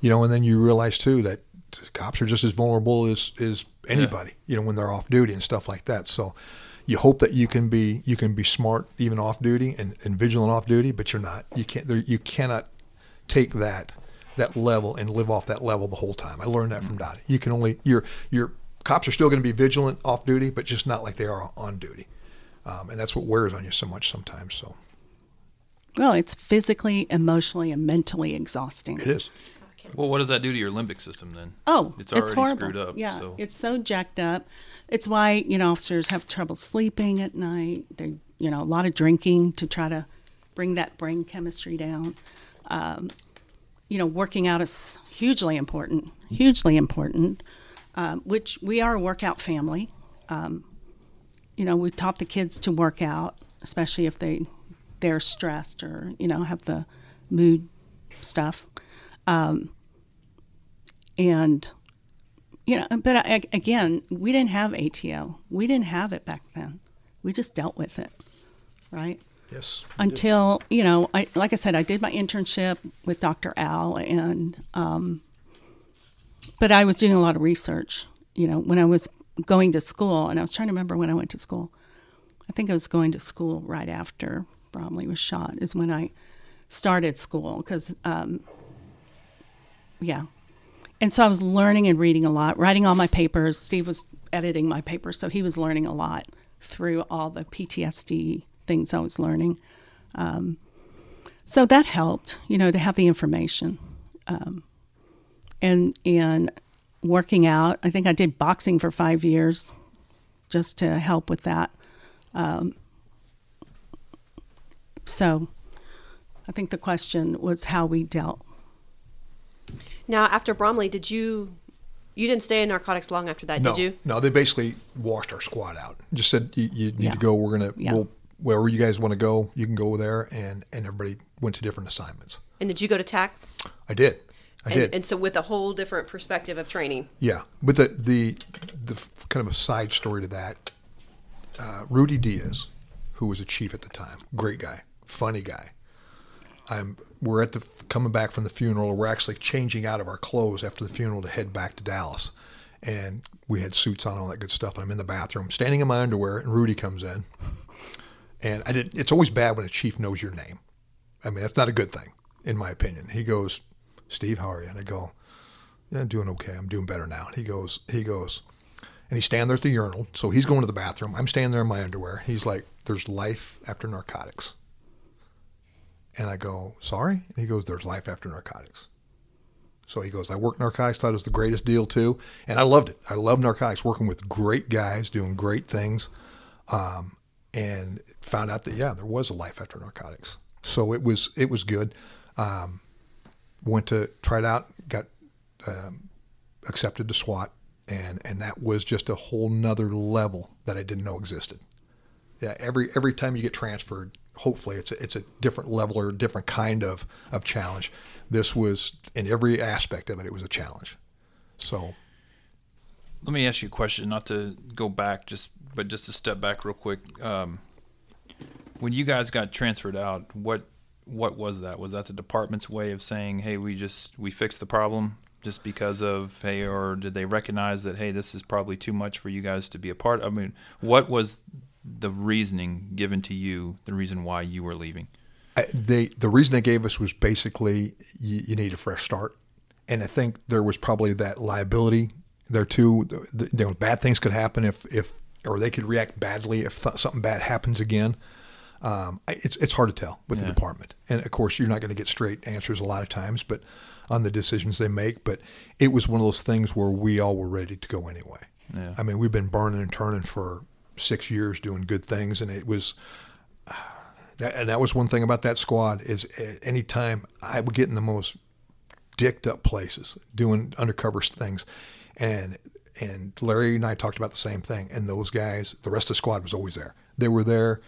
[SPEAKER 2] You know, and then you realize too that cops are just as vulnerable as, as anybody, you know, when they're off duty and stuff like that. So you hope that you can be you can be smart even off duty and, and vigilant off duty, but you're not. You can't there, you cannot take that that level and live off that level the whole time. I learned that from Dottie. You can only your your cops are still going to be vigilant off duty, but just not like they are on duty, um, and that's what wears on you so much sometimes. So
[SPEAKER 1] Well, it's physically, emotionally, and mentally exhausting.
[SPEAKER 2] it is.
[SPEAKER 6] Well, what does that do to your limbic system then?
[SPEAKER 1] Oh,
[SPEAKER 6] it's already
[SPEAKER 1] horrible.
[SPEAKER 6] screwed up.
[SPEAKER 1] Yeah,
[SPEAKER 6] so.
[SPEAKER 1] it's so jacked up. It's why you know officers have trouble sleeping at night. They, you know, a lot of drinking to try to bring that brain chemistry down. Um, you know, working out is hugely important. Hugely important. Um, which we are a workout family. Um, you know, we taught the kids to work out, especially if they they're stressed or you know have the mood stuff. Um, and you know, but I, again, we didn't have ATO. We didn't have it back then. We just dealt with it, right?
[SPEAKER 2] Yes.
[SPEAKER 1] Until you know, I like I said, I did my internship with Dr. Al, and um, but I was doing a lot of research. You know, when I was going to school, and I was trying to remember when I went to school. I think I was going to school right after Bromley was shot. Is when I started school because, um, yeah, and so I was learning and reading a lot, writing all my papers. Steve was editing my papers, so he was learning a lot through all the PTSD things I was learning. Um, so that helped, you know, to have the information, um, and and working out. I think I did boxing for five years, just to help with that. Um, so, I think the question was how we dealt
[SPEAKER 4] Now, after Bromley, did you you didn't stay in narcotics long after that,
[SPEAKER 2] No,
[SPEAKER 4] did you?
[SPEAKER 2] no, they basically washed our squad out. Just said you, you need
[SPEAKER 1] Yeah.
[SPEAKER 2] to go. We're gonna
[SPEAKER 1] Yeah.
[SPEAKER 2] we'll, wherever you guys want to go, you can go there, and and everybody went to different assignments.
[SPEAKER 4] And did you go to TAC?
[SPEAKER 2] I did, I
[SPEAKER 4] And,
[SPEAKER 2] did.
[SPEAKER 4] and so with a whole different perspective of training.
[SPEAKER 2] Yeah, but the the the kind of a side story to that, uh, Rudy Diaz, who was a chief at the time, great guy, funny guy. I'm we're at the coming back from the funeral. We're actually changing out of our clothes after the funeral to head back to Dallas, and we had suits on, all that good stuff. And I'm in the bathroom, standing in my underwear, and Rudy comes in, and I did. It's always bad when a chief knows your name. I mean, that's not a good thing, in my opinion. He goes, "Steve, how are you?" And I go, yeah, doing okay. I'm doing better now. And He goes, he goes, and he's standing there at the urinal. So he's going to the bathroom. I'm standing there in my underwear. He's like, there's life after narcotics. And I go, sorry? And he goes, there's life after narcotics. So he goes, I worked narcotics, thought it was the greatest deal too. And I loved it. I love narcotics, working with great guys, doing great things. Um, and found out that, yeah, there was a life after narcotics. So it was, it was good. Um, went to try it out, got um, accepted to SWAT, and and that was just a whole nother level that I didn't know existed. Yeah, every every time you get transferred, hopefully it's a, it's a different level or different kind of of challenge. This was in every aspect of it, it was a challenge. So
[SPEAKER 6] Let me ask you a question, not to go back, just but just to step back real quick. Um, when you guys got transferred out, what what was that? Was that the department's way of saying, "Hey, we just we fixed the problem just because of hey," or did they recognize that hey, this is probably too much for you guys to be a part? I mean, what was the reasoning given to you? The reason why you were leaving?
[SPEAKER 2] I, they the reason they gave us was basically you, you need a fresh start, and I think there was probably that liability there too. The, the, you know, bad things could happen if if or they could react badly if th- something bad happens again. Um, it's it's hard to tell with
[SPEAKER 6] Yeah.
[SPEAKER 2] the department, and of course you're not going to get straight answers a lot of times, but on the decisions they make. But it was one of those things where we all were ready to go anyway.
[SPEAKER 6] Yeah.
[SPEAKER 2] I mean, we've been burning and turning for six years doing good things, and it was. That, and that was one thing about that squad is at any time I would get in the most dicked up places doing undercover things, and and Larry and I talked about the same thing. And those guys, the rest of the squad was always there. They were there,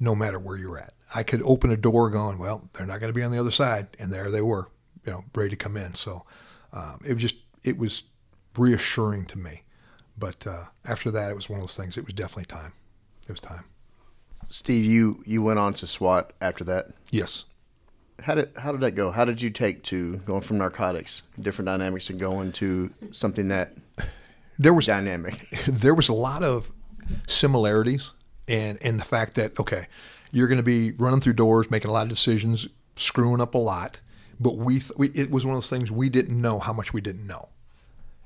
[SPEAKER 2] no matter where you were at. I could open a door, going, well, they're not going to be on the other side, and there they were, you know, ready to come in. So um, it was just it was reassuring to me. But uh, after that, it was one of those things. It was definitely time. It was time.
[SPEAKER 3] Steve, you you went on to SWAT after that.
[SPEAKER 2] Yes.
[SPEAKER 3] How did how did that go? How did you take to going from narcotics, different dynamics, and going to something that
[SPEAKER 2] There was
[SPEAKER 3] dynamic?
[SPEAKER 2] there was a lot of similarities and and the fact that okay you're going to be running through doors making a lot of decisions screwing up a lot but we, th- we it was one of those things we didn't know how much we didn't know.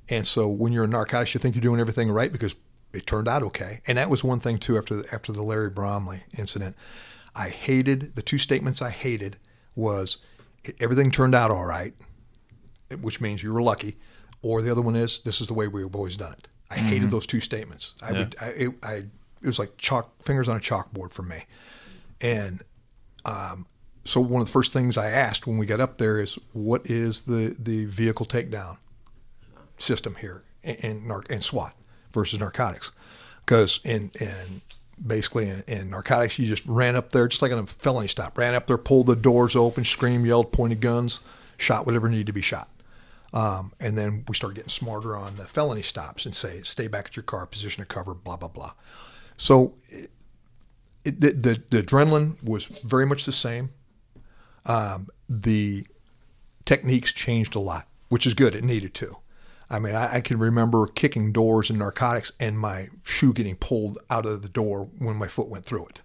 [SPEAKER 2] And so when you're in narcotics you think you're doing everything right because it turned out okay. And that was one thing too after the, after the Larry Bromley incident. I hated the two statements I hated was everything turned out all right which means you were lucky, or the other one is this is the way we've always done it. I hated those two statements. I
[SPEAKER 6] Yeah.
[SPEAKER 2] would, I, it, I, it was like chalk fingers on a chalkboard for me, and um, so one of the first things I asked when we got up there is what is the the vehicle takedown system here in in, in SWAT versus narcotics, because in in basically in, in narcotics you just ran up there just like in a felony stop, ran up there, pulled the doors open, screamed, yelled, pointed guns, shot whatever needed to be shot. Um, and then we start getting smarter on the felony stops and say, stay back at your car, position of cover, blah, blah, blah. So it, it, the, the, the adrenaline was very much the same. Um, the techniques changed a lot, which is good. It needed to. I mean, I, I can remember kicking doors in narcotics and my shoe getting pulled out of the door when my foot went through it.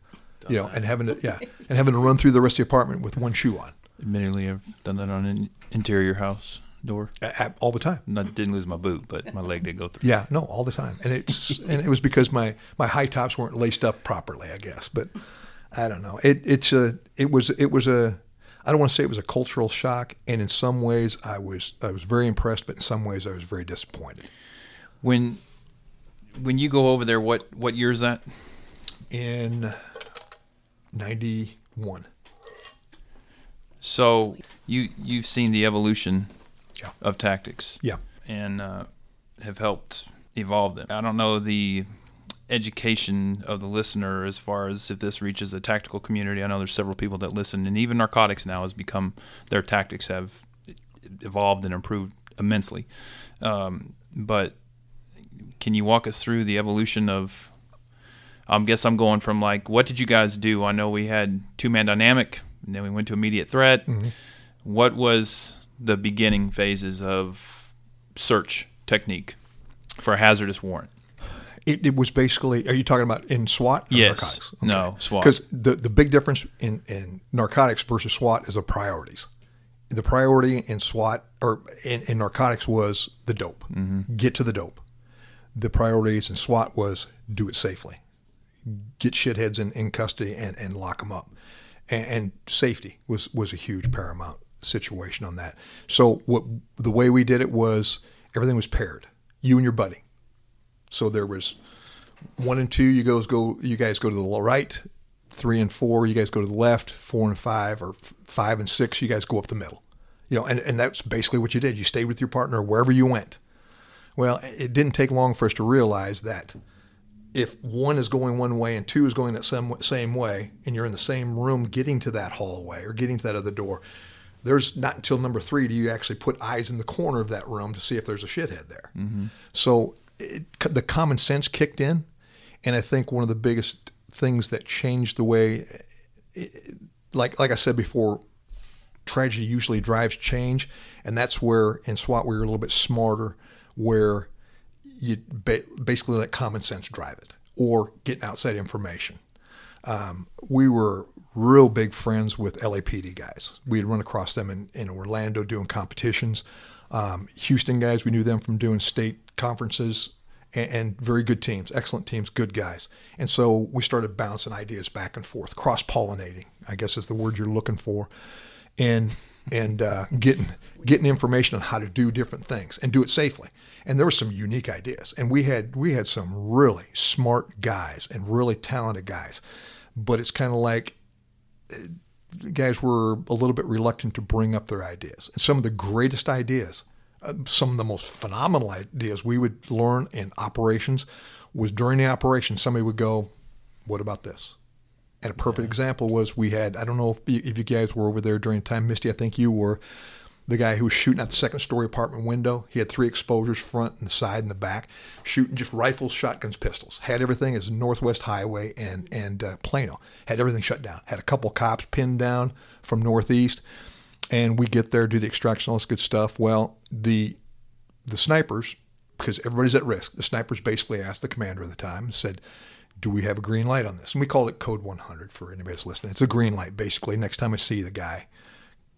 [SPEAKER 2] You know, and having to yeah, and having to run through the rest of the apartment with one shoe on
[SPEAKER 6] Admittedly, I've done that on an interior house door.
[SPEAKER 2] a- a- all the time.
[SPEAKER 6] Not didn't lose my boot, but my leg did go through.
[SPEAKER 2] Yeah, no, all the time, and it's and it was because my my high tops weren't laced up properly, I guess. But I don't know. It it's a it was it was a I don't want to say it was a cultural shock, and in some ways I was I was very impressed, but in some ways I was very disappointed.
[SPEAKER 6] When when you go over there, what what year is that?
[SPEAKER 2] In ninety one,
[SPEAKER 6] So you you've seen the evolution
[SPEAKER 2] Yeah.
[SPEAKER 6] of tactics.
[SPEAKER 2] yeah,
[SPEAKER 6] and uh, have helped evolve them. I don't know the education of the listener as far as if this reaches the tactical community. I know there's several people that listen, and even narcotics now has become their tactics have evolved and improved immensely. Um, but can you walk us through the evolution of? I guess I'm going from like, what did you guys do? I know we had two man dynamic, and then we went to immediate threat. What was the beginning phases of search technique for a hazardous warrant?
[SPEAKER 2] it, it was basically. Are you talking about in SWAT? Or
[SPEAKER 6] Yes.
[SPEAKER 2] narcotics?
[SPEAKER 6] No, SWAT.
[SPEAKER 2] Because the the big difference in in narcotics versus SWAT is the priorities. The priority in SWAT or in, in narcotics was the dope. Mm-hmm. Get to the dope. The priorities in SWAT was do it safely. Get shitheads in, in custody and, and lock them up. And, and safety was, was a huge paramount situation on that. So what the way we did it was everything was paired. You and your buddy. So there was one and two, you guys go. You guys go to the right. Three and four, you guys go to the left. Four and five, or five and six, you guys go up the middle. You know, and, and that's basically what you did. You stayed with your partner wherever you went. Well, it didn't take long for us to realize that if one is going one way and two is going that same same way, and you're in the same room getting to that hallway or getting to that other door, there's not until number three do you actually put eyes in the corner of that room to see if there's a shithead there. So it, the common sense kicked in, and I think one of the biggest things that changed the way, like like I said before, tragedy usually drives change, and that's where in SWAT we were a little bit smarter, where you ba- basically let common sense drive it, or getting outside information. Um, we were real big friends with LAPD guys. We had run across them in, in Orlando doing competitions. Um, Houston guys, we knew them from doing state conferences, and, and very good teams, excellent teams, good guys. And so we started bouncing ideas back and forth, cross pollinating, I guess is the word you're looking for, and and uh, getting getting information on how to do different things and do it safely. And there were some unique ideas, and we had we had some really smart guys and really talented guys, but it's kind of like guys were a little bit reluctant to bring up their ideas. And some of the greatest ideas, uh, some of the most phenomenal ideas we would learn in operations was during the operation, somebody would go, What about this? And a perfect example was we had, I don't know if you, if you guys were over there during the time, Misty, I think you were, the guy who was shooting at the second story apartment window. He had three exposures, front and the side and the back, shooting just rifles, shotguns, pistols. Had everything as Northwest Highway and and uh, Plano. Had everything shut down. Had a couple cops pinned down from Northeast, and we get there, do the extraction, all this good stuff. Well, the the snipers, because everybody's at risk, the snipers basically asked the commander at the time and said, do we have a green light on this? And we called it Code 100 for anybody that's listening. It's a green light, basically. Next time I see the guy,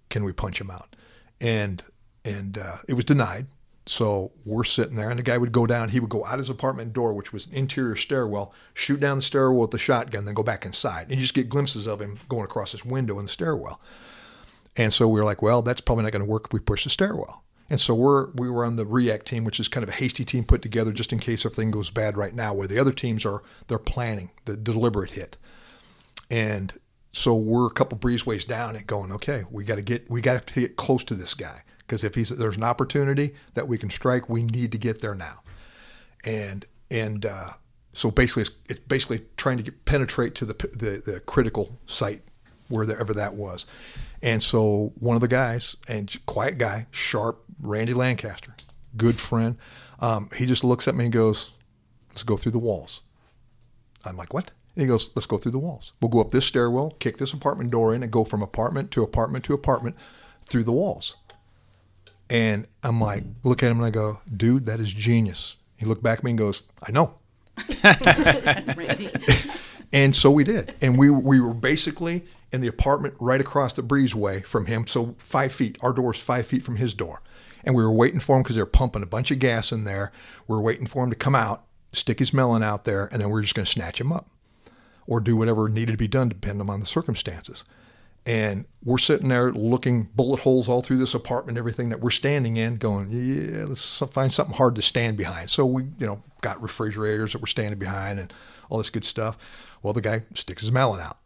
[SPEAKER 2] can we punch him out? And and uh, it was denied. So we're sitting there, and the guy would go down. He would go out his apartment door, which was an interior stairwell, shoot down the stairwell with the shotgun, then go back inside, and you just get glimpses of him going across this window in the stairwell. And so we were like, well, that's probably not going to work if we push the stairwell. And so we're we were on the react team, which is kind of a hasty team put together just in case everything goes bad right now. Where the other teams are they're planning the deliberate hit, and so we're a couple breezeways down and going, okay, we got to get we got to get close to this guy because if he's there's an opportunity that we can strike, we need to get there now. And and uh, so basically, it's, it's, basically trying to get, penetrate to the, the the critical site wherever that was. And so one of the guys, and quiet guy, sharp, Randy Lancaster, good friend, um, he just looks at me and goes, "Let's go through the walls." I'm like, "What?" And he goes, let's go through the walls. We'll go up this stairwell, kick this apartment door in, and go from apartment to apartment to apartment through the walls. And I'm like, look at him and I go, dude, that is genius. He looked back at me and goes, I know. and so we did. And we, we were basically in the apartment right across the breezeway from him. So five feet, our door door's five feet from his door. And we were waiting for him because they were pumping a bunch of gas in there. We were waiting for him to come out, stick his melon out there, and then we were just going to snatch him up or do whatever needed to be done depending on the circumstances. And we're sitting there looking bullet holes all through this apartment, everything that we're standing in, going, yeah, let's find something hard to stand behind. So we, you know, got refrigerators that we're standing behind and all this good stuff. Well, the guy sticks his melon out,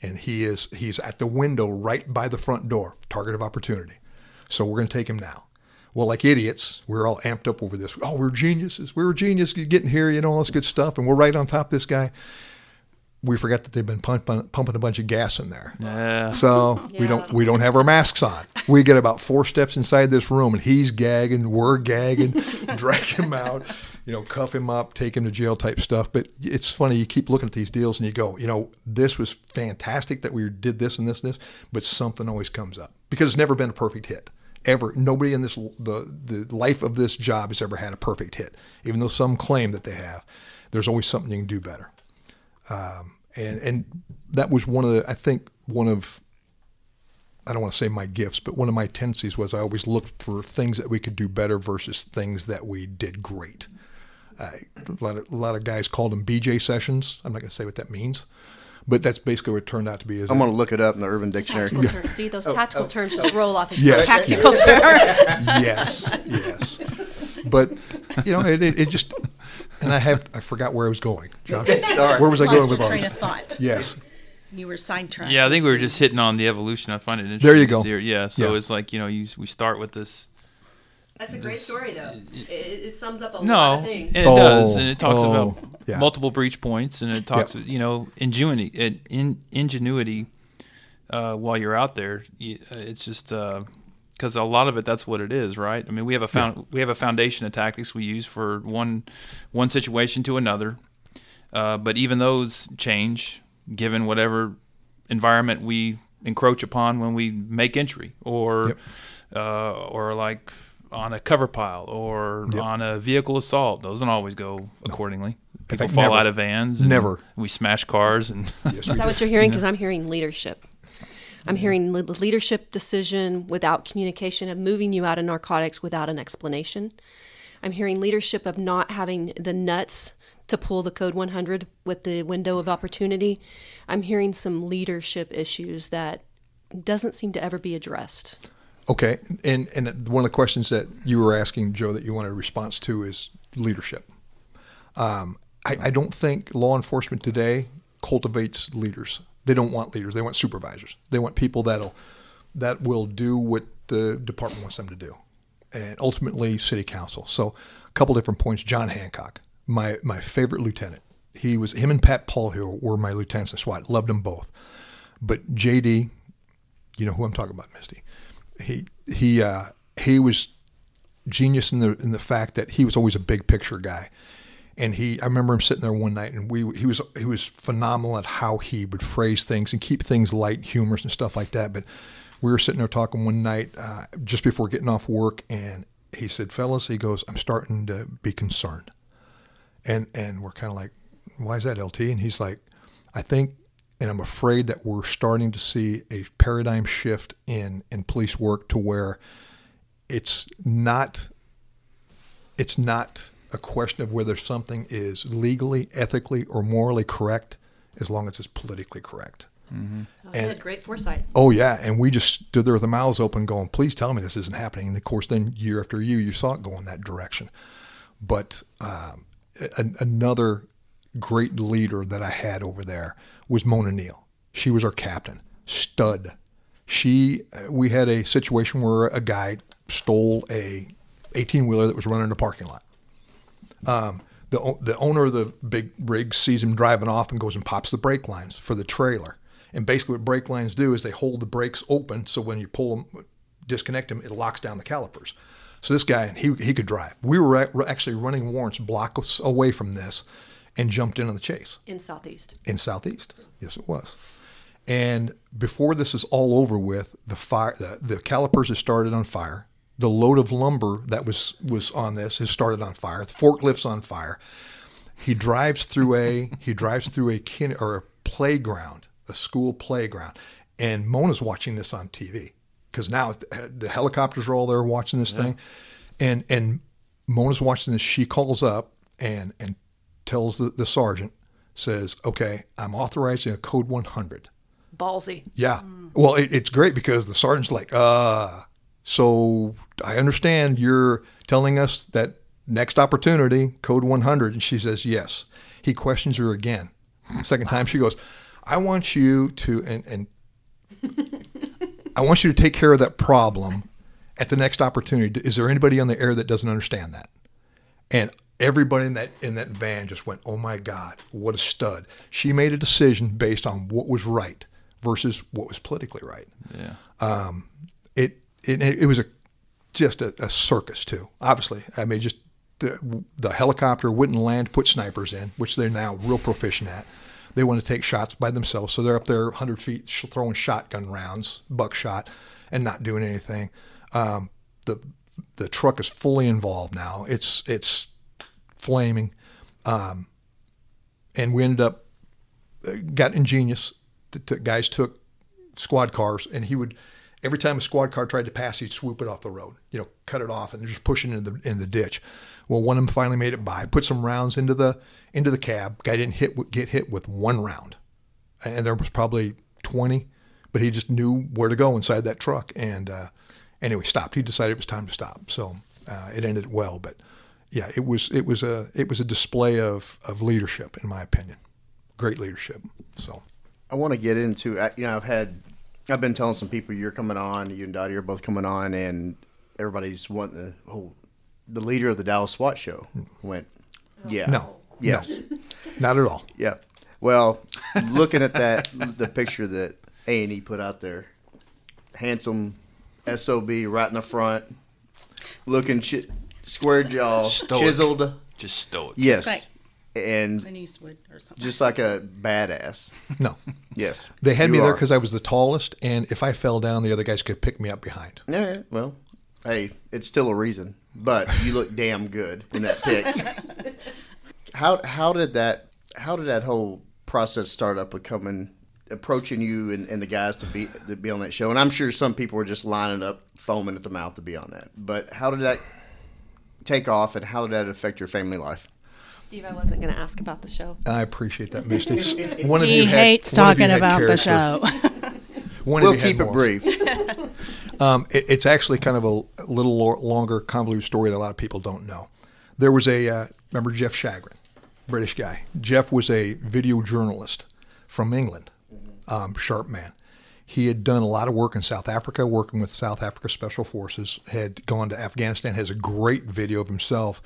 [SPEAKER 2] and he is he's at the window right by the front door, target of opportunity. So we're going to take him now. Well, like idiots, we're all amped up over this. Oh, we're geniuses. We were geniuses getting here, you know, all this good stuff, and we're right on top of this guy we forget that they've been pumping, pumping a bunch of gas in there.
[SPEAKER 6] Yeah.
[SPEAKER 2] So
[SPEAKER 4] Yeah.
[SPEAKER 2] we don't we don't have our masks on. We get about four steps inside this room, and he's gagging, we're gagging, drag him out, you know, cuff him up, take him to jail type stuff. But it's funny. You keep looking at these deals, and you go, you know, this was fantastic that we did this and this and this, but something always comes up because it's never been a perfect hit. Ever, nobody in this the the life of this job has ever had a perfect hit. Even though some claim that they have, there's always something you can do better. Um, and and that was one of the I think one of I don't want to say my gifts, but one of my tendencies was I always looked for things that we could do better versus things that we did great. I, a, lot of, a lot of guys called them BJ sessions. I'm not going to say what that means, but that's basically what it turned out to be. Is
[SPEAKER 3] I'm going to look it up in the Urban Dictionary.
[SPEAKER 4] Tactical terms. See, those tactical terms just roll off as
[SPEAKER 2] Yeah.
[SPEAKER 4] tactical terms.
[SPEAKER 2] yes, yes. But you know, it, it, it just and I have I forgot where I was going, Josh.
[SPEAKER 3] Sorry.
[SPEAKER 2] Where was I going with all
[SPEAKER 1] train
[SPEAKER 2] this?
[SPEAKER 1] of thought.
[SPEAKER 2] Yes.
[SPEAKER 1] You were sidetracked.
[SPEAKER 6] Yeah, I think we were just hitting on the evolution. I find it interesting.
[SPEAKER 2] There you go.
[SPEAKER 6] see. Yeah, so
[SPEAKER 2] Yeah.
[SPEAKER 6] it's like you know, you we start with this.
[SPEAKER 4] That's a great story, though. It, it sums up a lot
[SPEAKER 6] No,
[SPEAKER 4] of
[SPEAKER 6] and
[SPEAKER 4] things.
[SPEAKER 6] it
[SPEAKER 2] Oh,
[SPEAKER 6] does, and it talks
[SPEAKER 2] oh,
[SPEAKER 6] about
[SPEAKER 2] yeah.
[SPEAKER 6] multiple breach points, and it talks,
[SPEAKER 2] Yep.
[SPEAKER 6] you know, ingenuity, in, in, ingenuity. Uh, while you're out there, uh, it's just because a lot of it that's what it is, right? I mean, we have a found we have a foundation of tactics we use for one one situation to another, uh, but even those change given whatever environment we encroach upon when we make entry, or
[SPEAKER 2] Yep.
[SPEAKER 6] uh, or like on a cover pile or
[SPEAKER 2] Yep.
[SPEAKER 6] on a vehicle assault. Those don't always go accordingly. People
[SPEAKER 2] fact,
[SPEAKER 6] fall
[SPEAKER 2] never.
[SPEAKER 6] out of vans. and
[SPEAKER 2] Never.
[SPEAKER 6] We smash cars and
[SPEAKER 2] Yes, we
[SPEAKER 4] Is that
[SPEAKER 2] did.
[SPEAKER 4] what you're hearing? Because I'm hearing leadership. I'm hearing le- leadership decision without communication of moving you out of narcotics without an explanation. I'm hearing leadership of not having the nuts to pull the code 100 with the window of opportunity. I'm hearing some leadership issues that doesn't seem to ever be addressed.
[SPEAKER 2] Okay, and and one of the questions that you were asking, Joe, that you wanted a response to is leadership. Um, I, I don't think law enforcement today cultivates leaders. They don't want leaders. They want supervisors. They want people that'll that will do what the department wants them to do, and ultimately city council. So, a couple different points. John Hancock, my my favorite lieutenant. He was him and Pat Paul here were my lieutenants in SWAT. Loved them both. But JD, you know who I'm talking about, Misty. He he uh, he was genius in the in the fact that he was always a big picture guy. And he, I remember him sitting there one night, and we he was he was phenomenal at how he would phrase things and keep things light, humorous, and stuff like that. But we were sitting there talking one night uh, just before getting off work, and he said, "Fellas," he goes, "I'm starting to be concerned," and and we're kind of like, "Why is that, LT?" And he's like, "I think." And I'm afraid that we're starting to see a paradigm shift in, in police work to where it's not it's not a question of whether something is legally, ethically, or morally correct, as long as it's politically correct.
[SPEAKER 4] Oh, I had great foresight.
[SPEAKER 2] Oh yeah, and we just stood there with the mouths open, going, "Please tell me this isn't happening." And of course, then year after year, you saw it go in that direction. But um, a- another great leader that I had over there was Mona Neal. She was our captain, stud. She, we had a situation where a guy stole a 18 wheeler that was running in a parking lot. Um, the the owner of the big rig sees him driving off and goes and pops the brake lines for the trailer. And basically, what brake lines do is they hold the brakes open, so when you pull them, disconnect them, it locks down the calipers. So this guy, he he could drive. We were actually running warrants blocks away from this, and jumped in on the chase
[SPEAKER 4] In Southeast.
[SPEAKER 2] in Southeast. Yes, it was. And before this is all over with, the fire, the, the calipers has started on fire. The load of lumber that was was on this has started on fire. The forklift's on fire. He drives through a he drives through a kin or a playground, a school playground, and Mona's watching this on TV because now the the helicopters are all there watching this thing, and and Mona's watching this. She calls up and and tells the, the sergeant, says, "Okay, I'm authorizing a code 100."
[SPEAKER 4] Ballsy.
[SPEAKER 2] Yeah. Well, it, it's great because the sergeant's like, uh, so I understand you're telling us that next opportunity, code 100. And she says, yes. He questions her again. Second time, she goes, I want you to, and, and I want you to take care of that problem at the next opportunity. Is there anybody on the air that doesn't understand that? And everybody in that in that van just went, "Oh my God, what a stud!" She made a decision based on what was right versus what was politically right.
[SPEAKER 6] Yeah.
[SPEAKER 2] It it, it was a just a, a circus too. Obviously, I mean, just the the helicopter wouldn't land, put snipers in, which they're now real proficient at. They want to take shots by themselves, so they're up there 100 feet throwing shotgun rounds, buckshot, and not doing anything. Um, the the truck is fully involved now. It's it's flaming, um, and we ended up uh, got ingenious. The, the guys took squad cars, and he would every time a squad car tried to pass, he'd swoop it off the road. You know, cut it off, and they're just pushing in the in the ditch. Well, one of them finally made it by, put some rounds into the into the cab. Guy didn't hit get hit with one round, and there was probably twenty, but he just knew where to go inside that truck. And uh, anyway, stopped. He decided it was time to stop, so uh, it ended well. But yeah, it was it was a it was a display of of leadership, in my opinion, great leadership. So.
[SPEAKER 3] I want to get into. You know, I've had, I've been telling some people you're coming on, you and Dottie are both coming on, and everybody's wanting to. Oh, the leader of the Dallas SWAT show went. Yeah.
[SPEAKER 2] No.
[SPEAKER 3] Yes.
[SPEAKER 2] Not at all.
[SPEAKER 3] Yeah. Well, looking at that, the picture that A and E put out there, handsome sob right in the front, looking chi- square jaw,
[SPEAKER 6] Stoic.
[SPEAKER 3] chiseled.
[SPEAKER 6] Just stoic.
[SPEAKER 3] Yes.
[SPEAKER 1] Like
[SPEAKER 3] And
[SPEAKER 1] Clint Eastwood or something.
[SPEAKER 3] just like a badass.
[SPEAKER 2] No.
[SPEAKER 3] Yes.
[SPEAKER 2] They had
[SPEAKER 3] You
[SPEAKER 2] me there because I was the tallest, and if I fell down, the other guys could pick me up behind.
[SPEAKER 3] Yeah, well, hey, it's still a reason, but you look damn good in that pic. how how did that how did that whole process start up with coming approaching you and, and the guys to be to be on that show? And I'm sure some people were just lining up, foaming at the mouth to be on that. But how did that take off, and how did that affect your family life?
[SPEAKER 4] Steve, I wasn't going to ask about the show.
[SPEAKER 2] I appreciate that, Misty. One of
[SPEAKER 1] He
[SPEAKER 2] you had-
[SPEAKER 1] hates
[SPEAKER 2] one of you
[SPEAKER 1] talking
[SPEAKER 2] had
[SPEAKER 1] about the show.
[SPEAKER 2] One
[SPEAKER 3] We'll
[SPEAKER 2] you
[SPEAKER 3] keep it brief.
[SPEAKER 2] Um, it, it's actually kind of a, a little lo- longer, convoluted story that a lot of people don't know. There was a uh, remember Jeff Chagrin, British guy. Jeff was a video journalist from England, um, sharp man. He had done a lot of work in South Africa, working with South Africa Special Forces. Had gone to Afghanistan. Has a great video of himself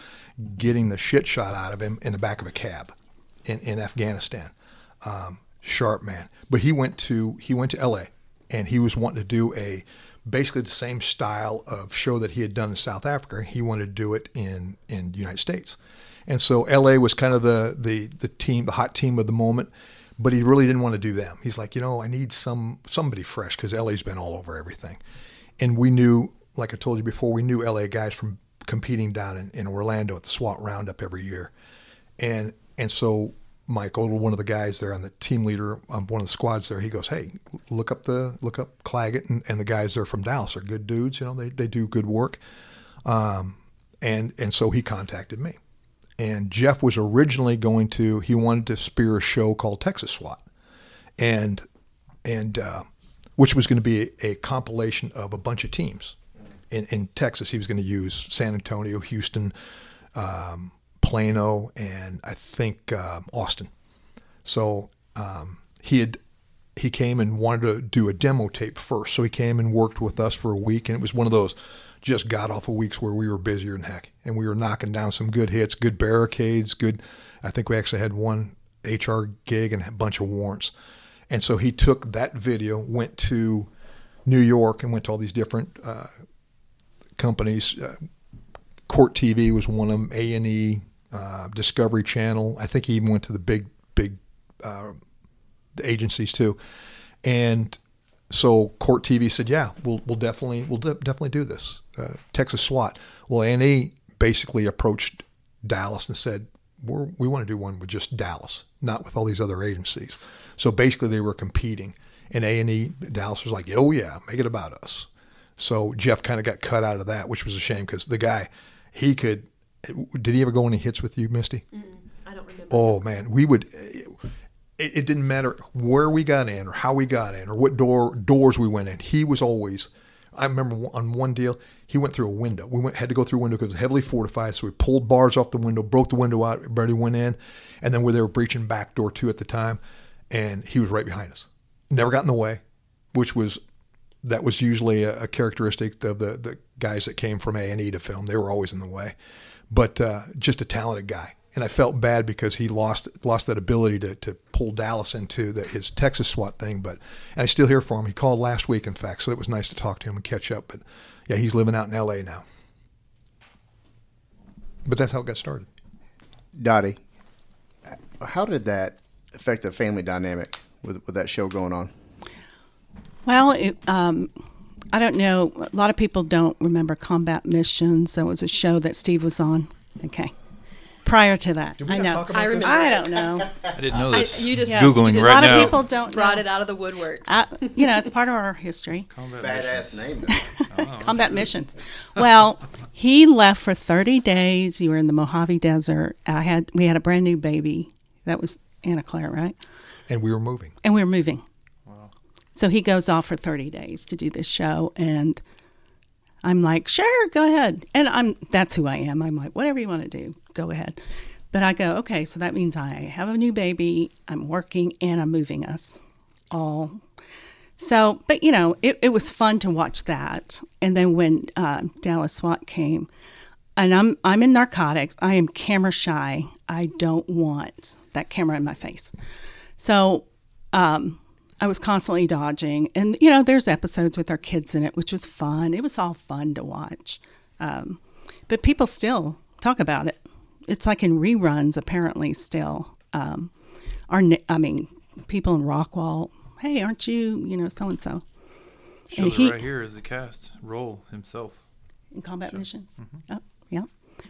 [SPEAKER 2] getting the shit shot out of him in the back of a cab in, in Afghanistan. Um, sharp man. But he went to he went to L.A. and he was wanting to do a basically the same style of show that he had done in South Africa. He wanted to do it in in the United States, and so L.A. was kind of the the the team, the hot team of the moment. But he really didn't want to do them. He's like, you know, I need some somebody fresh because LA's been all over everything, and we knew, like I told you before, we knew LA guys from competing down in, in Orlando at the SWAT Roundup every year, and and so Mike Odell, one of the guys there, and the team leader on one of the squads there, he goes, "Hey, look up the look up Claggett and, and the guys there from Dallas are good dudes. You know, they they do good work." Um, and and so he contacted me, and Jeff was originally going to he wanted to spear a show called Texas SWAT, and and uh, which was going to be a, a compilation of a bunch of teams in in Texas. He was going to use San Antonio, Houston. Um, Plano and I think um Austin. So um, he had he came and wanted to do a demo tape first. So he came and worked with us for a week, and it was one of those just got off awful weeks where we were busier than heck, and we were knocking down some good hits, good barricades, good. I think we actually had one HR gig and a bunch of warrants, and so he took that video, went to New York, and went to all these different uh, companies. Uh, Court TV was one of them. A and E, uh, Discovery Channel. I think he even went to the big, big uh, agencies too. And so Court TV said, "Yeah, we'll we'll definitely we'll de- definitely do this." Uh, Texas SWAT. Well, A and E basically approached Dallas and said, We're, "We want to do one with just Dallas, not with all these other agencies." So basically, they were competing, and A and E Dallas was like, "Oh yeah, make it about us." So Jeff kind of got cut out of that, which was a shame because the guy, he could. Did he ever go any hits with you, Misty?
[SPEAKER 4] I don't remember.
[SPEAKER 2] Oh man, we would. It, it didn't matter where we got in or how we got in or what door doors we went in. He was always. I remember on one deal, he went through a window. We went had to go through a window because it was heavily fortified. So we pulled bars off the window, broke the window out, everybody went in, and then where they were breaching back door two at the time, and he was right behind us. Never got in the way, which was that was usually a, a characteristic of the the guys that came from A and E to film. They were always in the way, but uh, just a talented guy. And I felt bad because he lost lost that ability to, to pull Dallas into the, his Texas SWAT thing. But and I still hear from him. He called last week, in fact, so it was nice to talk to him and catch up. But yeah, he's living out in L.A. now. But that's how it got started.
[SPEAKER 3] Dottie, how did that affect the family dynamic with with that show going on?
[SPEAKER 1] Well, it, um, I don't know. A lot of people don't remember Combat Missions. That was a show that Steve was on. Okay. Prior to that,
[SPEAKER 2] Did we
[SPEAKER 1] I know.
[SPEAKER 2] talk about
[SPEAKER 4] I
[SPEAKER 2] this?
[SPEAKER 4] remember.
[SPEAKER 1] I don't know.
[SPEAKER 6] I didn't know this.
[SPEAKER 4] you just-
[SPEAKER 1] Yes.
[SPEAKER 6] googling
[SPEAKER 4] you
[SPEAKER 1] a
[SPEAKER 4] just-
[SPEAKER 6] right
[SPEAKER 1] lot
[SPEAKER 6] now.
[SPEAKER 1] of people don't
[SPEAKER 4] Brought
[SPEAKER 1] know.
[SPEAKER 4] it out of the woodworks.
[SPEAKER 1] I, you know, it's part of our history.
[SPEAKER 6] Combat
[SPEAKER 3] Badass
[SPEAKER 6] missions.
[SPEAKER 3] name.
[SPEAKER 1] Oh, Combat Missions. Well, he left for 30 days. You were in the Mojave Desert. I had we had a brand new baby. That was Anna Claire, right?
[SPEAKER 2] And we were moving.
[SPEAKER 1] and we were moving. Wow. So he goes off for 30 days to do this show and I'm like, "Sure, go ahead." And I'm that's who I am. I'm like, "Whatever you want to do, go ahead." But I go, "Okay, so that means I have a new baby, I'm working and I'm moving us all." So, but you know, it, it was fun to watch that. And then when uh, Dallas SWAT came, and I'm I'm in narcotics. I am camera shy. I don't want that camera in my face. So um, I was constantly dodging, and you know, there's episodes with our kids in it, which was fun. It was all fun to watch, um, but people still talk about it. It's like in reruns, apparently. Still, um, our I mean, people in Rockwall. Hey, aren't you? You know, so and so
[SPEAKER 6] Shows
[SPEAKER 1] he-
[SPEAKER 6] right here is the cast role himself.
[SPEAKER 1] in combat missions. Oh, yeah.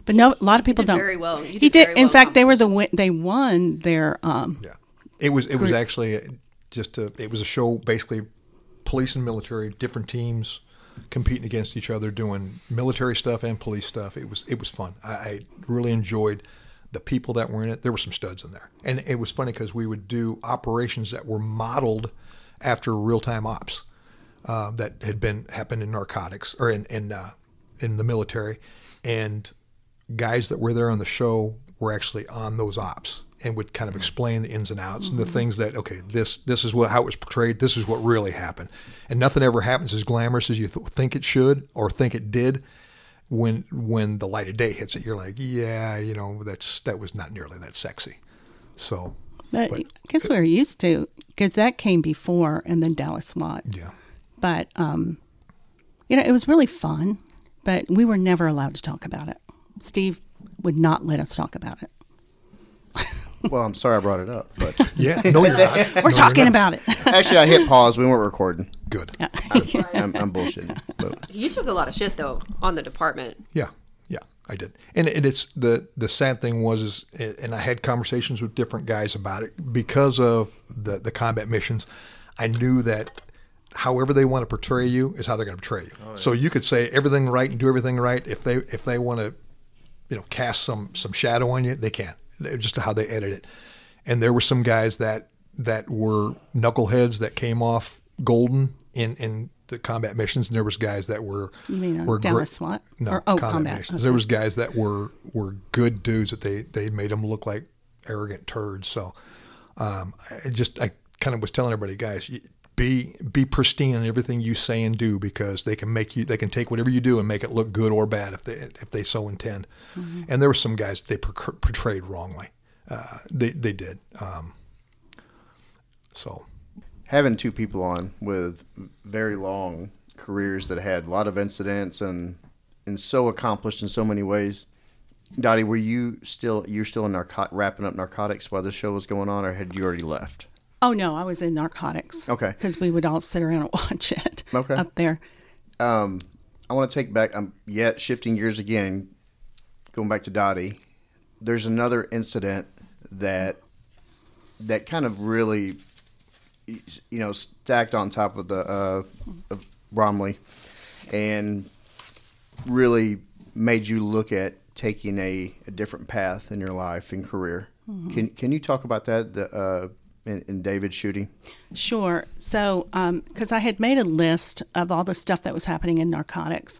[SPEAKER 1] But no, a lot of people
[SPEAKER 4] did
[SPEAKER 1] don't.
[SPEAKER 4] very well. You
[SPEAKER 1] he
[SPEAKER 4] did
[SPEAKER 1] did.
[SPEAKER 4] very
[SPEAKER 1] in fact, they were the
[SPEAKER 4] competitions.
[SPEAKER 1] win- they won their um,
[SPEAKER 2] Yeah, it was it was actually just a, it was a show basically police and military different teams competing against each other, doing military stuff and police stuff. It was it was fun. I, I really enjoyed the people that were in it. There were some studs in there, and it was funny because we would do operations that were modeled after real time ops uh, that had been happened in narcotics or in in uh, in the military, and guys that were there on the show were actually on those ops and would kind of explain the ins and outs and the things that okay this this is what how it was portrayed this is what really happened and nothing ever happens as glamorous as you th- think it should or think it did when when the light of day hits it you're like yeah you know that's that was not nearly that sexy so
[SPEAKER 1] But,
[SPEAKER 2] But-
[SPEAKER 1] I guess we were used to because that came before and then Dallas SWAT.
[SPEAKER 2] yeah
[SPEAKER 1] But um, you know, it was really fun. But we were never allowed to talk about it. Steve would not let us talk about it.
[SPEAKER 3] Well, I'm sorry I brought it up, but
[SPEAKER 2] yeah no you're not
[SPEAKER 1] We're talking about it.
[SPEAKER 3] actually, I hit pause. We weren't recording.
[SPEAKER 2] good
[SPEAKER 3] I'm, I'm bullshitting. But
[SPEAKER 4] You took a lot of shit though on the department.
[SPEAKER 2] Yeah, yeah, I did. And, and it's the the sad thing was is, and I had conversations with different guys about it because of the the combat missions. I knew that however they want to portray you is how they're going to portray you. Oh, so you could say everything right and do everything right. If they if they want to, you know, cast some some shadow on you, they can. Just how they edit it. And there were some guys that that were knuckleheads that came off golden in in the combat missions, and there was guys that were
[SPEAKER 1] You mean, uh,
[SPEAKER 2] were
[SPEAKER 1] Dallas SWAT?
[SPEAKER 2] No,
[SPEAKER 1] Or- oh,
[SPEAKER 2] combat,
[SPEAKER 1] combat,
[SPEAKER 2] missions.
[SPEAKER 1] okay.
[SPEAKER 2] There was guys that were were good dudes that they they made them look like arrogant turds. So um, I just I kind of was telling everybody, guys, you- be be pristine in everything you say and do because they can make you they can take whatever you do and make it look good or bad if they if they so intend.
[SPEAKER 1] Mm-hmm.
[SPEAKER 2] And there were some guys that they per- portrayed wrongly. Uh, they they did. Um, so
[SPEAKER 3] having two people on with very long careers that had a lot of incidents and and so accomplished in so many ways. Dottie, were you still you're still in narco- wrapping up narcotics while the show was going on, or had you already left?
[SPEAKER 1] Oh no, I was in narcotics.
[SPEAKER 3] Okay.
[SPEAKER 1] Because we would all sit around and watch it.
[SPEAKER 3] Okay.
[SPEAKER 1] Up there.
[SPEAKER 3] Um, I want to take back. I'm yet shifting gears again, going back to Dottie. There's another incident that that kind of really, you know, stacked on top of the uh, of Bromley, and really made you look at taking a, a different path in your life and career. Can Can you talk about that? The uh, in, in David's shooting.
[SPEAKER 1] Sure. So, because I had made a list of all the stuff that was happening in narcotics.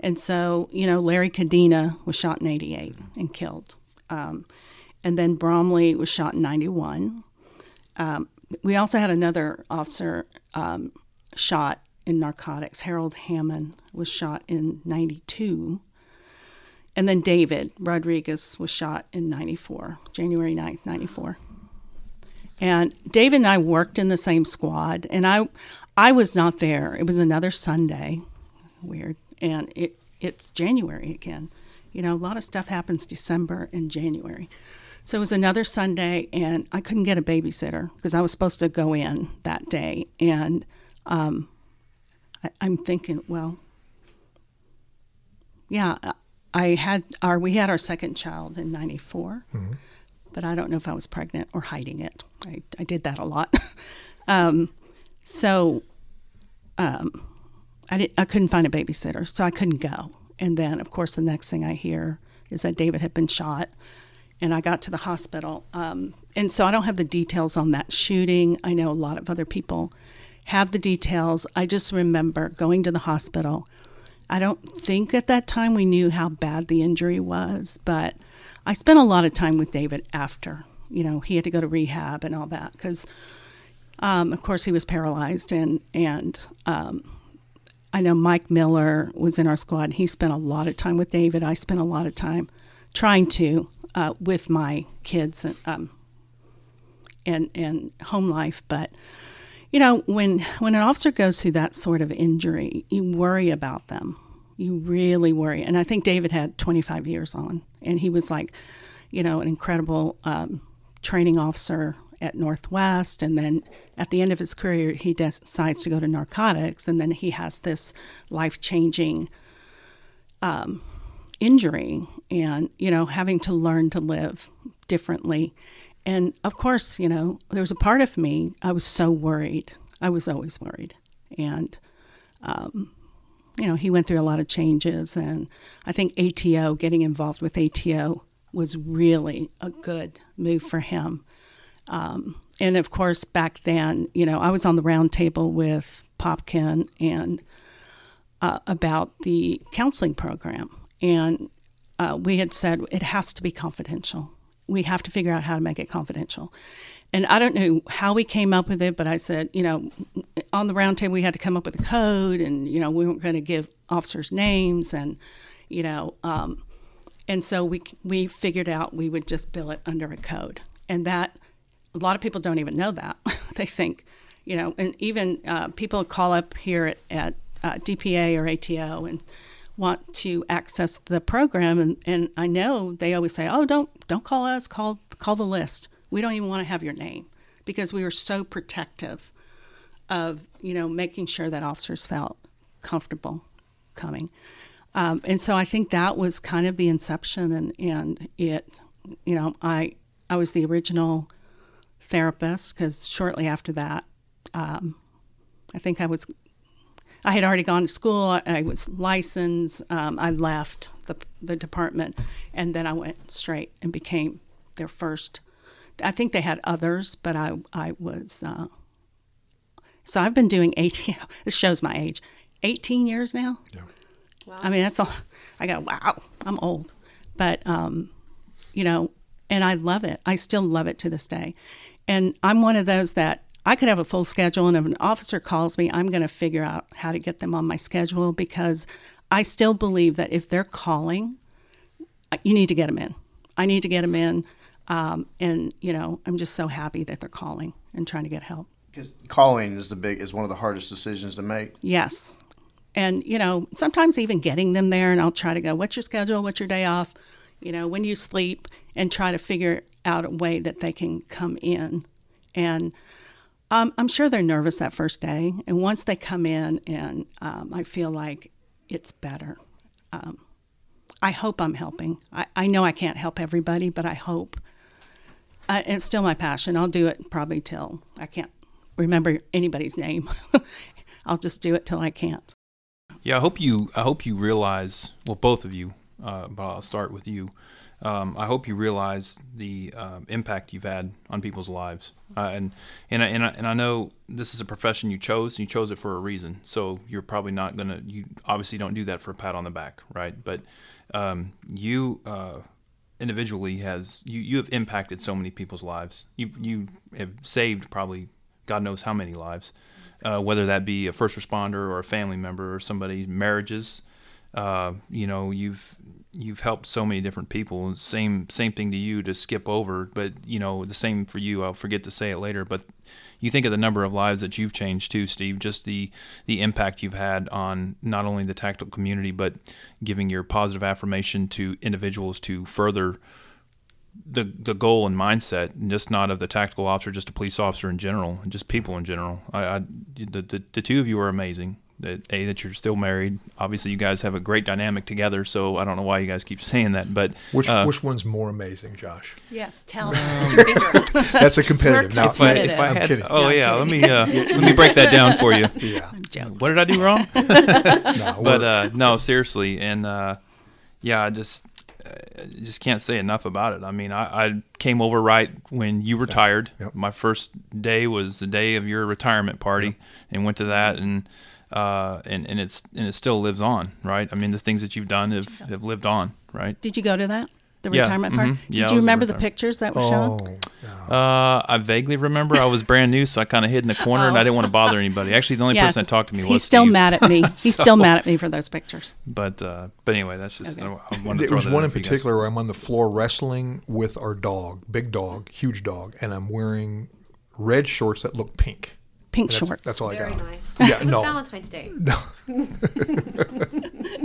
[SPEAKER 1] And so, you know, Larry Cadena was shot in 88 and killed. Um, and then Bromley was shot in 91. Um, we also had another officer um, shot in narcotics. Harold Hammond was shot in 92. And then David Rodriguez was shot in 94, January 9th, 94. And David and I worked in the same squad, and I, I was not there. It was another Sunday, weird, and it it's January again. You know, a lot of stuff happens December and January. So it was another Sunday, and I couldn't get a babysitter because I was supposed to go in that day. And um, I, I'm thinking, well, yeah, I had our we had our second child in '94 but I don't know if I was pregnant or hiding it. I, I did that a lot. um, so um, I, didn't, I couldn't find a babysitter, so I couldn't go. And then, of course, the next thing I hear is that David had been shot, and I got to the hospital. Um, and so I don't have the details on that shooting. I know a lot of other people have the details. I just remember going to the hospital. I don't think at that time we knew how bad the injury was, but I spent a lot of time with David after. You know, he had to go to rehab and all that because, um, of course, he was paralyzed, and and um, I know Mike Miller was in our squad. He spent a lot of time with David. I spent a lot of time trying to uh, with my kids and um, and and home life, but you know when when an officer goes through that sort of injury you worry about them you really worry. And i think david had 25 years on and he was like you know an incredible um, training officer at northwest. And then at the end of his career he decides to go to narcotics. And then he has this life-changing um, injury and you know having to learn to live differently. And of course you know there was a part of me i was so worried. I was always worried. And um, you know, he went through a lot of changes, and I think ATO, getting involved with ATO, was really a good move for him. Um, and of course, back then, you know, I was on the round table with Popkin and uh, about the counseling program, and uh, we had said it has to be confidential. We have to figure out how to make it confidential. And I don't know how we came up with it, but I said, you know, on the roundtable we had to come up with a code, and you know, we weren't going to give officers names, and you know, um, and so we we figured out we would just bill it under a code, and that a lot of people don't even know that. they think, you know, and even uh, people call up here at, at uh, DPA or ATO and want to access the program, and, and I know they always say, "Oh, don't don't call us, call call the list." We don't even want to have your name because we were so protective of you know making sure that officers felt comfortable coming. Um, and so i think that was kind of the inception and and it you know i i was the original therapist because shortly after that um, i think i was i had already gone to school i, I was licensed um, i left the, the department and then i went straight and became their first I think they had others, but I I was uh, so I've been doing 18. This shows my age. 18 years now.
[SPEAKER 2] Yeah.
[SPEAKER 4] Wow.
[SPEAKER 1] I mean, that's all. I go, wow, I'm old, but um, you know, and I love it. I still love it to this day, and I'm one of those that I could have a full schedule, and if an officer calls me, I'm going to figure out how to get them on my schedule because I still believe that if they're calling, you need to get them in. I need to get them in. Um, and you know, I'm just so happy that they're calling and trying to get help.
[SPEAKER 3] Because calling is the big is one of the hardest decisions to make.
[SPEAKER 1] Yes, and you know, sometimes even getting them there, and I'll try to go, "What's your schedule? What's your day off? You know, when do you sleep?" And try to figure out a way that they can come in. And um, I'm sure they're nervous that first day, and once they come in, and um, I feel like it's better. Um, I hope I'm helping. I, I know I can't help everybody, but I hope I, it's still my passion. I'll do it probably till I can't remember anybody's name. I'll just do it till I can't.
[SPEAKER 6] Yeah, I hope you. I hope you realize. Well, both of you, uh, but I'll start with you. Um, I hope you realize the uh, impact you've had on people's lives, uh, and and I, and I, and I know this is a profession you chose. And you chose it for a reason. So you're probably not gonna. You obviously don't do that for a pat on the back, right? But um, you uh, individually has you, you have impacted so many people's lives. You you have saved probably God knows how many lives, uh, whether that be a first responder or a family member or somebody's marriages. Uh, you know, you've you've helped so many different people. Same same thing to you to skip over, but you know the same for you. I'll forget to say it later, but you think of the number of lives that you've changed too, Steve. Just the the impact you've had on not only the tactical community, but giving your positive affirmation to individuals to further the the goal and mindset, just not of the tactical officer, just a police officer in general, and just people in general. I, I the, the the two of you are amazing that a that you're still married. Obviously, you guys have a great dynamic together. So I don't know why you guys keep saying that, but
[SPEAKER 2] Which
[SPEAKER 6] uh,
[SPEAKER 2] which one's more amazing, Josh?
[SPEAKER 1] Yes, tell me. Put your finger up.
[SPEAKER 2] That's a competitive. Now,
[SPEAKER 6] if I,
[SPEAKER 1] competitive.
[SPEAKER 6] if I
[SPEAKER 2] I'm
[SPEAKER 6] had,
[SPEAKER 2] kidding.
[SPEAKER 6] oh
[SPEAKER 1] No, I'm
[SPEAKER 6] yeah, let me uh, let me break that down for you.
[SPEAKER 2] yeah,
[SPEAKER 6] What did I do wrong?
[SPEAKER 2] no,
[SPEAKER 6] but uh, no, seriously, and uh, yeah, I just I just can't say enough about it. I mean, I, I came over right when you retired.
[SPEAKER 2] Yep.
[SPEAKER 6] My first day was the day of your retirement party, and went to that, and uh, and and it's and it still lives on, right? I mean, the things that you've done have, have lived on, right?
[SPEAKER 1] Did you go to that? The
[SPEAKER 6] Yeah,
[SPEAKER 1] retirement party?
[SPEAKER 6] mhm.
[SPEAKER 1] Did
[SPEAKER 6] Yeah,
[SPEAKER 1] you remember the pictures that were shown?
[SPEAKER 2] oh, yeah.
[SPEAKER 6] Uh, I vaguely remember I was brand new, so I kind of hid in the corner, and I didn't want to bother anybody. Actually, the only
[SPEAKER 1] Yes.
[SPEAKER 6] person that talked to me
[SPEAKER 1] He's
[SPEAKER 6] was he's
[SPEAKER 1] still
[SPEAKER 6] Steve.
[SPEAKER 1] mad at me. He's
[SPEAKER 6] So-
[SPEAKER 1] still mad at me for those pictures.
[SPEAKER 6] But uh, but anyway, that's just
[SPEAKER 1] Okay.
[SPEAKER 6] I wanted
[SPEAKER 2] There was one in
[SPEAKER 6] for you guys.
[SPEAKER 2] particular where I'm on the floor wrestling with our dog, big dog, huge dog, and I'm wearing red shorts that look pink.
[SPEAKER 1] Pink
[SPEAKER 2] That's,
[SPEAKER 1] shorts.
[SPEAKER 2] that's all I
[SPEAKER 4] Very
[SPEAKER 2] got.
[SPEAKER 4] nice.
[SPEAKER 2] Yeah, no.
[SPEAKER 4] Valentine's Day.
[SPEAKER 2] No, I'm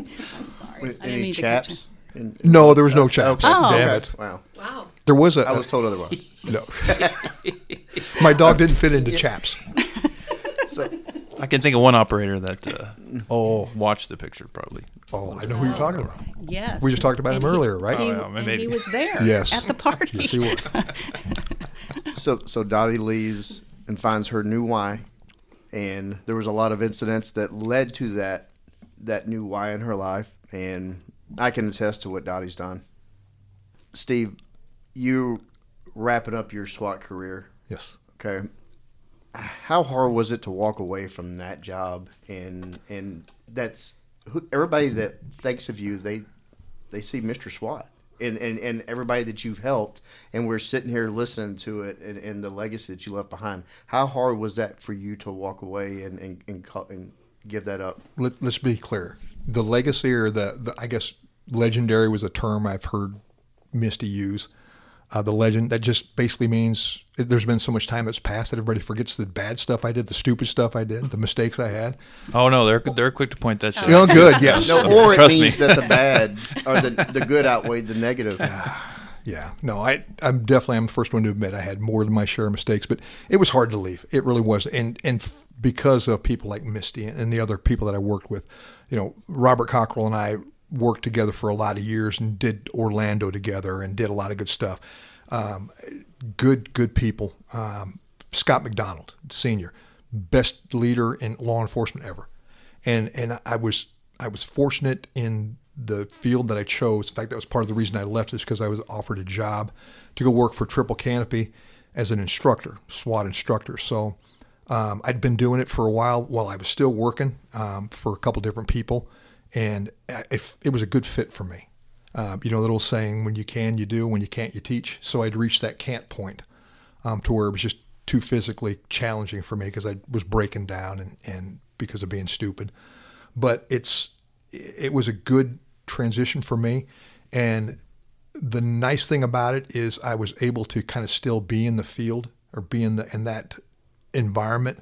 [SPEAKER 4] Sorry.
[SPEAKER 1] I didn't
[SPEAKER 3] Any
[SPEAKER 1] mean to
[SPEAKER 3] chaps? In-
[SPEAKER 2] no, there was no chaps.
[SPEAKER 1] Oh.
[SPEAKER 2] Damn
[SPEAKER 3] okay.
[SPEAKER 2] it.
[SPEAKER 3] Wow.
[SPEAKER 4] Wow.
[SPEAKER 2] There was a
[SPEAKER 3] I was told otherwise.
[SPEAKER 2] no. My dog didn't fit into chaps.
[SPEAKER 3] So,
[SPEAKER 6] I can think of one operator that uh,
[SPEAKER 2] Oh,
[SPEAKER 6] watched the picture probably.
[SPEAKER 2] oh, I know who you're talking about.
[SPEAKER 1] Yes.
[SPEAKER 2] We just talked about
[SPEAKER 1] And
[SPEAKER 2] him
[SPEAKER 1] he-
[SPEAKER 2] earlier, right?
[SPEAKER 1] He,
[SPEAKER 6] Oh, yeah,
[SPEAKER 1] and
[SPEAKER 6] maybe.
[SPEAKER 1] he was there
[SPEAKER 2] Yes.
[SPEAKER 1] at the party.
[SPEAKER 2] Yes, he was.
[SPEAKER 3] so, so Dottie leaves and finds her new why, and there was a lot of incidents that led to that that new why in her life, and I can attest to what Dottie's done. Steve, you wrapping up your SWAT career.
[SPEAKER 2] Yes.
[SPEAKER 3] Okay. How hard was it to walk away from that job and and that's everybody that thinks of you they they see Mr. SWAT and, and, and everybody that you've helped and we're sitting here listening to it and, and the legacy that you left behind. How hard was that for you to walk away and and, and, and give that up?
[SPEAKER 2] Let, us be clear. The legacy or the, the I guess legendary was a term I've heard Misty use uh, the legend that just basically means there's been so much time that's passed that everybody forgets the bad stuff I did, the stupid stuff I did, the mistakes I had.
[SPEAKER 6] Oh no, they're they're quick to point that shit.
[SPEAKER 2] Oh, good, yes.
[SPEAKER 3] No, or it
[SPEAKER 6] Trust
[SPEAKER 3] means
[SPEAKER 6] me.
[SPEAKER 3] that the bad or the, the good outweighed the negative.
[SPEAKER 2] Yeah, no, I I'm definitely I'm the first one to admit I had more than my share of mistakes, but it was hard to leave. It really was, and and f- because of people like Misty and the other people that I worked with, you know, Robert Cockrell and I worked together for a lot of years and did Orlando together and did a lot of good stuff. Um, good good people. Um, Scott McDonald, senior, best leader in law enforcement ever, and and I was I was fortunate in the field that I chose. In fact, that was part of the reason I left is because I was offered a job to go work for Triple Canopy as an instructor, SWAT instructor. So um, I'd been doing it for a while while I was still working um, for a couple different people, and if it was a good fit for me. Um, you know, that old saying, when you can, you do, when you can't, you teach. So I'd reached that can't point um, to where it was just too physically challenging for me because I was breaking down and, and because of being stupid. But it's it was a good transition for me. And the nice thing about it is I was able to kind of still be in the field or be in, the, in that environment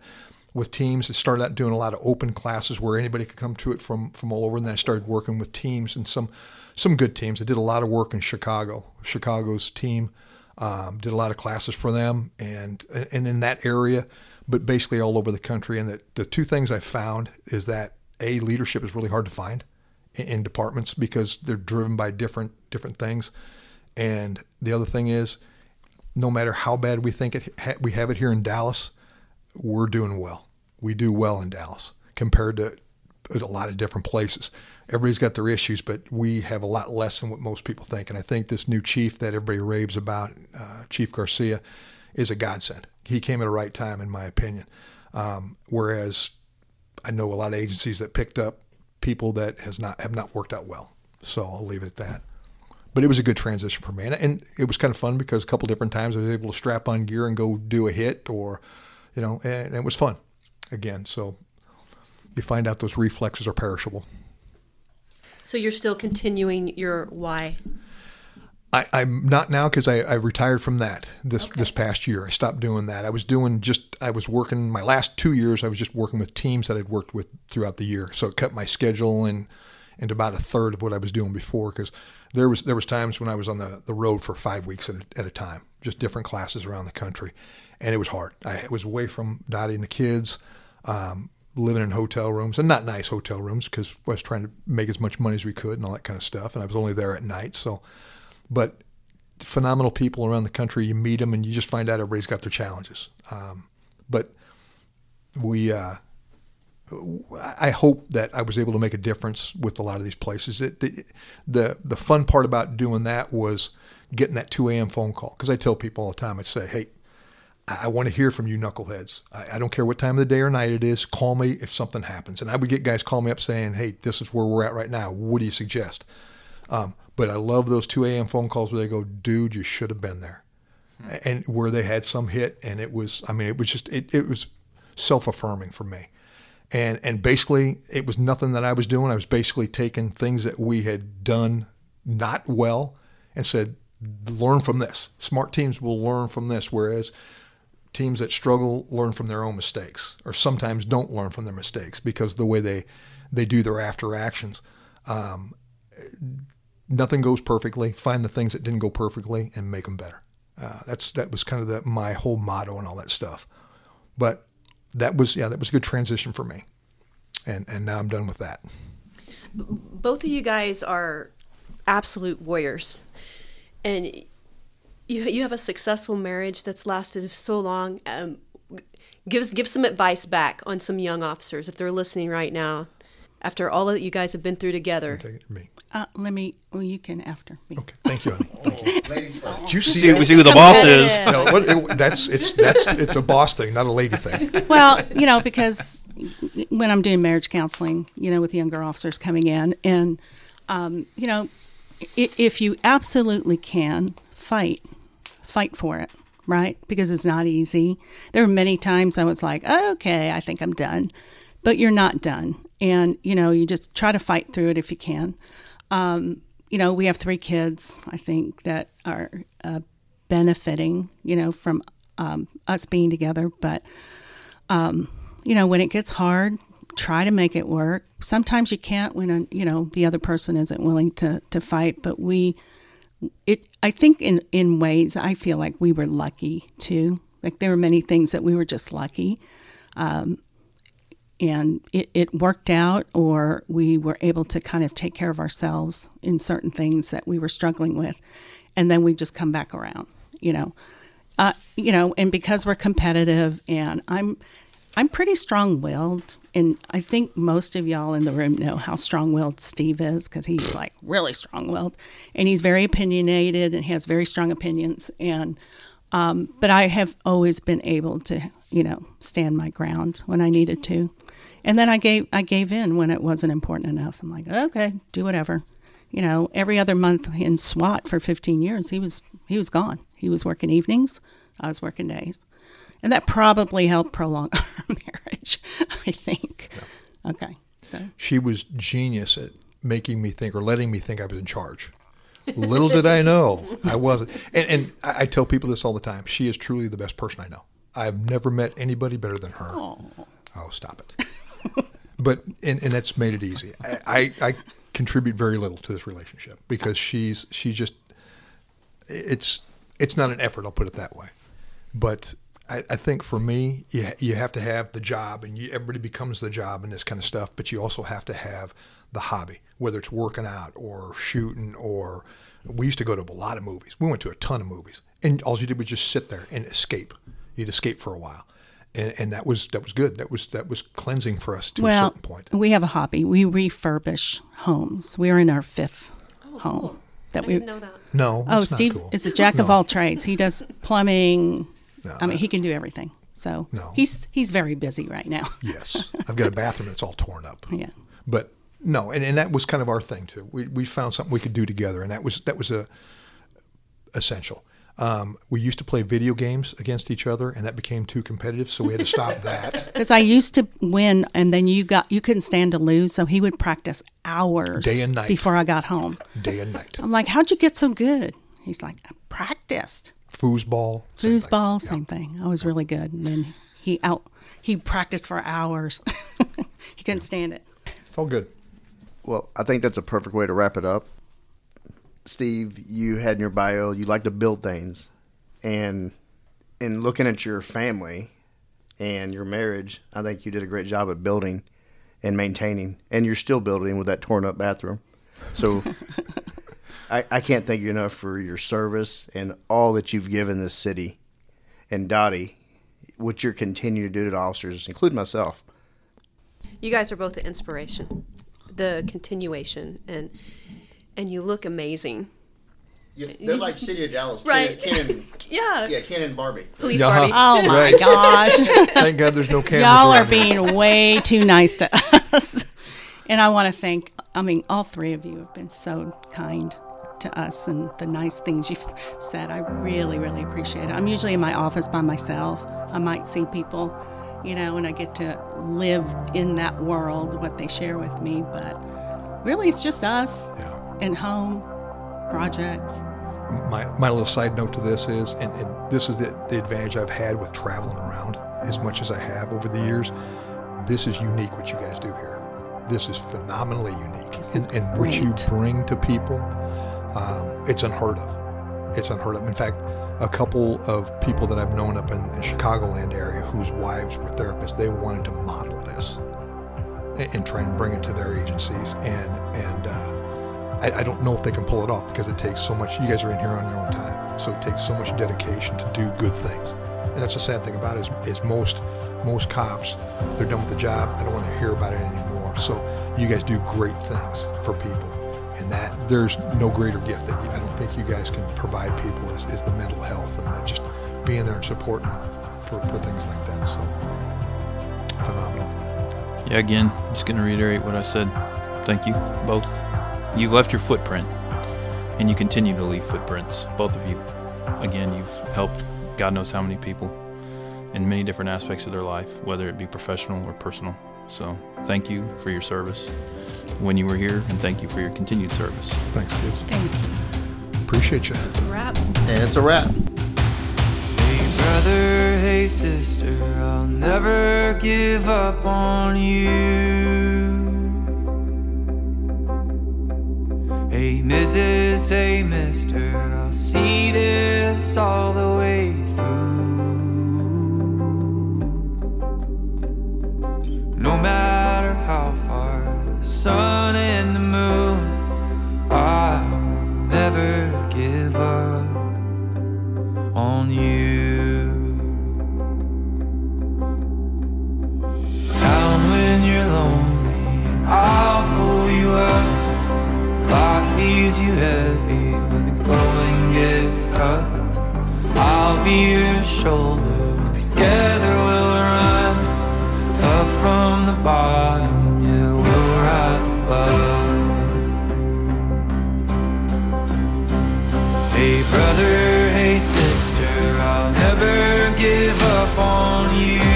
[SPEAKER 2] with teams. I started out doing a lot of open classes where anybody could come to it from, from all over. And then I started working with teams and some some good teams. I did a lot of work in Chicago. Chicago's team um, did a lot of classes for them, and and in that area, but basically all over the country. And the, the two things I found is that a leadership is really hard to find in, in departments because they're driven by different different things, and the other thing is, no matter how bad we think it ha- we have it here in Dallas, we're doing well. We do well in Dallas compared to a lot of different places everybody's got their issues, but we have a lot less than what most people think. And I think this new chief that everybody raves about, uh, Chief Garcia, is a godsend. He came at a right time, in my opinion. Um, whereas I know a lot of agencies that picked up people that has not have not worked out well. So I'll leave it at that. But it was a good transition for me, and, and it was kind of fun because a couple different times I was able to strap on gear and go do a hit, or you know, and it was fun. Again, so you find out those reflexes are perishable.
[SPEAKER 4] So you're still continuing your why?
[SPEAKER 2] I, I'm not now because I, I retired from that this
[SPEAKER 4] Okay.
[SPEAKER 2] this past year. I stopped doing that. I was doing just I was working my last two years. I was just working with teams that I'd worked with throughout the year. So it cut my schedule and into about a third of what I was doing before. Because there was there was times when I was on the, the road for five weeks at a, at a time, just different classes around the country, and it was hard. I was away from Dottie and the kids. Um, living in hotel rooms and not nice hotel rooms because I was trying to make as much money as we could and all that kind of stuff. And I was only there at night. So, but phenomenal people around the country. You meet them and you just find out everybody's got their challenges. Um, but we, uh, I hope that I was able to make a difference with a lot of these places. It, the, the the fun part about doing that was getting that 2 a.m. phone call because I tell people all the time. I'd say, "Hey, I, I want to hear from you, knuckleheads. I, I don't care what time of the day or night it is. Call me if something happens." And I would get guys call me up saying, "Hey, this is where we're at right now. What do you suggest?" Um, but I love those 2 a.m. phone calls where they go, "Dude, you should have been there," and where they had some hit, and it was, I mean, it was just, it, it was self-affirming for me and and basically it was nothing that I was doing. I was basically taking things that we had done not well and said, learn from this. Smart teams will learn from this, whereas teams that struggle learn from their own mistakes, or sometimes don't learn from their mistakes because the way they they do their after actions. Um, nothing goes perfectly. Find the things that didn't go perfectly and make them better. Uh, that's that was kind of the, my whole motto and all that stuff. But that was yeah, that was a good transition for me, and and now I'm done with that.
[SPEAKER 4] Both of you guys are absolute warriors, and you you have a successful marriage that's lasted so long. Um, give give some advice back on some young officers if they're listening right now. after all that you guys have been through together.
[SPEAKER 2] Take it from me.
[SPEAKER 1] Uh, let me. Well, you can after me.
[SPEAKER 2] Okay, thank you, honey. Thank you.
[SPEAKER 3] Ladies first.
[SPEAKER 2] Did you see
[SPEAKER 6] See, we see who the boss is.
[SPEAKER 2] No, what, it, that's it's that's it's a boss thing, not a lady thing.
[SPEAKER 1] well, you know, because when I'm doing marriage counseling, you know, with younger officers coming in, and um, you know, if you absolutely can fight, fight for it, right? Because it's not easy. There were many times I was like, okay, I think I'm done, but you're not done, and you know, you just try to fight through it if you can. Um, you know, we have three kids, I think, that are uh, benefiting, you know, from um, us being together, but you know, when it gets hard, try to make it work. Sometimes you can't when a, you know the other person isn't willing to to fight. But we, it, I think in in ways, I feel like we were lucky too. Like there were many things that we were just lucky, um, and it, it worked out, or we were able to kind of take care of ourselves in certain things that we were struggling with, and then we just come back around. You know, uh, you know, and because we're competitive, and I'm, I'm pretty strong-willed, and I think most of y'all in the room know how strong-willed Steve is because he's like really strong-willed, and he's very opinionated and has very strong opinions, and um, but I have always been able to, you know, stand my ground when I needed to, and then I gave I gave in when it wasn't important enough. I'm like, okay, do whatever. You know, every other month in SWAT for 15 years, he was he was gone. He was working evenings, I was working days, and that probably helped prolong our marriage. I think. Okay, so
[SPEAKER 2] She was genius at making me think or letting me think I was in charge. Little did I know I wasn't. And, and I, I tell people this all the time. She is truly the best person I know. I've never met anybody better than her. Oh, stop it. but and, and that's made it easy. I, I, I contribute very little to this relationship because she's she's just it's it's not an effort. I'll put it that way. But I, I think for me, you you have to have the job, and you, everybody becomes the job and this kind of stuff. But you also have to have the hobby, whether it's working out or shooting or we used to go to a lot of movies. We went to a ton of movies, and all you did was just sit there and escape. You'd escape for a while, and, and that was that was good. That was that was cleansing for us to a certain point.
[SPEAKER 1] we have a hobby. We refurbish homes. We're in our fifth oh, home that
[SPEAKER 4] I
[SPEAKER 1] we.
[SPEAKER 4] didn't know that.
[SPEAKER 2] No,
[SPEAKER 1] Oh,
[SPEAKER 2] that's not
[SPEAKER 1] Steve
[SPEAKER 2] cool.
[SPEAKER 1] is a jack of
[SPEAKER 2] No.
[SPEAKER 1] all trades. He does plumbing.
[SPEAKER 2] No,
[SPEAKER 1] I mean, he can do everything. So
[SPEAKER 2] No.
[SPEAKER 1] he's he's very busy right now.
[SPEAKER 2] Yes, I've got a bathroom that's all torn up.
[SPEAKER 1] yeah.
[SPEAKER 2] But no, and, and that was kind of our thing too. We we found something we could do together, and that was that was a essential. Um, we used to play video games against each other, and that became too competitive, so we had to stop that.
[SPEAKER 1] Because I used to win, and then you got you couldn't stand to lose, so he would practice hours
[SPEAKER 2] Day and night.
[SPEAKER 1] before I got home.
[SPEAKER 2] Day and night.
[SPEAKER 1] I'm like, "How'd you get so good?" He's like, "I practiced."
[SPEAKER 2] Foosball. same thing.
[SPEAKER 1] Foosball,
[SPEAKER 2] Yeah.
[SPEAKER 1] same thing. I was really good, and then he out he practiced for hours. he couldn't stand it.
[SPEAKER 2] It's all good.
[SPEAKER 3] Well, I think that's a perfect way to wrap it up. Steve, you had in your bio you like to build things, and in looking at your family and your marriage, I think you did a great job at building and maintaining, and you're still building with that torn up bathroom. So I, I can't thank you enough for your service and all that you've given this city. And Dottie, what you're continuing to do to the officers, including myself.
[SPEAKER 4] You guys are both the inspiration, the continuation, and and you look amazing.
[SPEAKER 3] Yeah, they're like City of Dallas,
[SPEAKER 4] Right.
[SPEAKER 3] Ken, Ken,
[SPEAKER 4] Yeah.
[SPEAKER 3] yeah, Ken and Barbie.
[SPEAKER 4] Police
[SPEAKER 2] Yeah.
[SPEAKER 4] Barbie.
[SPEAKER 1] Oh my
[SPEAKER 2] Right.
[SPEAKER 1] gosh.
[SPEAKER 2] Thank God there's no cameras.
[SPEAKER 1] Y'all are
[SPEAKER 2] around here.
[SPEAKER 1] being way too nice to us. And I want to thank, I mean, all three of you have been so kind to us and the nice things you've said. I really, really appreciate it. I'm usually in my office by myself. I might see people, you know, and I get to live in that world, what they share with me. But really, it's just us
[SPEAKER 2] Yeah.
[SPEAKER 1] and home projects.
[SPEAKER 2] my, my little side note to this is, and, and this is the, the advantage I've had with traveling around as much as I have over the years. This is unique what you guys do here. This is phenomenally unique.
[SPEAKER 1] This is
[SPEAKER 2] and, and what you bring to people, um, it's unheard of. It's unheard of. In fact, a couple of people that I've known up in the Chicagoland area whose wives were therapists, they wanted to model this and, and try and bring it to their agencies. And, and, uh, I, I don't know if they can pull it off because it takes so much. You guys are in here on your own time, so it takes so much dedication to do good things. And that's the sad thing about it is, is most most cops they're done with the job. I don't want to hear about it anymore. So you guys do great things for people. And that there's no greater gift that I don't think you guys can provide people is, is the mental health and just being there and supporting for, for things like that. So phenomenal.
[SPEAKER 6] Yeah, again, just going to reiterate what I said. Thank you, both. You've left your footprint, and you continue to leave footprints, both of you. Again, you've helped God knows how many people in many different aspects of their life, whether it be professional or personal. So, thank you for your service when you were here, and thank you for your continued service.
[SPEAKER 2] Thanks, kids.
[SPEAKER 1] Thank you.
[SPEAKER 2] Appreciate you.
[SPEAKER 4] Wrap.
[SPEAKER 3] And it's a wrap.
[SPEAKER 7] Hey brother, hey sister, I'll never give up on you. Hey Mrs., hey Mister, I'll see this all the way through. No matter how far the sun and the moon, I'll never give up on you. Down when you're lonely, I'll pull you up. Life leaves you heavy when the going gets tough. I'll be your shoulder. Together we'll run up from the bottom. Yeah, rise above. Hey brother, hey sister, I'll never give up on you.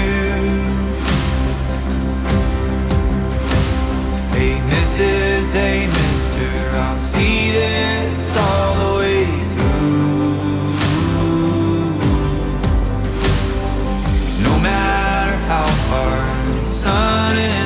[SPEAKER 7] Hey Mrs., hey mister, I'll see this all the way through. No matter how far the sun and